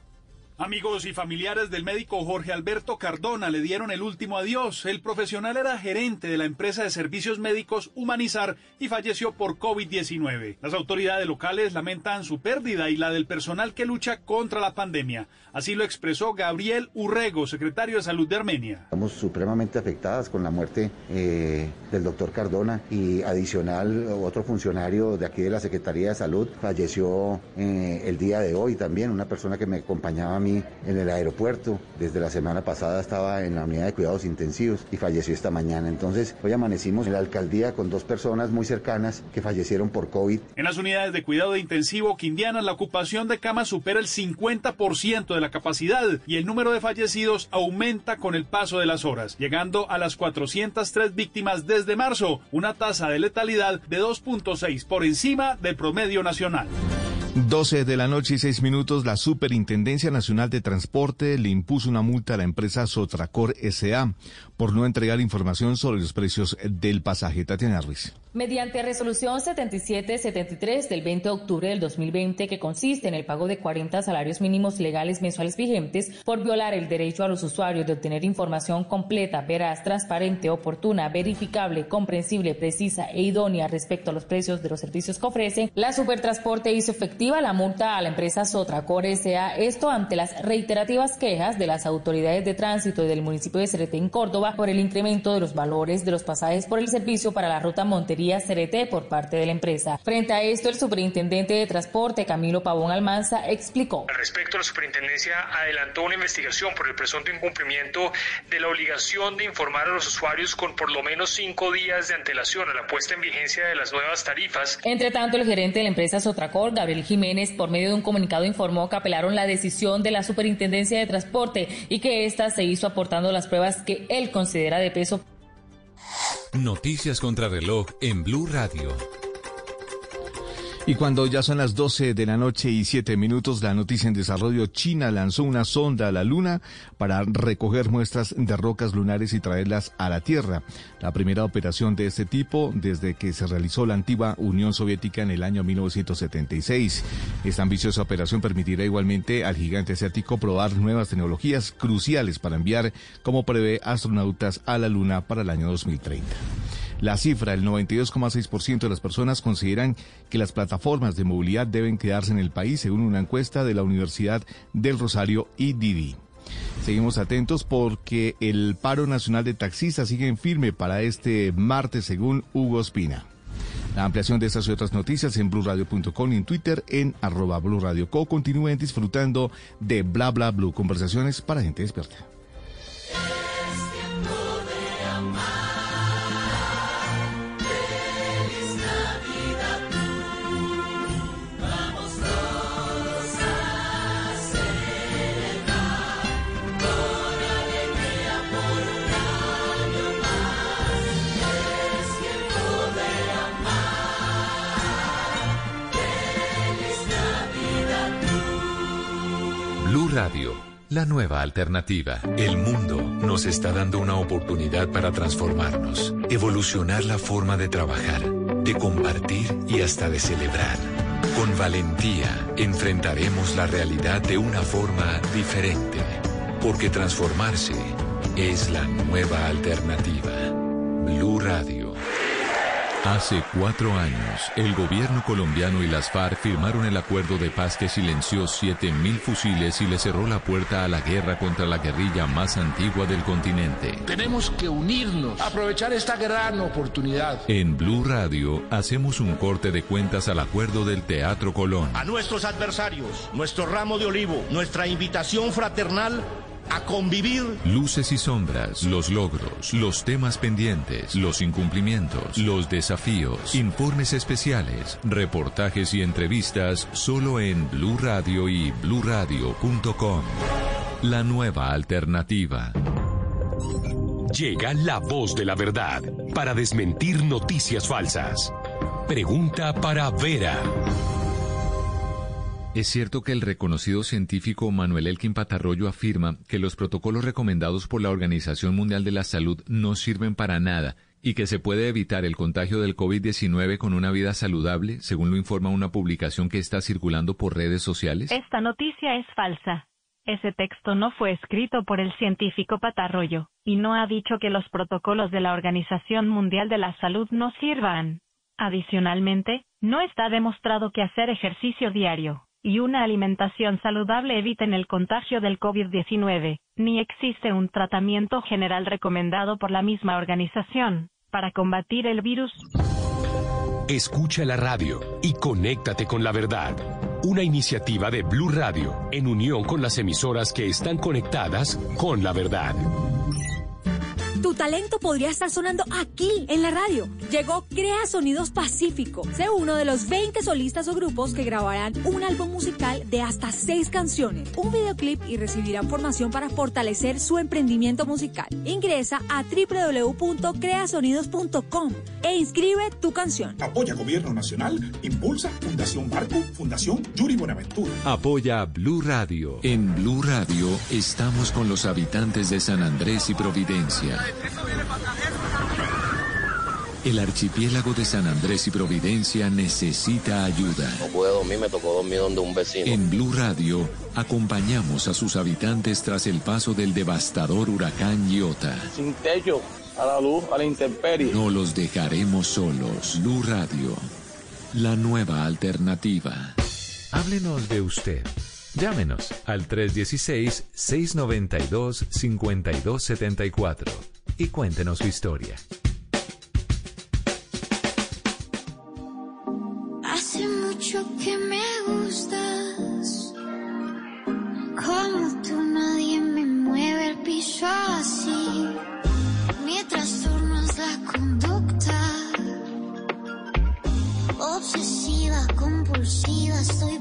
Amigos y familiares del médico Jorge Alberto Cardona le dieron el último adiós. El profesional era gerente de la empresa de servicios médicos Humanizar y falleció por COVID-19. Las autoridades locales lamentan su pérdida y la del personal que lucha contra la pandemia. Así lo expresó Gabriel Urrego, secretario de Salud de Armenia. Estamos supremamente afectadas con la muerte eh, del doctor Cardona y adicional otro funcionario de aquí de la Secretaría de Salud falleció eh, el día de hoy también, una persona que me acompañaba a mí en el aeropuerto. Desde la semana pasada estaba en la unidad de cuidados intensivos y falleció esta mañana. Entonces hoy amanecimos en la alcaldía con dos personas muy cercanas que fallecieron por COVID. En las unidades de cuidado intensivo quindianas la ocupación de camas supera el 50% de la capacidad y el número de fallecidos aumenta con el paso de las horas, llegando a las 403 víctimas desde marzo, una tasa de letalidad de 2.6 por encima del promedio nacional. 12 de la noche y 6 minutos, la Superintendencia Nacional de Transporte le impuso una multa a la empresa Sotracor SA por no entregar información sobre los precios del pasaje. Tatiana Ruiz. Mediante resolución 7773 del 20 de octubre del 2020, que consiste en el pago de 40 salarios mínimos legales mensuales vigentes por violar el derecho a los usuarios de obtener información completa, veraz, transparente, oportuna, verificable, comprensible, precisa e idónea respecto a los precios de los servicios que ofrece, la Supertransporte hizo efectiva la multa a la empresa Sotracor S.A. Esto ante las reiterativas quejas de las autoridades de tránsito del municipio de Cerete en Córdoba por el incremento de los valores de los pasajes por el servicio para la ruta Montería CRT por parte de la empresa. Frente a esto, el superintendente de transporte, Camilo Pavón Almanza, explicó. Al respecto, la superintendencia adelantó una investigación por el presunto incumplimiento de la obligación de informar a los usuarios con por lo menos cinco días de antelación a la puesta en vigencia de las nuevas tarifas. Entre tanto, el gerente de la empresa Sotracor, Gabriel Jiménez, por medio de un comunicado informó que apelaron la decisión de la superintendencia de transporte y que ésta se hizo aportando las pruebas que él considera de peso Noticias contra reloj en Blue Radio. Y cuando ya son las 12 de la noche y 7 minutos, la noticia en desarrollo, China lanzó una sonda a la Luna para recoger muestras de rocas lunares y traerlas a la Tierra. La primera operación de este tipo desde que se realizó la antigua Unión Soviética en el año 1976. Esta ambiciosa operación permitirá igualmente al gigante asiático probar nuevas tecnologías cruciales para enviar, como prevé, astronautas a la Luna para el año 2030. La cifra, el 92,6% de las personas consideran que las plataformas de movilidad deben quedarse en el país, según una encuesta de la Universidad del Rosario y Didi. Seguimos atentos porque el paro nacional de taxistas sigue en firme para este martes, según Hugo Espina. La ampliación de estas y otras noticias en blurradio.com y en Twitter en arroba blurradioco. Continúen disfrutando de Bla Bla Blue, conversaciones para gente despierta. La nueva alternativa. El mundo nos está dando una oportunidad para transformarnos, evolucionar la forma de trabajar, de compartir y hasta de celebrar. Con valentía enfrentaremos la realidad de una forma diferente, porque transformarse es la nueva alternativa. Blue Radio. Hace cuatro años, el gobierno colombiano y las FARC firmaron el acuerdo de paz que silenció 7.000 fusiles y le cerró la puerta a la guerra contra la guerrilla más antigua del continente. Tenemos que unirnos, aprovechar esta gran oportunidad. En Blue Radio hacemos un corte de cuentas al acuerdo del Teatro Colón. A nuestros adversarios, nuestro ramo de olivo, nuestra invitación fraternal a convivir. Luces y sombras, los logros, los temas pendientes, los incumplimientos, los desafíos, informes especiales, reportajes y entrevistas solo en Blue Radio y bluradio.com. La nueva alternativa. Llega la voz de la verdad para desmentir noticias falsas. Pregunta para Vera. Es cierto que el reconocido científico Manuel Elkin Patarroyo afirma que los protocolos recomendados por la Organización Mundial de la Salud no sirven para nada y que se puede evitar el contagio del COVID-19 con una vida saludable, según lo informa una publicación que está circulando por redes sociales? Esta noticia es falsa. Ese texto no fue escrito por el científico Patarroyo, y no ha dicho que los protocolos de la Organización Mundial de la Salud no sirvan. Adicionalmente, no está demostrado que hacer ejercicio diario y una alimentación saludable eviten el contagio del COVID-19, ni existe un tratamiento general recomendado por la misma organización para combatir el virus. Escucha la radio y conéctate con la verdad. Una iniciativa de Blue Radio en unión con las emisoras que están conectadas con la verdad. Tu talento podría estar sonando aquí, en la radio. Llegó Crea Sonidos Pacífico. Sé uno de los 20 solistas o grupos que grabarán un álbum musical de hasta 6 canciones, un videoclip y recibirán formación para fortalecer su emprendimiento musical. Ingresa a www.creasonidos.com e inscribe tu canción. Apoya Gobierno Nacional, Impulsa, Fundación Barco, Fundación Yuri Buenaventura. Apoya Blue Radio. En Blue Radio estamos con los habitantes de San Andrés y Providencia. El archipiélago de San Andrés y Providencia necesita ayuda. No pude dormir, me tocó dormir donde un vecino. En Blue Radio acompañamos a sus habitantes tras el paso del devastador huracán Iota. Sin techo, a la luz, a la intemperie. No los dejaremos solos. Blue Radio, la nueva alternativa. Háblenos de usted. Llámenos al 316-692-5274 y cuéntenos su historia. Hace mucho que me gustas. Como tú nadie me mueve el piso así. Mi trastorno es la conducta. Obsesiva, compulsiva, estoy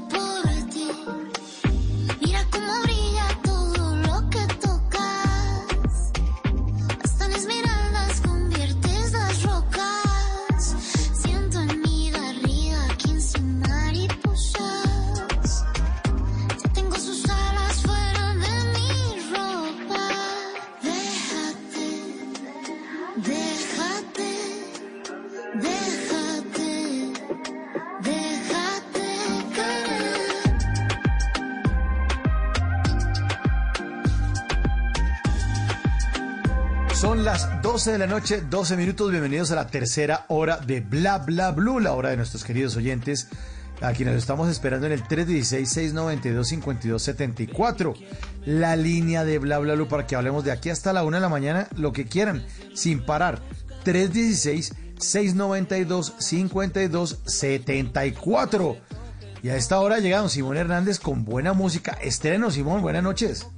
12 de la noche, 12 minutos. Bienvenidos a la tercera hora de Bla Bla Blue, la hora de nuestros queridos oyentes, a quienes estamos esperando en el 316-692-5274. La línea de Bla Bla Blue para que hablemos de aquí hasta la una de la mañana, lo que quieran, sin parar. 316-692-5274. Y a esta hora llega don Simón Hernández con buena música. Estreno, Simón, buenas noches.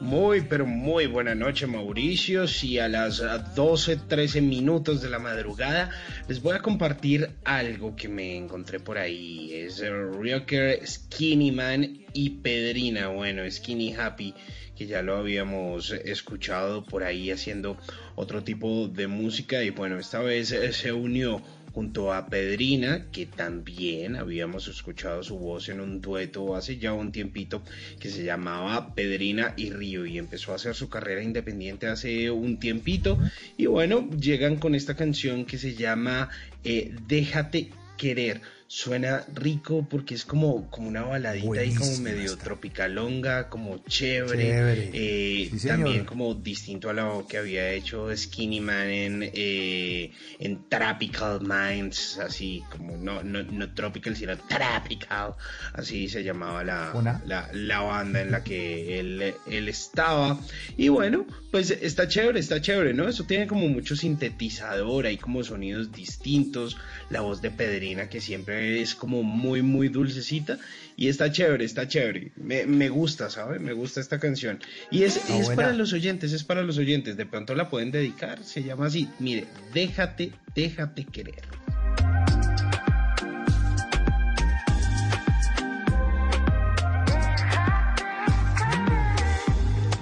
Muy, pero muy buena noche, Mauricio. Si a las 12, 13 minutos de la madrugada les voy a compartir algo que me encontré por ahí. Es Rocker, Skinny Man y Pedrina. Bueno, Skinny Happy, que ya lo habíamos escuchado por ahí haciendo otro tipo de música. Y bueno, esta vez eh, se unió junto a Pedrina, que también habíamos escuchado su voz en un dueto hace ya un tiempito que se llamaba Pedrina y Río y empezó a hacer su carrera independiente hace un tiempito y bueno, llegan con esta canción que se llama eh, Déjate querer. Suena rico porque es como, como una baladita ahí como medio tropicalonga, como chévere. Chévere. eh, Sí, también como distinto a lo que había hecho Skinny Man en, eh, en Tropical Minds, así como no, no, no tropical, sino tropical, así se llamaba la, la, la banda en la que él, él estaba. Y bueno, pues está chévere, está chévere, ¿no? Eso tiene como mucho sintetizador, hay como sonidos distintos, la voz de Pedrina que siempre es como muy, muy dulcecita y está chévere, está chévere. Me, me gusta, ¿sabe? Me gusta esta canción. Y es, es para los oyentes, es para los oyentes. De pronto la pueden dedicar, se llama así. Mire, déjate, déjate querer.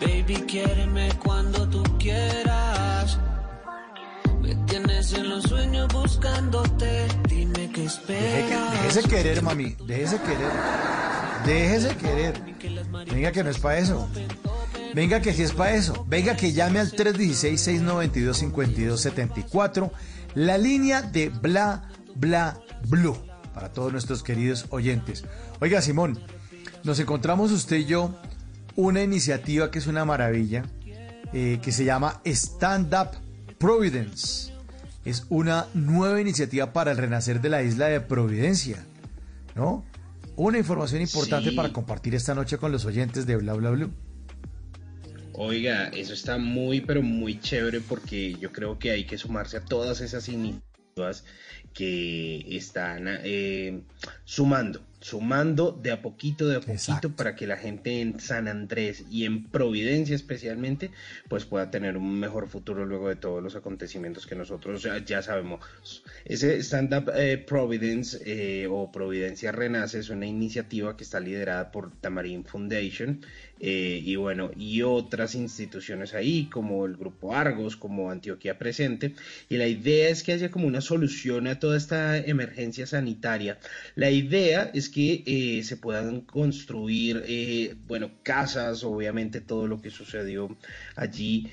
Baby, quiéreme cuando tú quieras. Me tienes en los sueños buscándote. Esperas. Déjese querer, mami. Déjese querer. Déjese querer. Venga que no es para eso. Venga que sí es para eso. Venga que llame al 316-692-5274. La línea de bla, bla, blue. Para todos nuestros queridos oyentes. Oiga, Simón, nos encontramos usted y yo una iniciativa que es una maravilla, eh, que se llama Stand Up Providence. Es una nueva iniciativa para el renacer de la isla de Providencia, ¿no? Una información importante Sí. para compartir esta noche con los oyentes de Bla Bla Blue. Oiga, eso está muy, pero muy chévere porque yo creo que hay que sumarse a todas esas iniciativas que están eh, sumando, sumando de a poquito, de a poquito para que la gente en San Andrés y en Providencia especialmente, pues pueda tener un mejor futuro luego de todos los acontecimientos que nosotros ya, ya sabemos. Ese Stand Up eh, Providence eh, o Providencia Renace es una iniciativa que está liderada por Tamarin Foundation eh, y bueno, y otras instituciones ahí, como el Grupo Argos, como Antioquia Presente, y la idea es que haya como una solución a toda esta emergencia sanitaria. La idea es que eh, se puedan construir, eh, bueno, casas, obviamente todo lo que sucedió allí.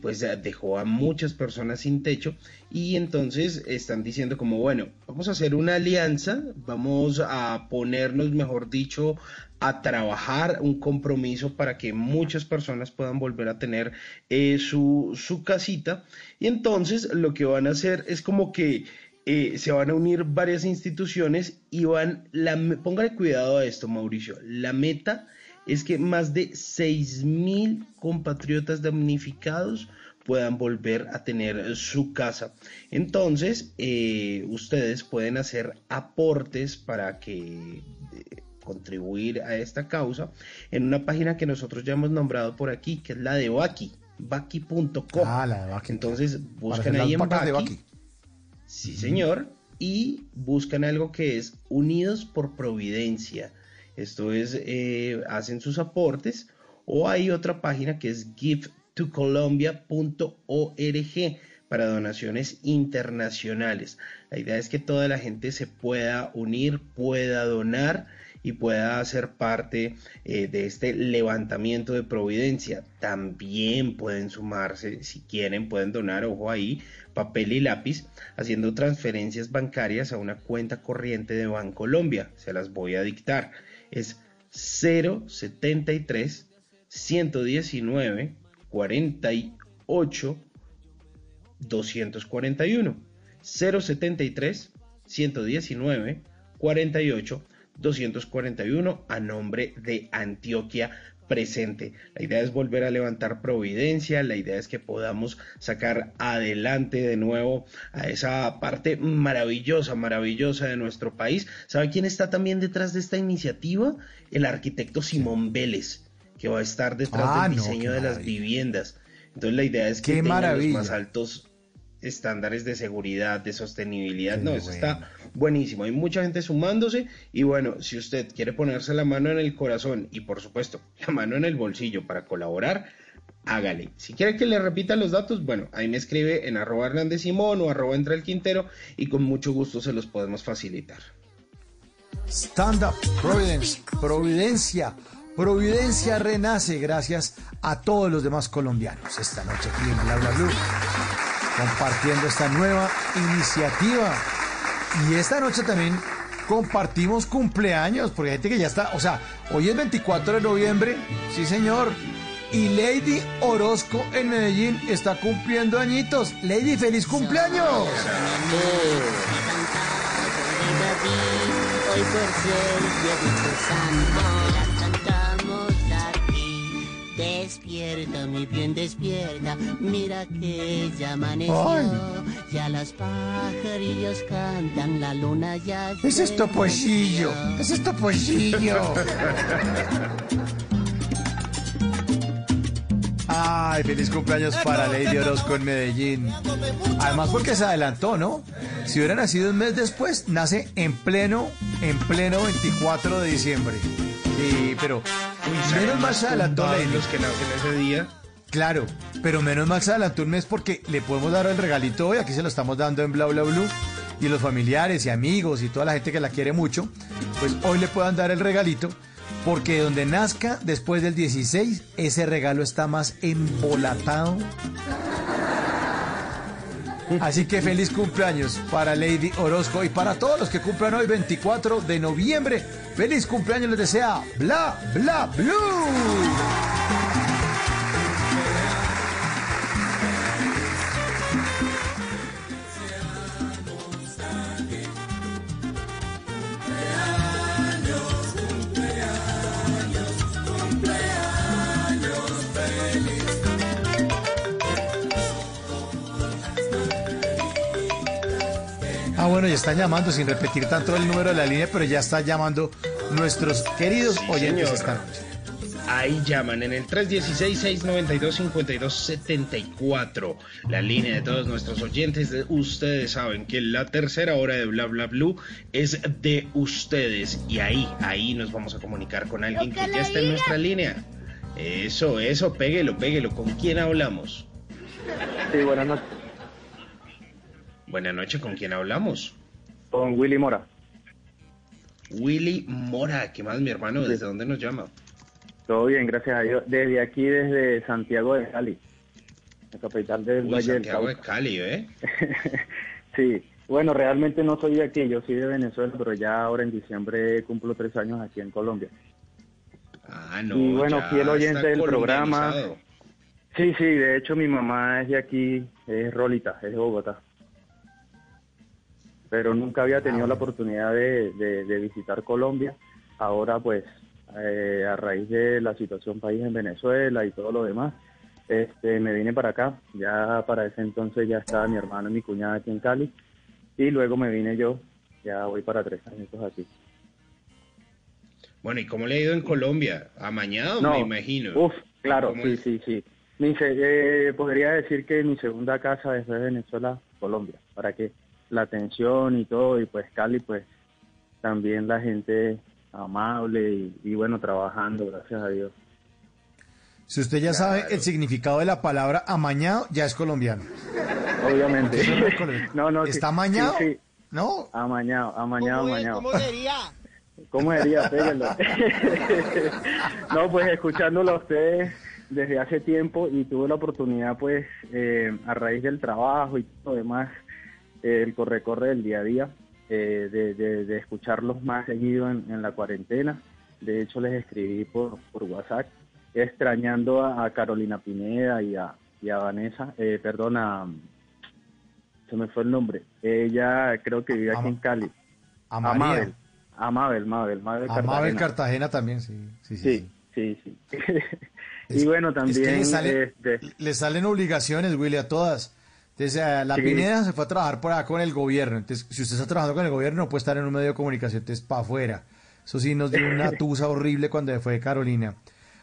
pues dejó a muchas personas sin techo y entonces están diciendo como bueno vamos a hacer una alianza vamos a ponernos mejor dicho a trabajar un compromiso para que muchas personas puedan volver a tener eh, su, su casita. Y entonces lo que van a hacer es como que eh, se van a unir varias instituciones y van, la, póngale cuidado a esto, Mauricio, la meta es que más de 6.000 compatriotas damnificados puedan volver a tener su casa. Entonces, eh, ustedes pueden hacer aportes para que contribuir a esta causa en una página que nosotros ya hemos nombrado por aquí, que es la de Baki, baki.com. Ah, la de Baki. Entonces, buscan ahí en vacas de Baki. Baki. Sí, señor. Y buscan algo que es Unidos por Providencia. Esto es, eh, hacen sus aportes. O hay otra página que es givetocolombia.org para donaciones internacionales. La idea es que toda la gente se pueda unir, pueda donar y pueda ser parte eh, de este levantamiento de providencia. También pueden sumarse, si quieren, pueden donar, ojo ahí, papel y lápiz, haciendo transferencias bancarias a una cuenta corriente de Bancolombia. Se las voy a dictar. Es 073 119 48 241. 073 119 48 241 a nombre de Antioquia presente. La idea es volver a levantar providencia, la idea es que podamos sacar adelante de nuevo a esa parte maravillosa, maravillosa de nuestro país. ¿Sabe quién está también detrás de esta iniciativa? El arquitecto Simón Vélez, que va a estar detrás Ah, del diseño de las viviendas. Entonces la idea es que Qué tengan los más altos estándares de seguridad, de sostenibilidad. No, eso está buenísimo. Hay mucha gente sumándose y bueno, si usted quiere ponerse la mano en el corazón y por supuesto la mano en el bolsillo para colaborar, hágale. Si quiere que le repita los datos, bueno, ahí me escribe en arroba Hernández Simón o arroba entre el Quintero y con mucho gusto se los podemos facilitar. Stand Up Providence, Providencia, Providencia renace gracias a todos los demás colombianos esta noche aquí en Bla Bla Blue, compartiendo esta nueva iniciativa. Y esta noche también compartimos cumpleaños, porque hay gente que ya está, o sea, hoy es 24 de noviembre, sí señor, y Lady Orozco en Medellín está cumpliendo añitos. Lady, feliz cumpleaños. Hoy Despierta, mi bien, despierta. Mira que ya amaneció. Ay. Ya los pajarillos cantan, la luna ya. Ese es Topollillo. Ese es Topollillo. Ay, feliz cumpleaños para Lady Orozco en Medellín. Además porque se adelantó, ¿no? Si hubiera nacido un mes después, nace en pleno, en pleno 24 de diciembre. Sí, pero menos mal se adelantó los que nacen ese día. Claro, pero menos mal se adelantó un mes porque le podemos dar el regalito hoy, aquí se lo estamos dando en Bla Bla Blue, y los familiares y amigos y toda la gente que la quiere mucho, pues hoy le puedan dar el regalito, porque donde nazca después del 16, ese regalo está más embolatado. Así que feliz cumpleaños para Lady Orozco y para todos los que cumplan hoy 24 de noviembre. Feliz cumpleaños les desea Bla Bla Blue. Ah, bueno, ya están llamando sin repetir tanto el número de la línea, pero ya están llamando nuestros queridos oyentes señor. esta noche. Ahí llaman en el 316-692-5274. La línea de todos nuestros oyentes. de- Ustedes saben que la tercera hora de Bla Bla Blue es de ustedes. Y ahí, ahí nos vamos a comunicar con alguien que ya está en nuestra línea. Eso, eso, péguelo, péguelo. ¿Con quién hablamos? Sí, buenas noches. Buenas noches, ¿con quién hablamos? Con Willy Mora. Willy Mora, ¿qué más, mi hermano? ¿Desde dónde nos llama? Todo bien, gracias a Dios. Desde aquí, desde Santiago de Cali, la capital del Uy, Valle del Santiago de Cauca. Cali, ¿eh? <laughs> Sí, bueno, realmente no soy de aquí, yo soy de Venezuela, pero ya ahora en diciembre cumplo tres años aquí en Colombia. Ah, no. y bueno, fiel oyente del programa. Sí, sí, de hecho mi mamá es de aquí, es Rolita, es de Bogotá. Pero nunca había tenido la oportunidad de, de- de visitar Colombia. Ahora pues, eh, a raíz de la situación país en Venezuela y todo lo demás, este, me vine para acá. Ya para ese entonces ya estaba mi hermano y mi cuñada aquí en Cali. Y luego me vine yo, ya voy para tres años aquí. Bueno, ¿y cómo le ha ido en Colombia? Amañado, No, me imagino. Uf, claro, ¿Cómo sí, es? sí, sí. Mi eh, podría decir que mi segunda casa después de Venezuela, Colombia, para que la atención y todo, y pues Cali, pues también la gente amable y, y bueno, trabajando, gracias a Dios. Si usted ya sabe el significado de la palabra amañado, ya es colombiano. Obviamente. No <laughs> ¿Está amañado? sí, sí. ¿No? Amañado, amañado, amañado. sería? ¿Cómo sería? <laughs> <laughs> No, pues escuchándolo a ustedes desde hace tiempo y tuve la oportunidad, pues, eh, a raíz del trabajo y todo lo demás, el corre-corre del día a día, eh, de, de- de escucharlos más seguido en, en la cuarentena. De hecho, les escribí por, por WhatsApp, extrañando a, a Carolina Pineda y a, y a Vanessa, eh, perdón, a, se me fue el nombre. Ella creo que vive aquí en Cali. a María. Mabel. A Mabel, Mabel, Mabel A Mabel Cartagena. También, sí. Sí, sí. Sí, sí, sí. <laughs> y bueno, Es también... que le, sale- este, le salen obligaciones, Willy, a todas. Entonces, eh, la Sí. Pineda se fue a trabajar por acá con el gobierno. Entonces, si usted está trabajando con el gobierno, no puede estar en un medio de comunicación, entonces para afuera. Eso sí nos dio una <laughs> tusa horrible cuando fue Carolina.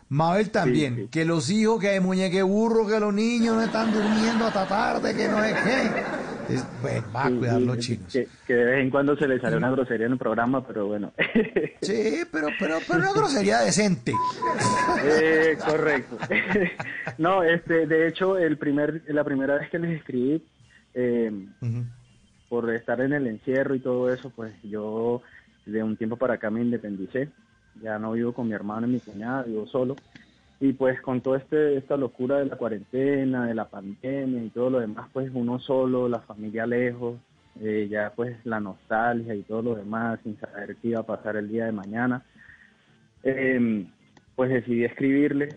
Mabel también, que los hijos, que hay muñeque burro, que los niños no están durmiendo hasta tarde, que no es que. Entonces, bueno, va a cuidar los chinos. Que, que de vez en cuando se le sale una grosería en el programa, pero bueno. <laughs> Sí, pero, pero, pero una grosería decente. Eh, correcto. <laughs> no, este, de hecho, el primer, la primera vez que les escribí, eh, por estar en el encierro y todo eso, pues yo de un tiempo para acá me independicé. Ya no vivo con mi hermano y mi cuñada, vivo solo. Y pues con toda este, esta locura de la cuarentena, de la pandemia y todo lo demás, pues uno solo, la familia lejos, eh, ya pues la nostalgia y todo lo demás, sin saber qué iba a pasar el día de mañana. Eh, pues decidí escribirles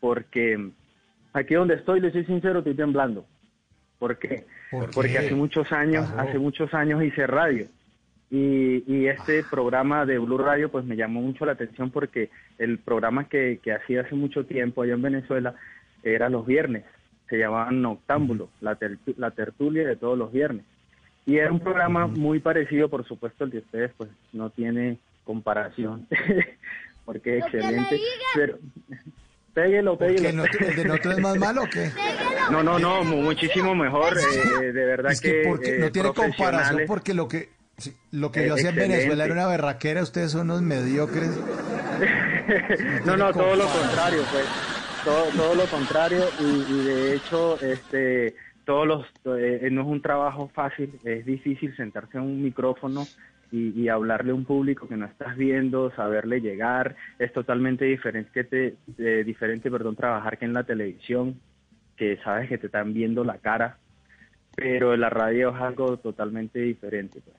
porque aquí donde estoy, les soy sincero, estoy temblando. ¿Por qué? ¿Por Porque qué? hace muchos años, hace muchos años hice radio. Y, y este programa de Blue Radio pues me llamó mucho la atención porque el programa que, que hacía hace mucho tiempo allá en Venezuela era los viernes, se llamaban Noctámbulo, la, la tertulia de todos los viernes. Y era un programa muy parecido, por supuesto, el de ustedes pues no tiene comparación, <laughs> porque es excelente, pero péguelo, péguelo. ¿El de nosotros es más <laughs> malo o qué? No, no, no, muchísimo mejor, <laughs> eh, de verdad Es que, que, porque eh, no tiene comparación porque lo que sí, lo que Eh, yo hacía en Venezuela era una berraquera, ustedes son unos mediocres. <laughs> no, no, todo lo contrario, pues. Todo, todo lo contrario y, y de hecho, este, todos los, eh, no es un trabajo fácil, es difícil sentarse en un micrófono y, y hablarle a un público que no estás viendo, saberle llegar, es totalmente diferente que te, eh, diferente, perdón, trabajar que en la televisión, que sabes que te están viendo la cara, pero en la radio es algo totalmente diferente, pues.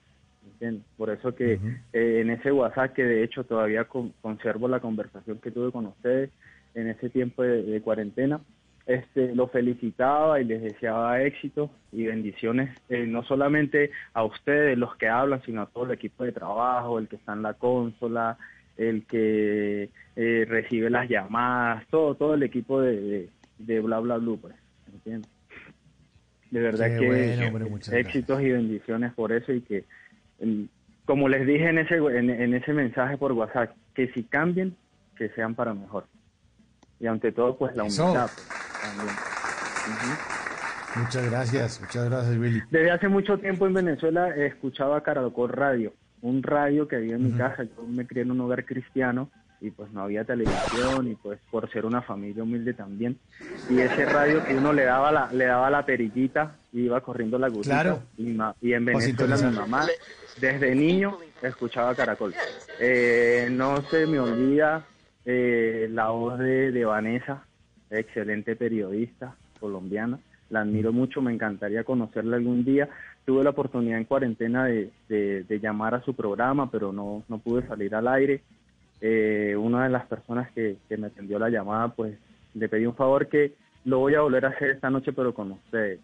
¿Entiendes? Por eso que eh, en ese WhatsApp, que de hecho todavía con- conservo la conversación que tuve con ustedes en ese tiempo de, de cuarentena, este, lo felicitaba y les deseaba éxito y bendiciones, eh, no solamente a ustedes, los que hablan, sino a todo el equipo de trabajo, el que está en la consola, el que eh, recibe las llamadas, todo, todo el equipo de, de, de Bla Bla Blue, pues, ¿entiendes? De verdad Qué que bueno, hombre, muchas éxitos y bendiciones por eso y que, como les dije en ese, en, en ese mensaje por WhatsApp, que si cambien, que sean para mejor. Y ante todo, pues la humildad. también. Muchas gracias, muchas gracias, Willy. Desde hace mucho tiempo en Venezuela escuchaba Caracol Radio, un radio que había en mi casa. Yo me crié en un hogar cristiano y pues no había televisión y pues por ser una familia humilde también. Y ese radio que uno le daba la, le daba la perillita y iba corriendo la gotita. Claro. Y, y en Pa' Venezuela mi mamá desde niño escuchaba Caracol. Eh, no se me olvida eh, la voz de, de Vanessa, excelente periodista colombiana. La admiro mucho, me encantaría conocerla algún día. Tuve la oportunidad en cuarentena de, de- de llamar a su programa, pero no, no pude salir al aire. Eh, una de las personas que, que me atendió la llamada, pues le pedí un favor que lo voy a volver a hacer esta noche, pero con ustedes.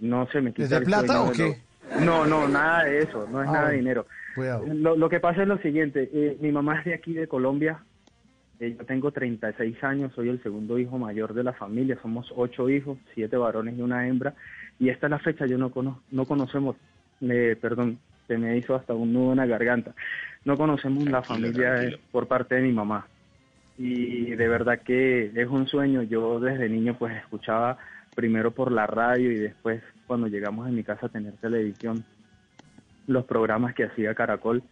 No se me quita ¿Es de el plata o qué? lo- No, no, nada de eso, no es Ah, nada de dinero. Lo, lo que pasa es lo siguiente, eh, mi mamá es de aquí de Colombia, eh, yo tengo 36 años, soy el segundo hijo mayor de la familia, somos ocho hijos, siete varones y una hembra, y esta es la fecha, yo no, cono no conocemos, eh, perdón, se me hizo hasta un nudo en la garganta, no conocemos la familia por parte de mi mamá, y de verdad que es un sueño, yo desde niño pues escuchaba primero por la radio y después cuando llegamos a mi casa a tener televisión, los programas que hacía Caracol,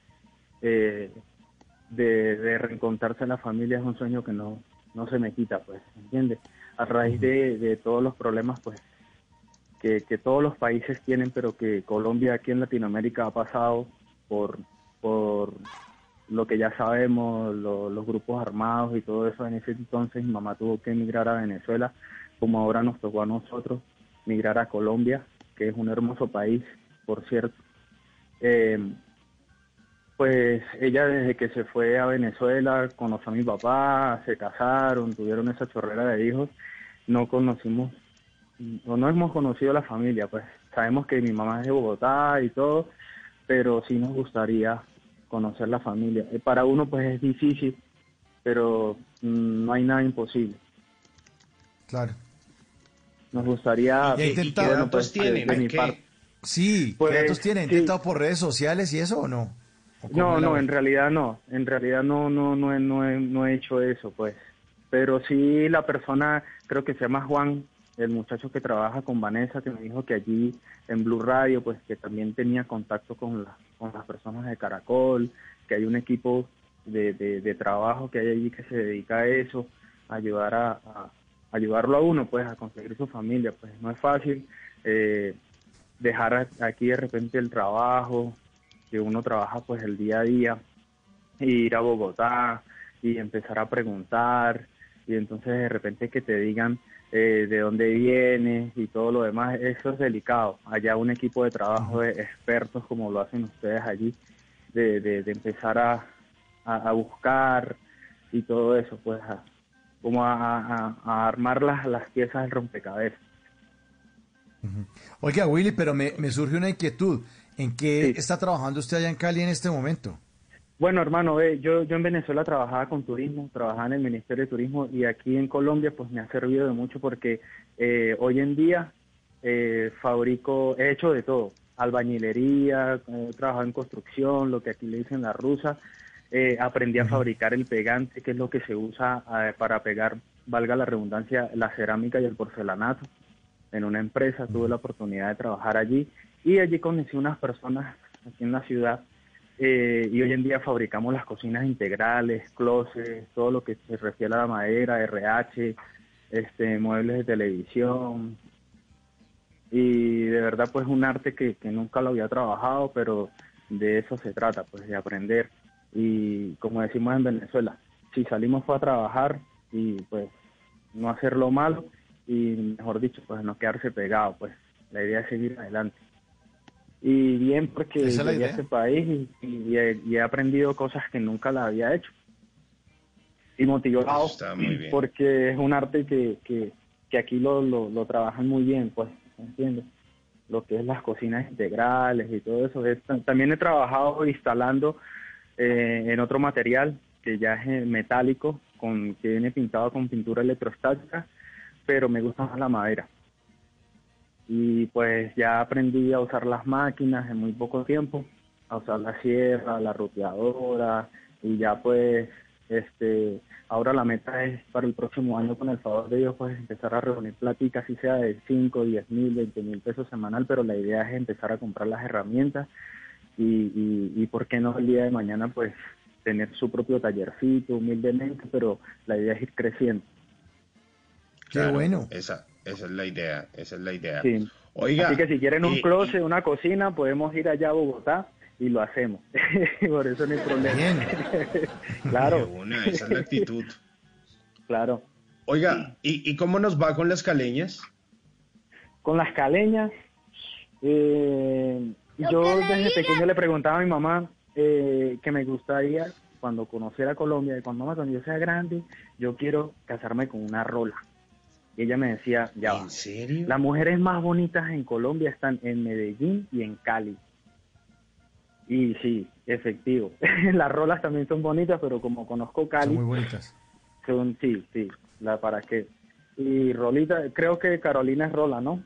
eh, de, de reencontrarse a la familia es un sueño que no, no se me quita, pues, ¿entiendes? A raíz de, de todos los problemas, pues, que, que todos los países tienen, pero que Colombia aquí en Latinoamérica ha pasado por, por lo que ya sabemos, lo- los grupos armados y todo eso. En ese entonces mi mamá tuvo que emigrar a Venezuela, como ahora nos tocó a nosotros migrar a Colombia, que es un hermoso país, por cierto. Eh, pues ella desde que se fue a Venezuela conoció a mi papá, se casaron, tuvieron esa chorrera de hijos, no conocimos, no hemos conocido la familia, pues sabemos que mi mamá es de Bogotá y todo, pero sí nos gustaría conocer la familia. Eh, Para uno pues es difícil, pero mm, no hay nada imposible. Claro. Nos gustaría... ¿Y intentado? bueno, pues, de- de mi parte- Sí, Pues, ¿qué datos tiene? ¿Ha sí. intentado por redes sociales y eso o no? ¿O cómo No, no, en realidad no. En realidad no, no, no, he- no, he, no he hecho eso, pues. Pero sí la persona, creo que se llama Juan, el muchacho que trabaja con Vanessa, que me dijo que allí en Blue Radio, pues que también tenía contacto con, con las personas de Caracol, que hay un equipo de, de, trabajo que hay allí que se dedica a eso, a ayudar a, ayudarlo a uno, pues, a conseguir su familia. Pues no es fácil eh, dejar aquí de repente el trabajo, que uno trabaja pues el día a día, e ir a Bogotá y empezar a preguntar, y entonces de repente que te digan eh, de dónde vienes y todo lo demás, eso es delicado. Allá un equipo de trabajo de expertos como lo hacen ustedes allí, de, de, de empezar a, a, a buscar y todo eso, pues a, como a, a- a armar las, las piezas del rompecabezas. Oiga, Willy, pero me, me surge una inquietud. ¿En qué está trabajando usted allá en Cali en este momento? Bueno, hermano, yo, yo en Venezuela trabajaba con turismo, trabajaba en el Ministerio de Turismo y aquí en Colombia pues me ha servido de mucho porque eh, hoy en día eh, fabrico, he hecho de todo, albañilería, he trabajado en construcción, lo que aquí le dicen la rusa, eh, aprendí a fabricar el pegante, que es lo que se usa para pegar, valga la redundancia, la cerámica y el porcelanato. En una empresa tuve la oportunidad de trabajar allí y allí conocí unas personas aquí en la ciudad eh, y hoy en día fabricamos las cocinas integrales, closets, todo lo que se refiere a la madera, RH, este, muebles de televisión. Y de verdad pues un arte que, nunca lo había trabajado, pero de eso se trata, pues de aprender. Y como decimos en Venezuela, si salimos fue a trabajar y pues no hacerlo malo y mejor dicho, pues no quedarse pegado, pues la idea es seguir adelante y bien porque llegué a este país y, he, aprendido cosas que nunca la había hecho. Y motivado porque es un arte que, que, aquí lo, lo, trabajan muy bien, pues, ¿entiendes? Lo que es las cocinas integrales y todo eso. también he trabajado instalando eh, en otro material que ya es eh, metálico, con que viene pintado con pintura electrostática, pero me gusta más la madera y pues ya aprendí a usar las máquinas en muy poco tiempo, a usar la sierra, la roteadora y ya pues este ahora la meta es para el próximo año con el favor de Dios pues empezar a reunir platicas si sea de 5, 10 mil, 20 mil pesos semanal, pero la idea es empezar a comprar las herramientas y, y, y por qué no el día de mañana pues tener su propio tallercito humildemente, pero la idea es ir creciendo. Qué bueno. Esa, esa es la idea, esa es la idea. Oiga, Así que si quieren un closet, una cocina, podemos ir allá a Bogotá y lo hacemos. <laughs> Por eso no hay problema. <laughs> claro. esa es la actitud. claro. Oiga, ¿y, ¿y cómo nos va con las caleñas? Con las caleñas, eh, yo desde pequeño le preguntaba a mi mamá eh, que me gustaría cuando conociera Colombia, y cuando, mamá, cuando yo sea grande, yo quiero casarme con una rola. Y ella me decía, ya ¿En serio? Las mujeres más bonitas en Colombia están en Medellín y en Cali. Y sí, efectivo. <laughs> Las rolas también son bonitas, pero como conozco Cali... Son muy bonitas. Son, sí, sí, la para qué. Y Rolita, creo que Carolina es Rola, ¿no?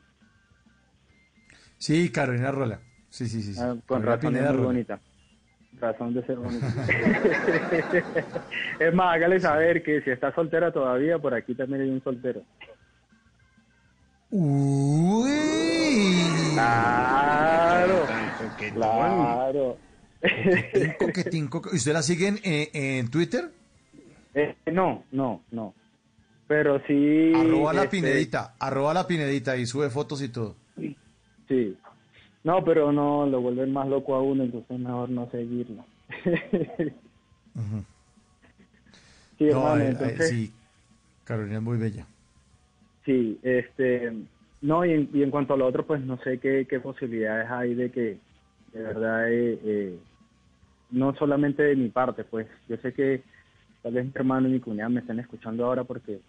Sí, Carolina Rola. Sí, sí, sí. Ah, con razón es muy bonita. Razón de ser bonita. <laughs> es más, hágale saber que si está soltera todavía, por aquí también hay un soltero. Uy. Claro. Claro. Coquetín, coquetín. ¿Usted la siguen en, Twitter? Eh, no, no, no. Pero sí. Arroba la este, pinedita, arroba la pinedita y sube fotos y todo. Sí. No, pero no, lo vuelven más loco a uno, entonces mejor no seguirlo. <laughs> Sí, hermano, entonces... sí, Carolina es muy bella. Sí, este, no, y en, y en cuanto a lo otro, pues no sé qué, qué posibilidades hay de que, de verdad, eh, eh, no solamente de mi parte, pues yo sé que tal vez mi hermano y mi cuñada me estén escuchando ahora porque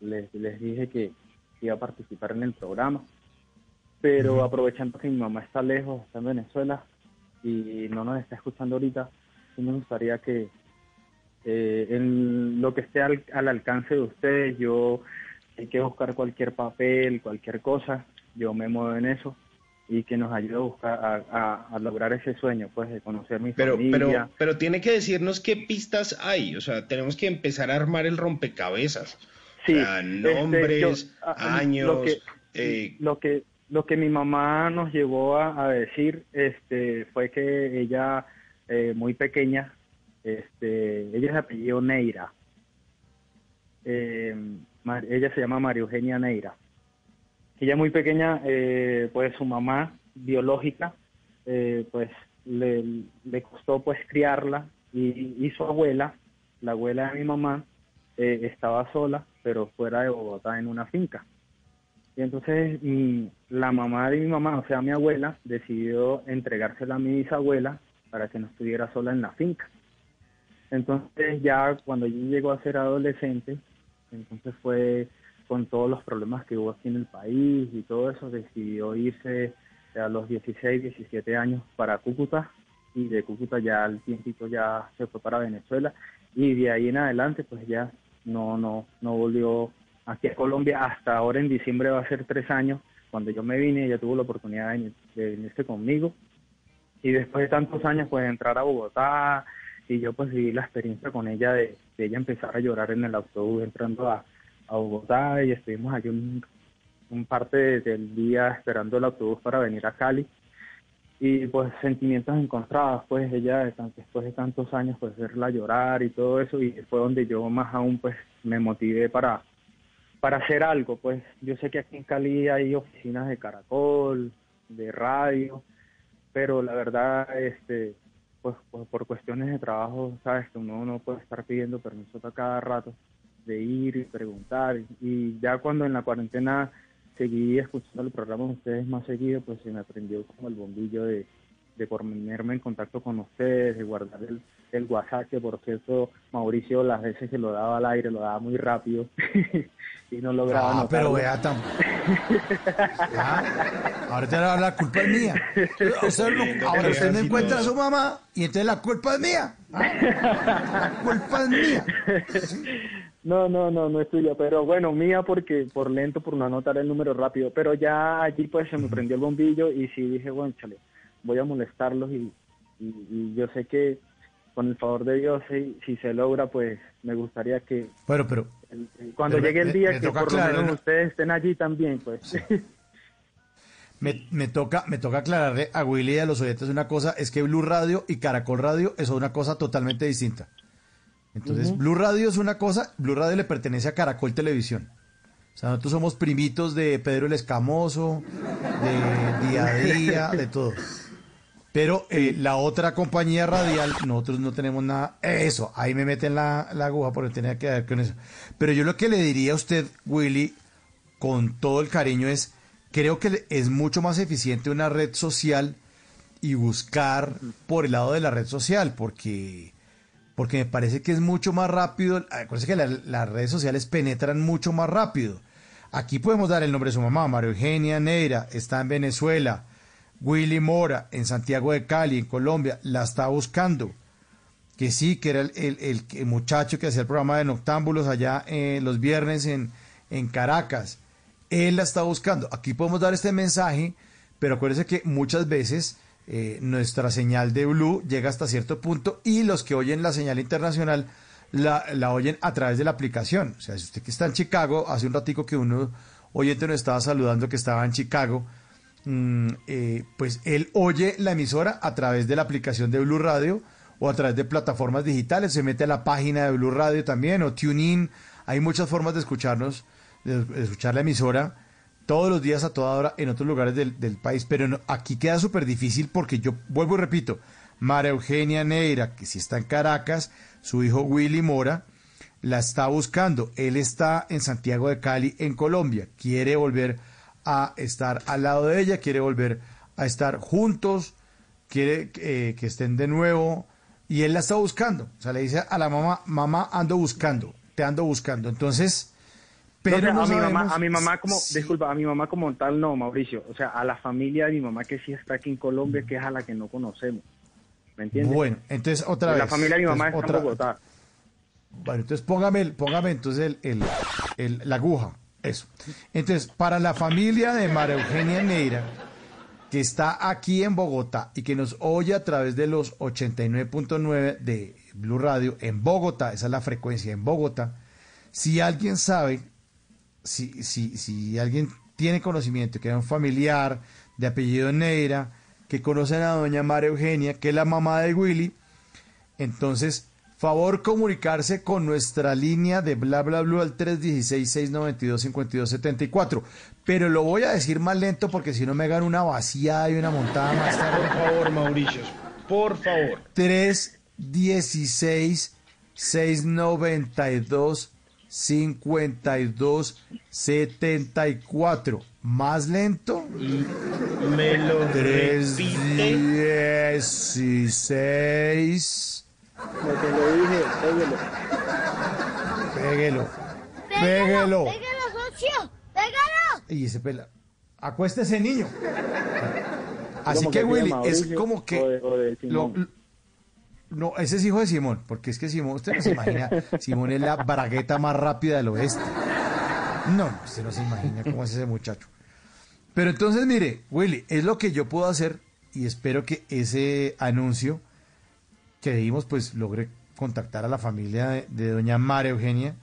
les, les dije que iba a participar en el programa, pero aprovechando que mi mamá está lejos, está en Venezuela y no nos está escuchando ahorita, sí me gustaría que eh, en lo que esté al, al alcance de ustedes, yo hay que buscar cualquier papel, cualquier cosa, yo me muevo en eso y que nos ayude a buscar a, lograr ese sueño, pues de conocer mi pero, familia. Pero, pero tiene que decirnos qué pistas hay, o sea, tenemos que empezar a armar el rompecabezas. Sí, este, nombres, años. Lo que, eh, lo que lo que mi mamá nos llevó a, decir, este, fue que ella eh, muy pequeña, este, ella es de apellido Neira. Eh, ella se llama María Eugenia Neira. Ella muy pequeña, eh, pues su mamá biológica, eh, pues le, costó pues criarla y, su abuela, la abuela de mi mamá, eh, estaba sola, pero fuera de Bogotá en una finca. Y entonces la mamá de mi mamá, o sea, mi abuela, decidió entregársela a mi bisabuela para que no estuviera sola en la finca. Entonces ya cuando yo llegó a ser adolescente, entonces fue con todos los problemas que hubo aquí en el país y todo eso, decidió irse a los 16, 17 años para Cúcuta y de Cúcuta ya al tiempito ya se fue para Venezuela y de ahí en adelante pues ya no no no volvió aquí a Colombia. Hasta ahora en diciembre va a ser tres años cuando yo me vine ella tuvo la oportunidad de, venir- de venirse conmigo. Y después de tantos años pues entrar a Bogotá y yo pues viví la experiencia con ella de, ella empezar a llorar en el autobús entrando a, Bogotá y estuvimos allí un, parte de- del día esperando el autobús para venir a Cali. Y pues sentimientos encontrados pues ella después de tantos años pues verla llorar y todo eso y fue donde yo más aún pues me motivé para para hacer algo pues. Yo sé que aquí en Cali hay oficinas de Caracol de radio pero la verdad este pues, pues, por cuestiones de trabajo sabes que uno no puede estar pidiendo permiso a cada rato de ir y preguntar. Y ya cuando en la cuarentena seguí escuchando el programa de ustedes más seguido, pues se me prendió como el bombillo de, de ponerme en contacto con ustedes, de guardar el, el WhatsApp, que por cierto, Mauricio las veces que lo daba al aire lo daba muy rápido <laughs> y no lograba Ah, anotarlo. pero vea tan... Ya, Ahora te va a la culpa es mía. Usted no- ahora usted no encuentra a su mamá y entonces la culpa es mía. Ah, La culpa es mía. No, no, no, no es tuya, pero bueno, mía porque por lento, por no anotar el número rápido, pero ya allí pues se me prendió el bombillo y sí dije, bueno, chale, voy a molestarlos y, y, y yo sé que con el favor de Dios, si, si se logra, pues me gustaría que Bueno, pero el- el- cuando Pero llegue el día me que por lo menos ustedes estén allí también, pues. <laughs> me, me toca, me toca aclararle a Willy y a los oyentes una cosa, es que Blue Radio y Caracol Radio es una cosa totalmente distinta. Entonces. Blue Radio es una cosa, Blue Radio le pertenece a Caracol Televisión. O sea, nosotros somos primitos de Pedro el Escamoso, de Día a Día, de todo. Pero eh, la otra compañía radial, nosotros no tenemos nada. Eso, ahí me meten la, la aguja porque tenía que ver con eso. Pero yo lo que le diría a usted, Willy, con todo el cariño, es: creo que es mucho más eficiente una red social y buscar por el lado de la red social, porque, porque me parece que es mucho más rápido. Acuérdense que la- las redes sociales penetran mucho más rápido. Aquí podemos dar el nombre de su mamá, María Eugenia Neira, está en Venezuela. Willy Mora, en Santiago de Cali, en Colombia, la está buscando. Que sí, que era el, el- el- muchacho que hacía el programa de Noctámbulos allá eh, los viernes en, en Caracas. Él la está buscando. Aquí podemos dar este mensaje, pero acuérdense que muchas veces eh, nuestra señal de Blue llega hasta cierto punto y los que oyen la señal internacional la, la oyen a través de la aplicación. O sea, si usted que está en Chicago, hace un ratico que uno oyente nos estaba saludando que estaba en Chicago, eh, pues él oye la emisora a través de la aplicación de Blue Radio o a través de plataformas digitales, se mete a la página de Blue Radio también o TuneIn, hay muchas formas de escucharnos, de, escuchar la emisora todos los días a toda hora en otros lugares del, país, pero aquí queda súper difícil porque yo vuelvo y repito, María Eugenia Neira, que si está en Caracas, su hijo Willy Mora, la está buscando. Él está en Santiago de Cali, en Colombia. Quiere volver a estar al lado de ella, quiere volver a estar juntos, quiere eh, que estén de nuevo. Y él la está buscando. O sea, le dice a la mamá, mamá, ando buscando, te ando buscando. Entonces, pero No, o sea, no a mi mamá, a mi mamá como, disculpa, a mi mamá como tal no, Mauricio. O sea, a la familia de mi mamá que sí está aquí en Colombia, que es a la que no conocemos. ¿Me entiendes? Bueno, entonces otra Pues vez. La familia de mi mamá Entonces, está otra- en Bogotá. Bueno, entonces póngame, póngame entonces el, el- el- la aguja. Eso. Entonces, para la familia de María Eugenia Neira, que está aquí en Bogotá y que nos oye a través de los 89.9 de Blue Radio en Bogotá, esa es la frecuencia en Bogotá. Si alguien sabe, si, si, si alguien tiene conocimiento, que era un familiar de apellido Neira, que conocen a doña María Eugenia, que es la mamá de Willy, entonces, favor comunicarse con nuestra línea de bla bla bla al 316-692-5274. Pero lo voy a decir más lento porque si no me gano una vaciada y una montada más tarde. Por favor, Mauricio, por favor. 316 692 52 74. Más lento. Me lo repite. 316 Lo que le dije, péguelo. Péguelo. Péguelo. ¡Pégalo, socio! ¡Pégalo! Y ese pela. Acuéstese, niño. Así que, que Willy, es como que... o de- o de Simón. lo- no, ese es hijo de Simón, porque es que Simón, usted no se imagina, Simón es la bragueta más rápida del oeste. No, no, usted no se imagina cómo es ese muchacho. Pero entonces, mire, Willy, es lo que yo puedo hacer y espero que ese anuncio que dimos, pues logre contactar a la familia de, de doña María Eugenia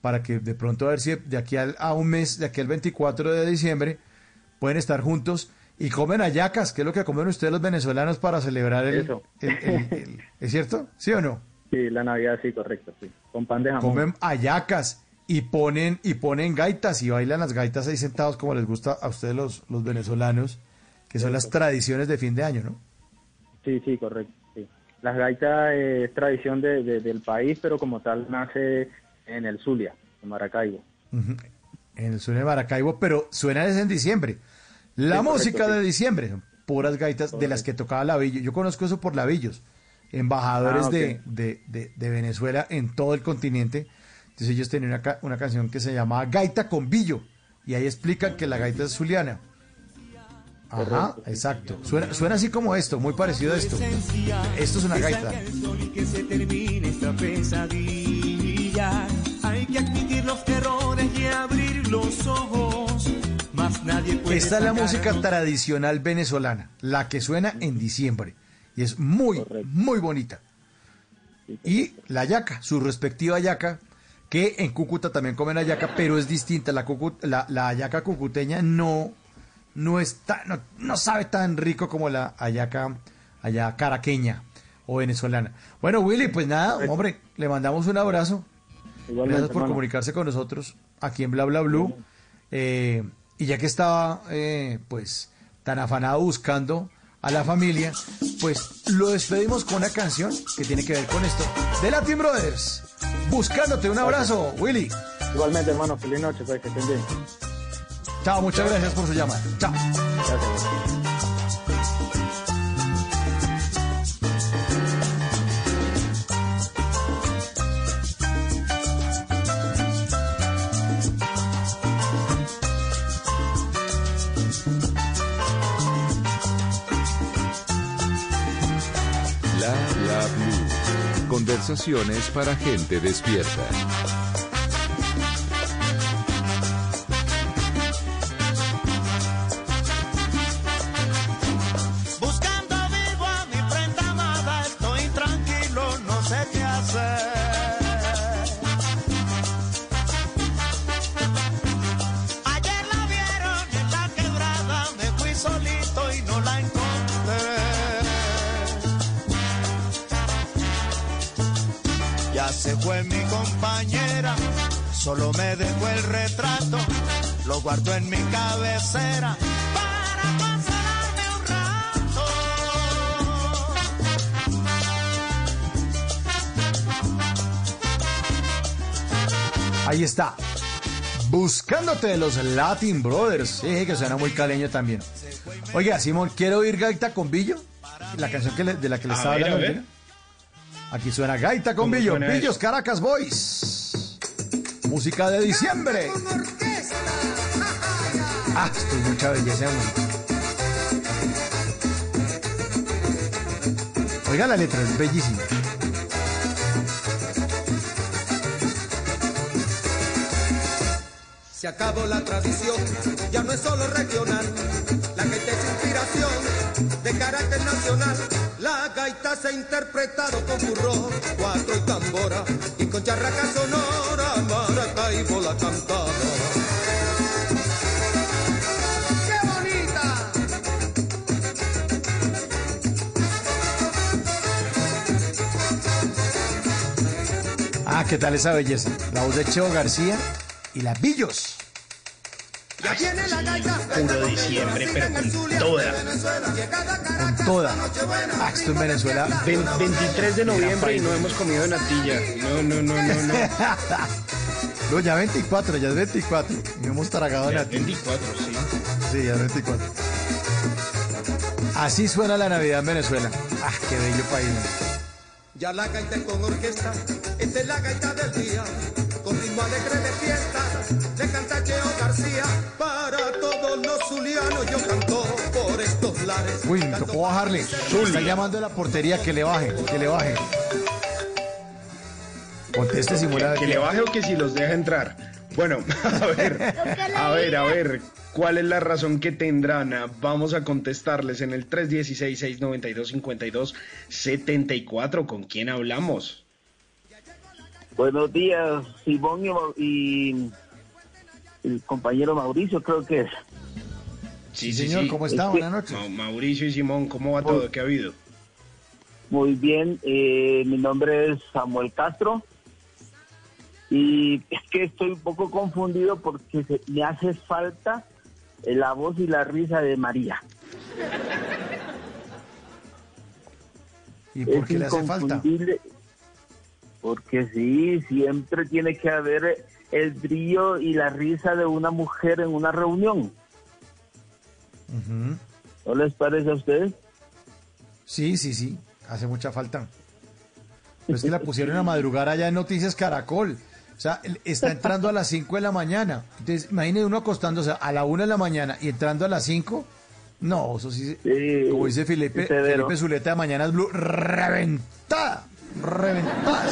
para que de pronto a ver si de aquí al- a un mes, de aquí al 24 de diciembre, pueden estar juntos y comen ayacas, que es lo que comen ustedes los venezolanos para celebrar el... Eso. el- el- el- ¿Es cierto? ¿Sí o no? Sí, la Navidad sí, correcto, sí. Con pan de jamón. Comen ayacas y ponen y ponen gaitas y bailan las gaitas ahí sentados como les gusta a ustedes los, los venezolanos, que son las tradiciones de fin de año, ¿no? Sí, sí, correcto. Gaitas eh, es tradición de- de- del país, pero como tal nace en el Zulia, en Maracaibo. En el sueño de Maracaibo, pero suena es en diciembre. La Sí, correcto, música sí. de diciembre, puras gaitas de las que tocaba Lavillo. Yo conozco eso por Lavillos, embajadores Ah, de, de- de- Venezuela en todo el continente. Entonces ellos tenían una, una canción que se llamaba Gaita con Billo, y ahí explican que la gaita es zuliana. Ajá, exacto. Suena, suena así como esto, muy parecido a esto. Esto es una gaita. esta pesadilla. Hay que admitir los errores y abrir los ojos. Más nadie puede Esta es la música tradicional venezolana, la que suena en diciembre. Y es muy, muy bonita. Y la yaca, su respectiva yaca, que en Cúcuta también comen ayaca, pero es distinta. La, cucu- la, la cucuteña no, no, está, no, no sabe tan rico como la hallaca allá caraqueña o venezolana. Bueno, Willy, pues nada, hombre, le mandamos un abrazo. Igualmente, Gracias por hermano. comunicarse con nosotros aquí en Bla Bla Blue. Eh, y ya que estaba, eh, pues, tan afanado buscando a la familia, pues lo despedimos con una canción que tiene que ver con esto de Latin Brothers. Buscándote, un abrazo, Willy. Igualmente, hermano, feliz noche, pues, que estén bien. Chao, muchas gracias por su llamada. Chao. Bla blue. Conversaciones para gente despierta. Para consolarme un rato. Ahí está. Buscándote de los Latin Brothers. Sí, que suena muy caleño también. Oiga, Simón, ¿quiero oír Gaita con Billo? La canción que le- de la que le A estaba ver, hablando. Aquí suena Gaita con ¿Cómo Billo. Billos eso? Caracas Boys. Música de diciembre. Ah, esto es mucha belleza. Oiga la letra, es bellísima. Se acabó la tradición, ya no es solo regional. La gaita es inspiración de carácter nacional. La gaita se ha interpretado con burro, cuatro y tambora. Y con charraca sonora, Maracaibo la cantaba. ¡Qué ¿qué tal esa belleza? La voz de Cheo García y las Billos. Ya viene la gaita. Puro diciembre, pero con toda. Con toda. Ah, esto en Venezuela. Ven- 23 de noviembre y no hemos comido natilla. No, no, no, no, no. <laughs> No, ya 24, ya es 24. Y hemos tragado Ya la es 24, sí. Sí, ya es 24. Así suena la Navidad en Venezuela. Ah, qué bello país. Ya la gaita es con orquesta, esta es la gaita del día, con ritmo alegre de fiesta, le canta Cheo García, para todos los zulianos yo canto por estos lares. Uy, me tocó bajarle. Está llamando a la portería que le baje, que le baje. Conteste simulado. Que le baje o que si los deja entrar. Bueno, <laughs> a ver, a ver, a ver, ¿cuál es la razón que tendrán? Vamos a contestarles en el 316-692-5274. ¿Con quién hablamos? Buenos días, Simón y, el compañero Mauricio, creo que es. Sí, señor, ¿cómo está? Buenas noches. Ma- Mauricio y Simón, ¿cómo va todo? ¿Qué ha habido? Muy bien, eh, mi nombre es Samuel Castro y es que estoy un poco confundido porque se- me hace falta eh, la voz y la risa de María. ¿Y por qué le hace falta? Porque sí, siempre tiene que haber el brillo y la risa de una mujer en una reunión. ¿No les parece a ustedes? Sí, sí, sí. Hace mucha falta. Pero es que la pusieron a madrugar allá en Noticias Caracol. O sea, está entrando a las 5 de la mañana. Entonces, imagine uno acostándose a la 1 de la mañana y entrando a las 5. No, eso sí. como dice Felipe. Felipe Zuleta de Mañanas Blue, reventada. Reventada.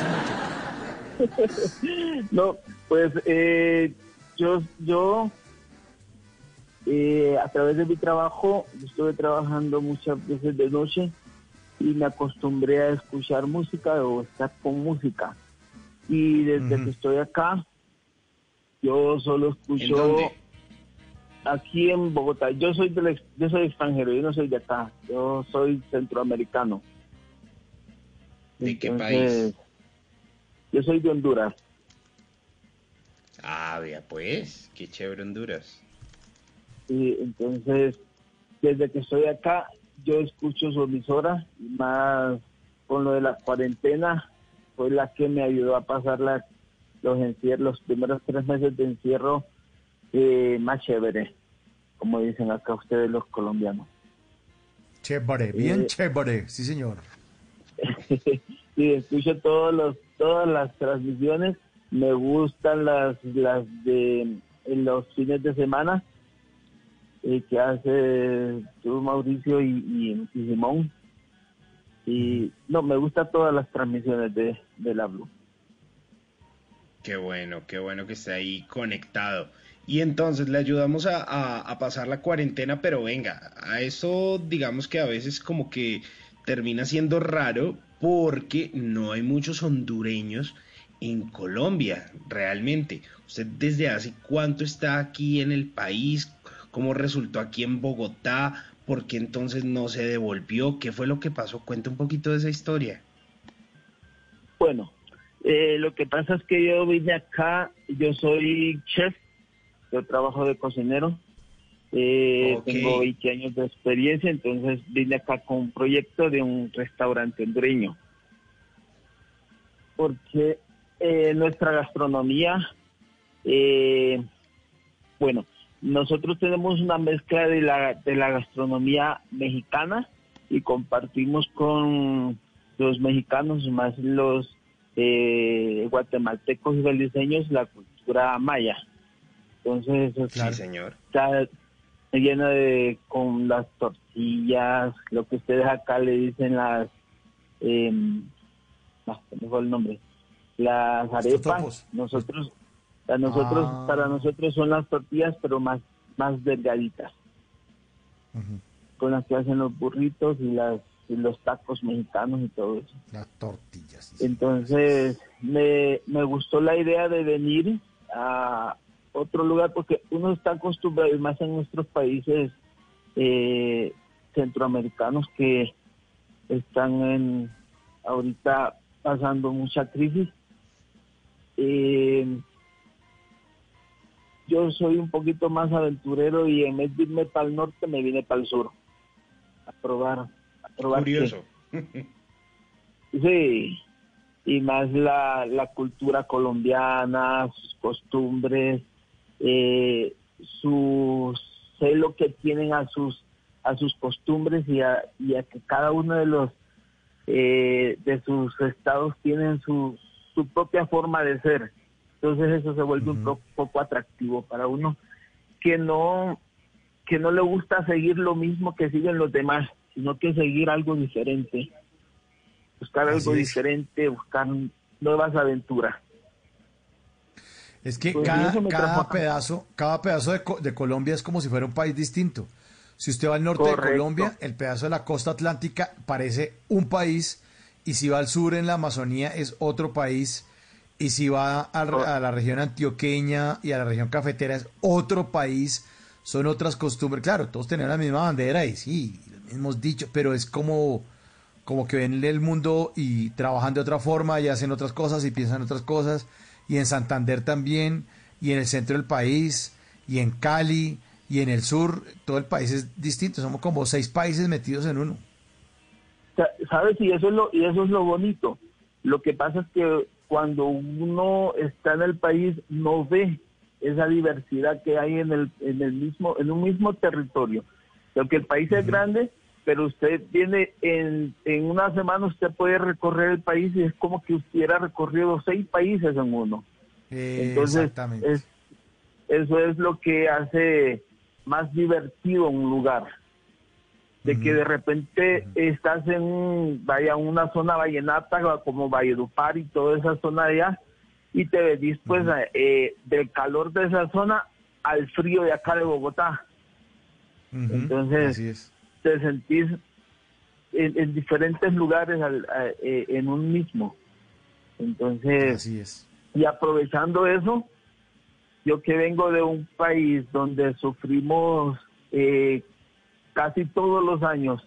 <laughs> no, pues eh, yo, yo eh, a través de mi trabajo, yo estuve trabajando muchas veces de noche y me acostumbré a escuchar música o estar con música. Y desde que estoy acá, yo solo ¿En escucho aquí en Bogotá. Yo soy del yo soy extranjero, yo no soy de acá, yo soy centroamericano. ¿De qué Entonces, Yo soy de Honduras. Ah, vea pues, qué chévere Honduras. Y entonces, desde que estoy acá, yo escucho su emisora más con lo de la cuarentena, fue la que me ayudó a pasar la- los encierros, los primeros tres meses de encierro eh, más chévere, como dicen acá ustedes los colombianos. Chévere, bien Eh, chévere. Sí, señor. <laughs> sí, escucho todos los, todas las transmisiones, me gustan las, las de en los fines de semana eh, que hace tú, Mauricio y, y, y Simón. Y no, me gustan todas las transmisiones de, de. Qué bueno, qué bueno que esté ahí conectado. Y entonces le ayudamos a, a- a pasar la cuarentena, pero venga, a eso digamos que a veces como que termina siendo raro porque no hay muchos hondureños en Colombia, realmente. ¿Usted desde hace cuánto está aquí en el país? ¿Cómo resultó aquí en Bogotá? ¿Por qué entonces no se devolvió? ¿Qué fue lo que pasó? Cuenta un poquito de esa historia. Bueno, eh, lo que pasa es que yo vine acá, yo soy chef, yo trabajo de cocinero, eh, tengo 20 años de experiencia, entonces vine acá con un proyecto de un restaurante hondureño. Porque eh, nuestra gastronomía, eh, bueno, nosotros tenemos una mezcla de la, de la gastronomía mexicana y compartimos con los mexicanos más los eh, guatemaltecos y beliceños la cultura maya. Entonces, eso Sí, señor. está lleno de con las tortillas, lo que ustedes acá le dicen las, eh, me fue el nombre, las arepas. Nosotros, a nosotros, Ah. para nosotros son las tortillas, pero más, más delgaditas, con las que hacen los burritos y las los tacos mexicanos y todo eso. Las tortillas. Entonces, me, me gustó la idea de venir a otro lugar porque uno está acostumbrado, y más en nuestros países eh, centroamericanos que están en ahorita pasando mucha crisis. Eh, yo soy un poquito más aventurero y en vez de irme para el norte me vine para el sur a probar. Que- Curioso. Sí, y más la, la cultura colombiana, sus costumbres, eh, su celo que tienen a sus a sus costumbres y a, y a que cada uno de los eh, de sus estados tienen su, su propia forma de ser. Entonces eso se vuelve un po- poco atractivo para uno que no que no le gusta seguir lo mismo que siguen los demás, sino que seguir algo diferente, buscar algo diferente, buscar nuevas aventuras. Es que pues cada, cada pedazo, cada pedazo de, de, Colombia es como si fuera un país distinto. Si usted va al norte de Colombia, el pedazo de la costa atlántica parece un país, y si va al sur en la Amazonía es otro país, y si va a, a la región antioqueña y a la región cafetera es otro país, son otras costumbres. Claro, todos tienen la misma bandera y sí, los mismos dichos, pero es como, como que ven el mundo y trabajan de otra forma y hacen otras cosas y piensan otras cosas y en Santander también, y en el centro del país, y en Cali, y en el sur, todo el país es distinto, somos como seis países metidos en uno. ¿Sabes? Y eso es lo, y eso es lo bonito. Lo que pasa es que cuando uno está en el país no ve esa diversidad que hay en el, en el mismo, en un mismo territorio. Porque el país es grande, pero usted viene en, en una semana, usted puede recorrer el país y es como que hubiera recorrido seis países en uno. Entonces, es, eso es lo que hace más divertido un lugar. De que de repente estás en vaya una zona vallenata como Valledupar y toda esa zona allá y te venís pues eh, del calor de esa zona al frío de acá de Bogotá. Entonces, Así es te sentís en, diferentes lugares eh, en un mismo. Entonces, Así es. y aprovechando eso, yo que vengo de un país donde sufrimos eh, casi todos los años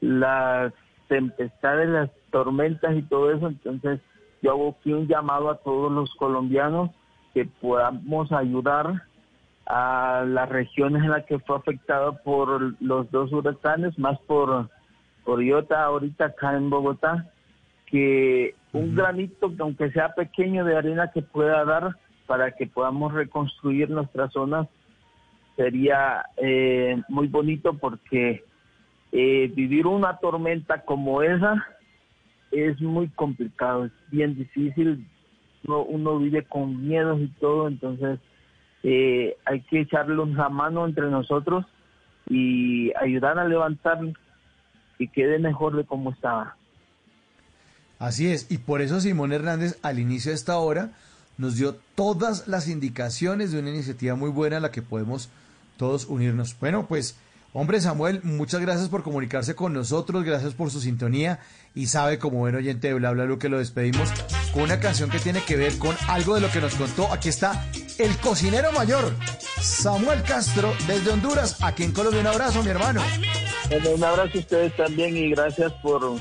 las tempestades, las tormentas y todo eso, entonces yo hago aquí un llamado a todos los colombianos que podamos ayudar a las regiones en las que fue afectado por los dos huracanes, más por, por Iota ahorita acá en Bogotá, que un granito, aunque sea pequeño de arena que pueda dar para que podamos reconstruir nuestras zonas, sería eh, muy bonito porque eh, vivir una tormenta como esa es muy complicado, es bien difícil, uno, uno vive con miedos y todo, entonces eh, hay que echarle una mano entre nosotros y ayudar a levantar y quede mejor de como estaba. Así es, y por eso Simón Hernández al inicio de esta hora nos dio todas las indicaciones de una iniciativa muy buena a la que podemos todos unirnos. Bueno, pues Hombre Samuel, muchas gracias por comunicarse con nosotros, gracias por su sintonía y sabe como buen oyente de Bla Bla que lo despedimos con una canción que tiene que ver con algo de lo que nos contó. Aquí está el cocinero mayor, Samuel Castro desde Honduras, aquí en Colombia. Un abrazo, mi hermano. un abrazo a ustedes también y gracias por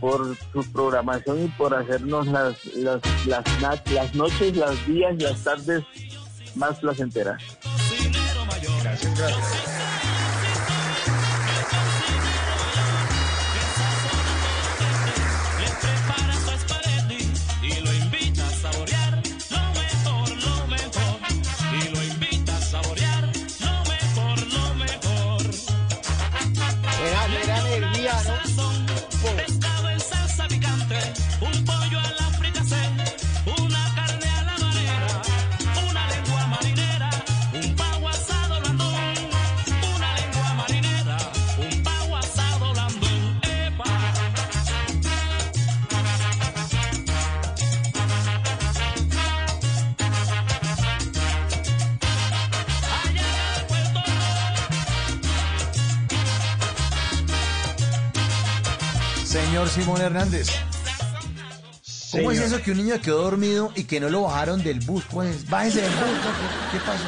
por su programación y por hacernos las, las, las, las noches, las días y las tardes más placenteras. Gracias, gracias. Simón Hernández. ¿Cómo es eso que un niño quedó dormido y que no lo bajaron del bus? Pues bájese del bus. ¿Qué, pasó?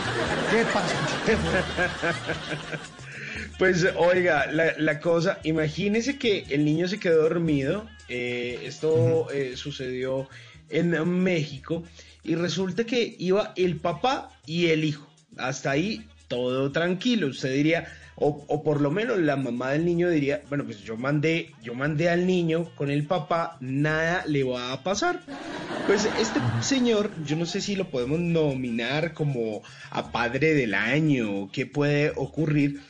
¿Qué pasó? <laughs> Pues oiga, la, cosa, imagínese que el niño se quedó dormido. Eh, esto eh, sucedió en México y resulta que iba el papá y el hijo. Hasta ahí todo tranquilo. Usted diría, o, por lo menos la mamá del niño diría, bueno, pues yo mandé, yo mandé al niño con el papá, nada le va a pasar. Pues este señor, yo no sé si lo podemos nominar como a padre del año, qué puede ocurrir,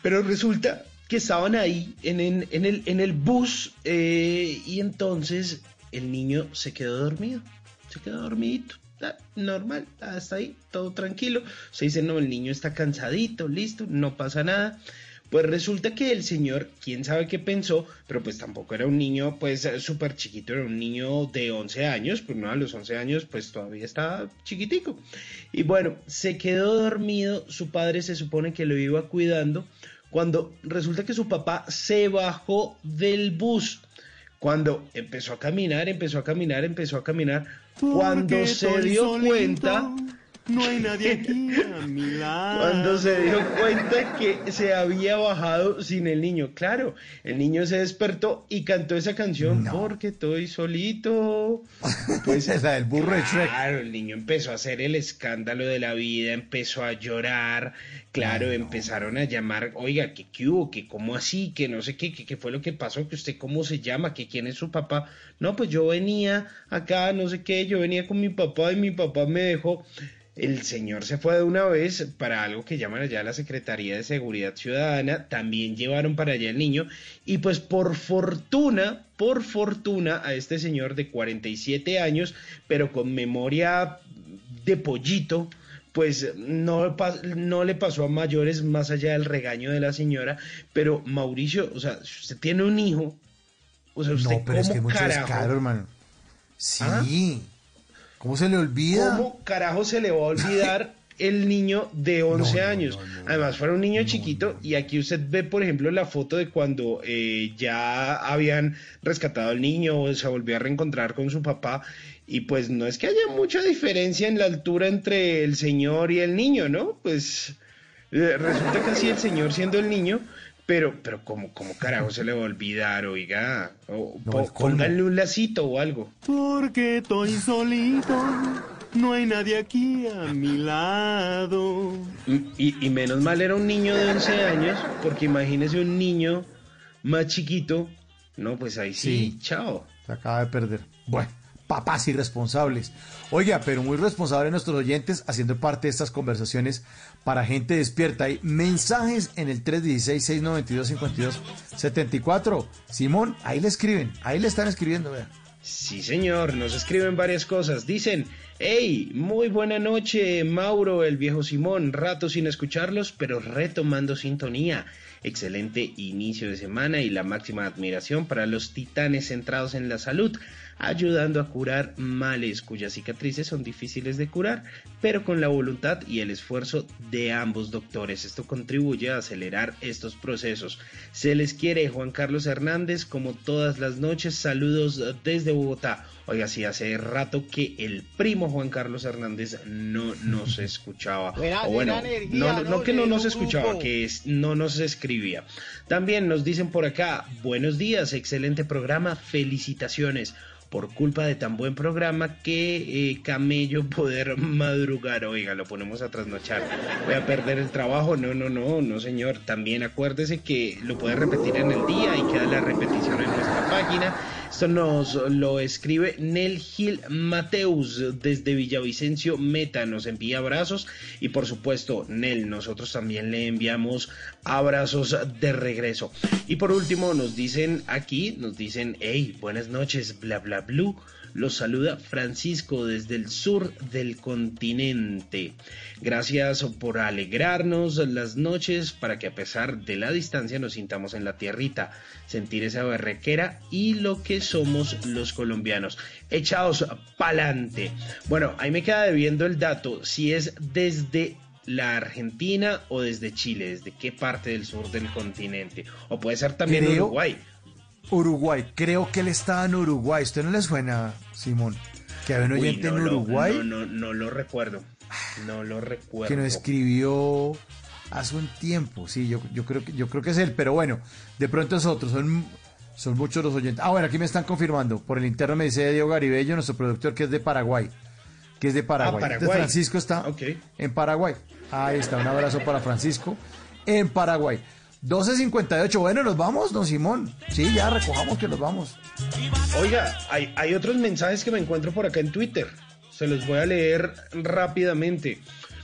pero resulta que estaban ahí en, el, en el bus eh, y entonces el niño se quedó dormido, se quedó dormidito normal, hasta ahí, todo tranquilo. Se dice, no, el niño está cansadito, listo, no pasa nada. Pues resulta que el señor, quién sabe qué pensó, pero pues tampoco era un niño pues súper chiquito, era un niño de 11 años, pues no, a los 11 años pues todavía estaba chiquitico. Y bueno, se quedó dormido, su padre se supone que lo iba cuidando, cuando resulta que su papá se bajó del bus. Cuando empezó a caminar, empezó a caminar, empezó a caminar, cuando se dio cuenta no hay nadie aquí a mi lado. Cuando se dio cuenta que se había bajado sin el niño. Claro, el niño se despertó y cantó esa canción porque estoy solito. <laughs> Pues es la del burro de Shrek. Claro, el niño empezó a hacer el escándalo de la vida, empezó a llorar. Claro, empezaron a llamar, oiga, que qué hubo, que cómo así, que no sé qué, que qué fue lo que pasó, que usted cómo se llama, que quién es su papá. No, pues yo venía acá, no sé qué, yo venía con mi papá y mi papá me dejó el señor se fue de una vez para algo que llaman allá la Secretaría de Seguridad Ciudadana, también llevaron para allá el niño y pues por fortuna, por fortuna a este señor de 47 años, pero con memoria de pollito, pues no, no le pasó a mayores más allá del regaño de la señora, pero Mauricio, o sea, si usted tiene un hijo, o sea, usted no, pero es que mucho caro, hermano. Sí. ¿Cómo se le olvida? ¿Cómo carajo se le va a olvidar el niño de 11 años? Además, fue un niño chiquito y aquí usted ve, por ejemplo, la foto de cuando eh, ya habían rescatado al niño o se volvió a reencontrar con su papá. Y pues no es que haya mucha diferencia en la altura entre el señor y el niño, ¿no? Pues eh, resulta que así el señor siendo el niño, pero, pero como, como carajo se le va a olvidar, oiga, o, pónganle un lacito o algo. Porque estoy solito, no hay nadie aquí a mi lado. Y, y menos mal era un niño de 11 años, porque imagínese un niño más chiquito, no, pues ahí sí, chao. Se acaba de perder. Bueno papás irresponsables. Oiga, pero muy responsables nuestros oyentes haciendo parte de estas conversaciones para gente despierta. Hay mensajes en el 316-692-5274. Simón, ahí le escriben, ahí le están escribiendo. Sí, señor, nos escriben varias cosas. Dicen, hey, muy buena noche, Mauro, el viejo Simón, rato sin escucharlos, pero retomando sintonía. Excelente inicio de semana y la máxima admiración para los titanes centrados en la salud ayudando a curar males cuyas cicatrices son difíciles de curar, pero con la voluntad y el esfuerzo de ambos doctores. Esto contribuye a acelerar estos procesos. Se les quiere Juan Carlos Hernández como todas las noches. Saludos desde Bogotá. Oiga, sí, hace rato que el primo Juan Carlos Hernández no nos escuchaba. <laughs> o bueno, no, no, que no nos escuchaba, que no nos escribía. También nos dicen por acá, buenos días, excelente programa, felicitaciones por culpa de tan buen programa que eh, camello <laughs> poder madrugar. Oiga, lo ponemos a trasnochar. Voy a perder el trabajo. No, no, no, no, señor. También acuérdese que lo puede repetir en el día y queda la repetición en nuestra página esto nos lo escribe Nel Gil Mateus desde Villavicencio Meta. Nos envía abrazos y por supuesto, Nel, nosotros también le enviamos abrazos de regreso. Y por último, nos dicen aquí, nos dicen, hey, buenas noches, bla bla blue. Los saluda Francisco desde el sur del continente. Gracias por alegrarnos las noches para que a pesar de la distancia nos sintamos en la tierrita, sentir esa berrequera y lo que somos los colombianos. Echaos pa'lante. Bueno, ahí me queda debiendo el dato si es desde la Argentina o desde Chile, desde qué parte del sur del continente. O puede ser también Uruguay. Uruguay, creo que él estaba en Uruguay. ¿Usted no le suena, Simón? Que había un oyente en Uruguay. no, no, no lo recuerdo. No lo recuerdo. Que nos escribió hace un tiempo. Sí, yo, yo, creo, que, yo creo que es él. Pero bueno, de pronto es otro. Son, son muchos los oyentes. Ah, bueno, aquí me están confirmando. Por el interno me dice Diego Garibello, nuestro productor, que es de Paraguay. Que es de Paraguay. Ah, Francisco está en Paraguay. Ahí está. Un abrazo para Francisco en Paraguay. 12.58, bueno, nos vamos, don Simón. Sí, ya recojamos que nos vamos. Oiga, hay, hay otros mensajes que me encuentro por acá en Twitter. Se los voy a leer rápidamente.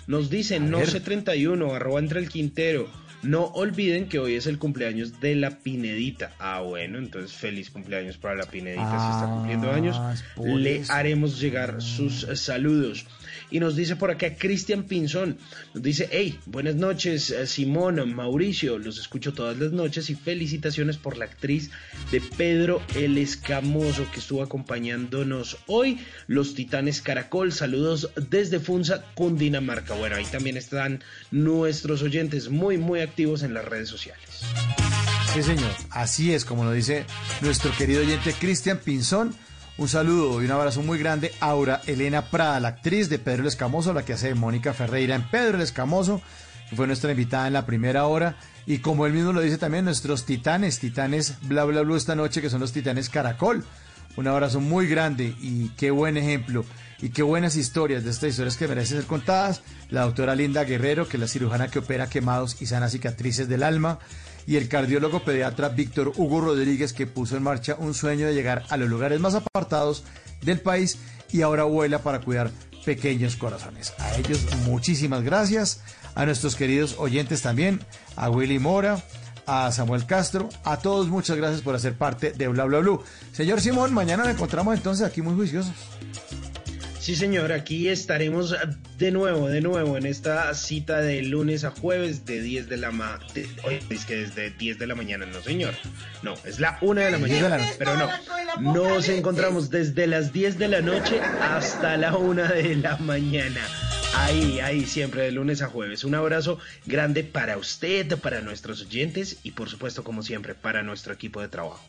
Nos dicen, no sé 31, arroba entre el Quintero. No olviden que hoy es el cumpleaños de la Pinedita. Ah, bueno, entonces feliz cumpleaños para la Pinedita si está cumpliendo años. Ah, Le haremos llegar sus saludos. Y nos dice por acá Cristian Pinzón, nos dice, hey, buenas noches eh, Simón, Mauricio, los escucho todas las noches y felicitaciones por la actriz de Pedro el Escamoso que estuvo acompañándonos hoy, los Titanes Caracol, saludos desde Funza, Cundinamarca. Bueno, ahí también están nuestros oyentes muy, muy activos en las redes sociales. Sí, señor. Así es, como lo dice nuestro querido oyente Cristian Pinzón. Un saludo y un abrazo muy grande Aura Elena Prada, la actriz de Pedro el Escamoso, la que hace de Mónica Ferreira en Pedro el Escamoso, que fue nuestra invitada en la primera hora. Y como él mismo lo dice también, nuestros titanes, titanes bla bla bla esta noche, que son los titanes Caracol. Un abrazo muy grande y qué buen ejemplo y qué buenas historias de estas historias que merecen ser contadas. La doctora Linda Guerrero, que es la cirujana que opera quemados y sanas cicatrices del alma y el cardiólogo pediatra Víctor Hugo Rodríguez que puso en marcha un sueño de llegar a los lugares más apartados del país y ahora vuela para cuidar pequeños corazones. A ellos muchísimas gracias, a nuestros queridos oyentes también, a Willy Mora, a Samuel Castro, a todos muchas gracias por hacer parte de Bla Bla Blue. Señor Simón, mañana nos encontramos entonces aquí muy juiciosos. Sí, señor, aquí estaremos de nuevo, de nuevo, en esta cita de lunes a jueves de 10 de la ma... de- oye, es que desde 10 de la mañana, no, señor. No, es la 1 de la mañana, pero no. Nos encontramos desde las 10 de la noche hasta la 1 de la mañana. Ahí, ahí, siempre de lunes a jueves. Un abrazo grande para usted, para nuestros oyentes y por supuesto, como siempre, para nuestro equipo de trabajo.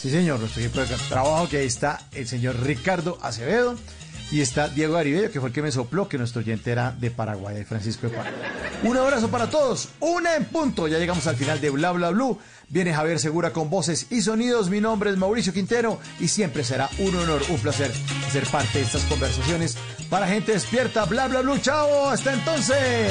Sí, señor, nuestro equipo de trabajo, que ahí está el señor Ricardo Acevedo y está Diego Aribello, que fue el que me sopló, que nuestro oyente era de Paraguay, de Francisco de Paraguay. Un abrazo para todos, una en punto. Ya llegamos al final de Bla Bla Blue. Viene Javier Segura con voces y sonidos. Mi nombre es Mauricio Quintero y siempre será un honor, un placer ser parte de estas conversaciones para gente despierta. Bla Bla Blue, chao, hasta entonces.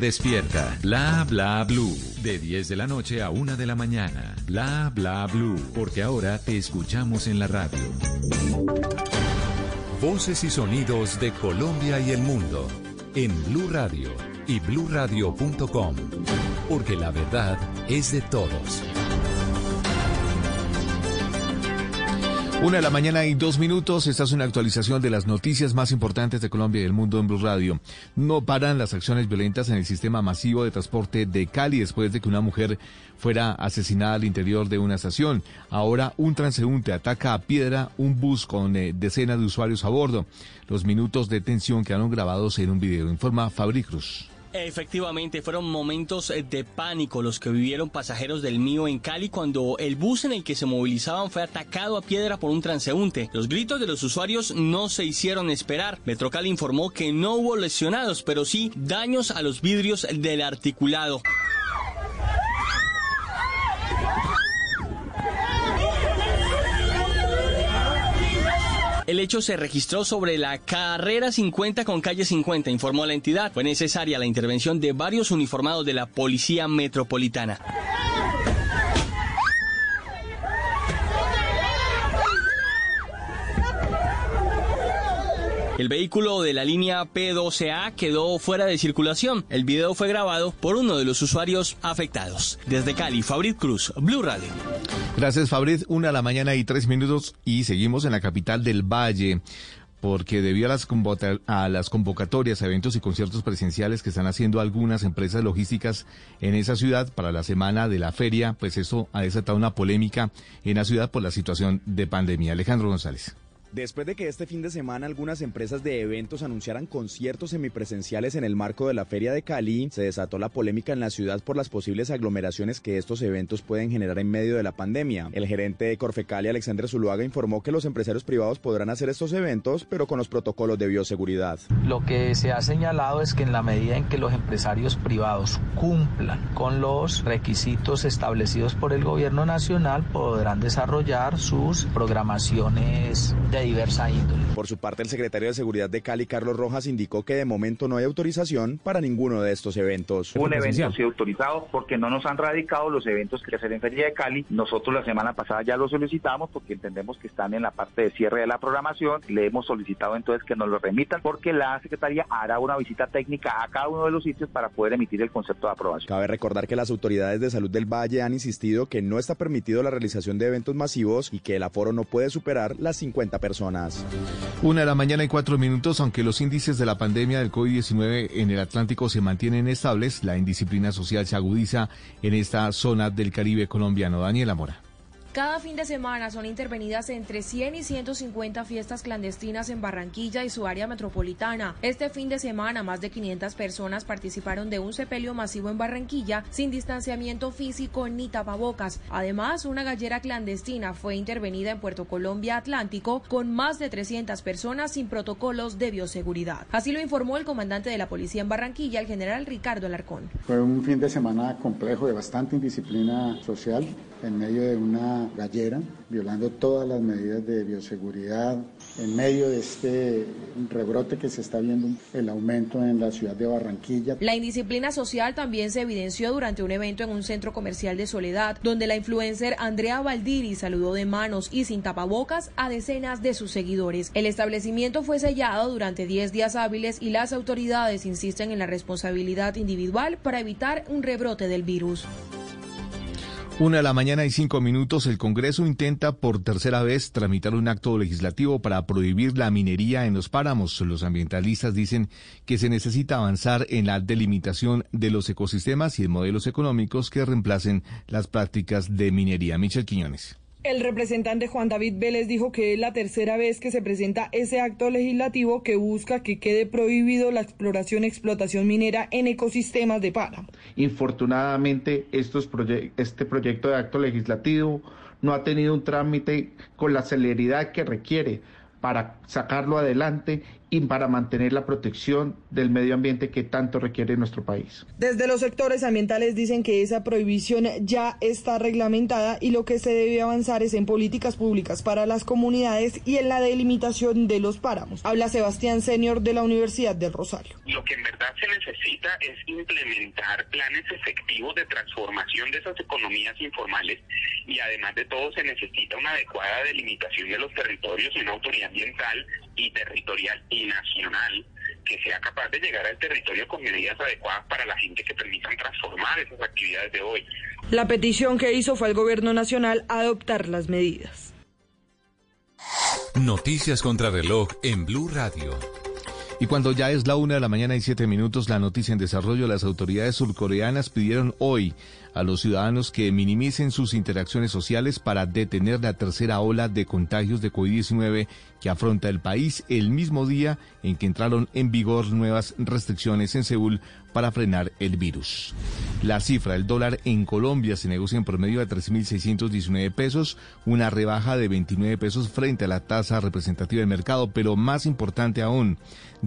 despierta. Bla bla blue. De 10 de la noche a 1 de la mañana. Bla bla blue. Porque ahora te escuchamos en la radio. Voces y sonidos de Colombia y el mundo. En Blue Radio y bluradio.com. Porque la verdad es de todos. Una de la mañana y dos minutos. Esta es una actualización de las noticias más importantes de Colombia y el mundo en Blue Radio. No paran las acciones violentas en el sistema masivo de transporte de Cali después de que una mujer fuera asesinada al interior de una estación. Ahora un transeúnte ataca a piedra un bus con eh, decenas de usuarios a bordo. Los minutos de tensión quedaron grabados en un video, informa Fabri Cruz. Efectivamente, fueron momentos eh, de pánico los que vivieron pasajeros del mío en Cali cuando el bus en el que se movilizaban fue atacado a piedra por un transeúnte. Los gritos de los usuarios no se hicieron esperar. Metrocal informó que no hubo lesionados, pero sí daños a los vidrios del articulado. El hecho se registró sobre la carrera 50 con calle 50, informó la entidad. Fue necesaria la intervención de varios uniformados de la Policía Metropolitana. El vehículo de la línea P12A quedó fuera de circulación. El video fue grabado por uno de los usuarios afectados. Desde Cali, Fabrit Cruz, Blue Radio. Gracias, Fabrit. Una a la mañana y tres minutos y seguimos en la capital del Valle. Porque debido a las, convocatorias, eventos y conciertos presenciales que están haciendo algunas empresas logísticas en esa ciudad para la semana de la feria, pues eso ha desatado una polémica en la ciudad por la situación de pandemia. Alejandro González. Después de que este fin de semana algunas empresas de eventos anunciaran conciertos semipresenciales en el marco de la Feria de Cali, se desató la polémica en la ciudad por las posibles aglomeraciones que estos eventos pueden generar en medio de la pandemia. El gerente de Corfecali, Alexandre Zuluaga, informó que los empresarios privados podrán hacer estos eventos, pero con los protocolos de bioseguridad. Lo que se ha señalado es que en la medida en que los empresarios privados cumplan con los requisitos establecidos por el gobierno nacional, podrán desarrollar sus programaciones de diversa índole. Por su parte, el secretario de Seguridad de Cali, Carlos Rojas, indicó que de momento no hay autorización para ninguno de estos eventos. Un evento sí autorizado porque no nos han radicado los eventos que hacer en Feria de Cali. Nosotros la semana pasada ya lo solicitamos porque entendemos que están en la parte de cierre de la programación. Le hemos solicitado entonces que nos lo remitan porque la Secretaría hará una visita técnica a cada uno de los sitios para poder emitir el concepto de aprobación. Cabe recordar que las autoridades de salud del Valle han insistido que no está permitido la realización de eventos masivos y que el aforo no puede superar las 50 personas. Una de la mañana y cuatro minutos, aunque los índices de la pandemia del COVID-19 en el Atlántico se mantienen estables, la indisciplina social se agudiza en esta zona del Caribe colombiano. Daniela Mora. Cada fin de semana son intervenidas entre 100 y 150 fiestas clandestinas en Barranquilla y su área metropolitana. Este fin de semana, más de 500 personas participaron de un sepelio masivo en Barranquilla sin distanciamiento físico ni tapabocas. Además, una gallera clandestina fue intervenida en Puerto Colombia Atlántico con más de 300 personas sin protocolos de bioseguridad. Así lo informó el comandante de la policía en Barranquilla, el general Ricardo Alarcón. Fue un fin de semana complejo de bastante indisciplina social en medio de una gallera, violando todas las medidas de bioseguridad, en medio de este rebrote que se está viendo, el aumento en la ciudad de Barranquilla. La indisciplina social también se evidenció durante un evento en un centro comercial de Soledad, donde la influencer Andrea Valdiri saludó de manos y sin tapabocas a decenas de sus seguidores. El establecimiento fue sellado durante 10 días hábiles y las autoridades insisten en la responsabilidad individual para evitar un rebrote del virus. Una de la mañana y cinco minutos, el Congreso intenta por tercera vez tramitar un acto legislativo para prohibir la minería en los páramos. Los ambientalistas dicen que se necesita avanzar en la delimitación de los ecosistemas y en modelos económicos que reemplacen las prácticas de minería. Michel Quiñones. El representante Juan David Vélez dijo que es la tercera vez que se presenta ese acto legislativo que busca que quede prohibido la exploración y explotación minera en ecosistemas de páramo. Infortunadamente, este proyecto de acto legislativo no ha tenido un trámite con la celeridad que requiere para sacarlo adelante y para mantener la protección del medio ambiente que tanto requiere nuestro país. Desde los sectores ambientales dicen que esa prohibición ya está reglamentada y lo que se debe avanzar es en políticas públicas para las comunidades y en la delimitación de los páramos. Habla Sebastián Senior de la Universidad del Rosario. Lo que en verdad se necesita es implementar planes efectivos de transformación de esas economías informales y además de todo se necesita una adecuada delimitación de los territorios y una autoridad ambiental y territorial y nacional que sea capaz de llegar al territorio con medidas adecuadas para la gente que permitan transformar esas actividades de hoy. La petición que hizo fue al gobierno nacional adoptar las medidas. Noticias contra reloj en Blue Radio. Y cuando ya es la una de la mañana y siete minutos, la noticia en desarrollo, las autoridades surcoreanas pidieron hoy a los ciudadanos que minimicen sus interacciones sociales para detener la tercera ola de contagios de COVID-19 que afronta el país el mismo día en que entraron en vigor nuevas restricciones en Seúl para frenar el virus. La cifra del dólar en Colombia se negocia en promedio a 3.619 pesos, una rebaja de 29 pesos frente a la tasa representativa del mercado, pero más importante aún,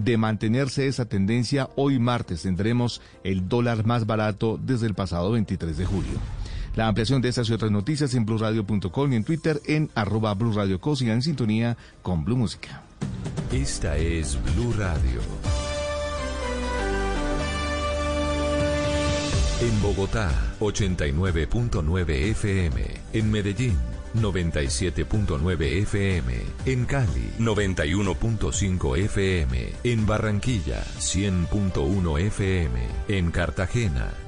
de mantenerse esa tendencia, hoy martes tendremos el dólar más barato desde el pasado 23 de julio. La ampliación de estas y otras noticias en blurradio.com y en Twitter en arroba blurradioco. Sigan en sintonía con Blue Música. Esta es Blue Radio. En Bogotá, 89.9 FM. En Medellín, 97.9 FM. En Cali, 91.5 FM. En Barranquilla, 100.1 FM. En Cartagena,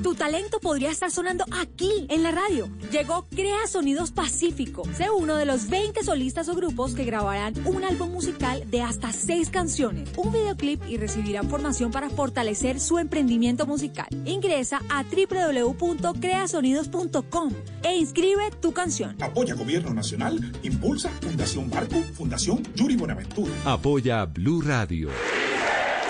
Tu talento podría estar sonando aquí, en la radio. Llegó Crea Sonidos Pacífico. Sé uno de los 20 solistas o grupos que grabarán un álbum musical de hasta 6 canciones, un videoclip y recibirán formación para fortalecer su emprendimiento musical. Ingresa a www.creasonidos.com e inscribe tu canción. Apoya Gobierno Nacional, Impulsa, Fundación Barco, Fundación Yuri Buenaventura. Apoya Blue Radio.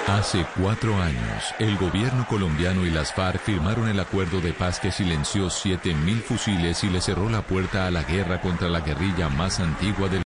Hace cuatro años, el gobierno colombiano y las FARC firmaron el acuerdo de paz que silenció 7.000 fusiles y le cerró la puerta a la guerra contra la guerrilla más antigua del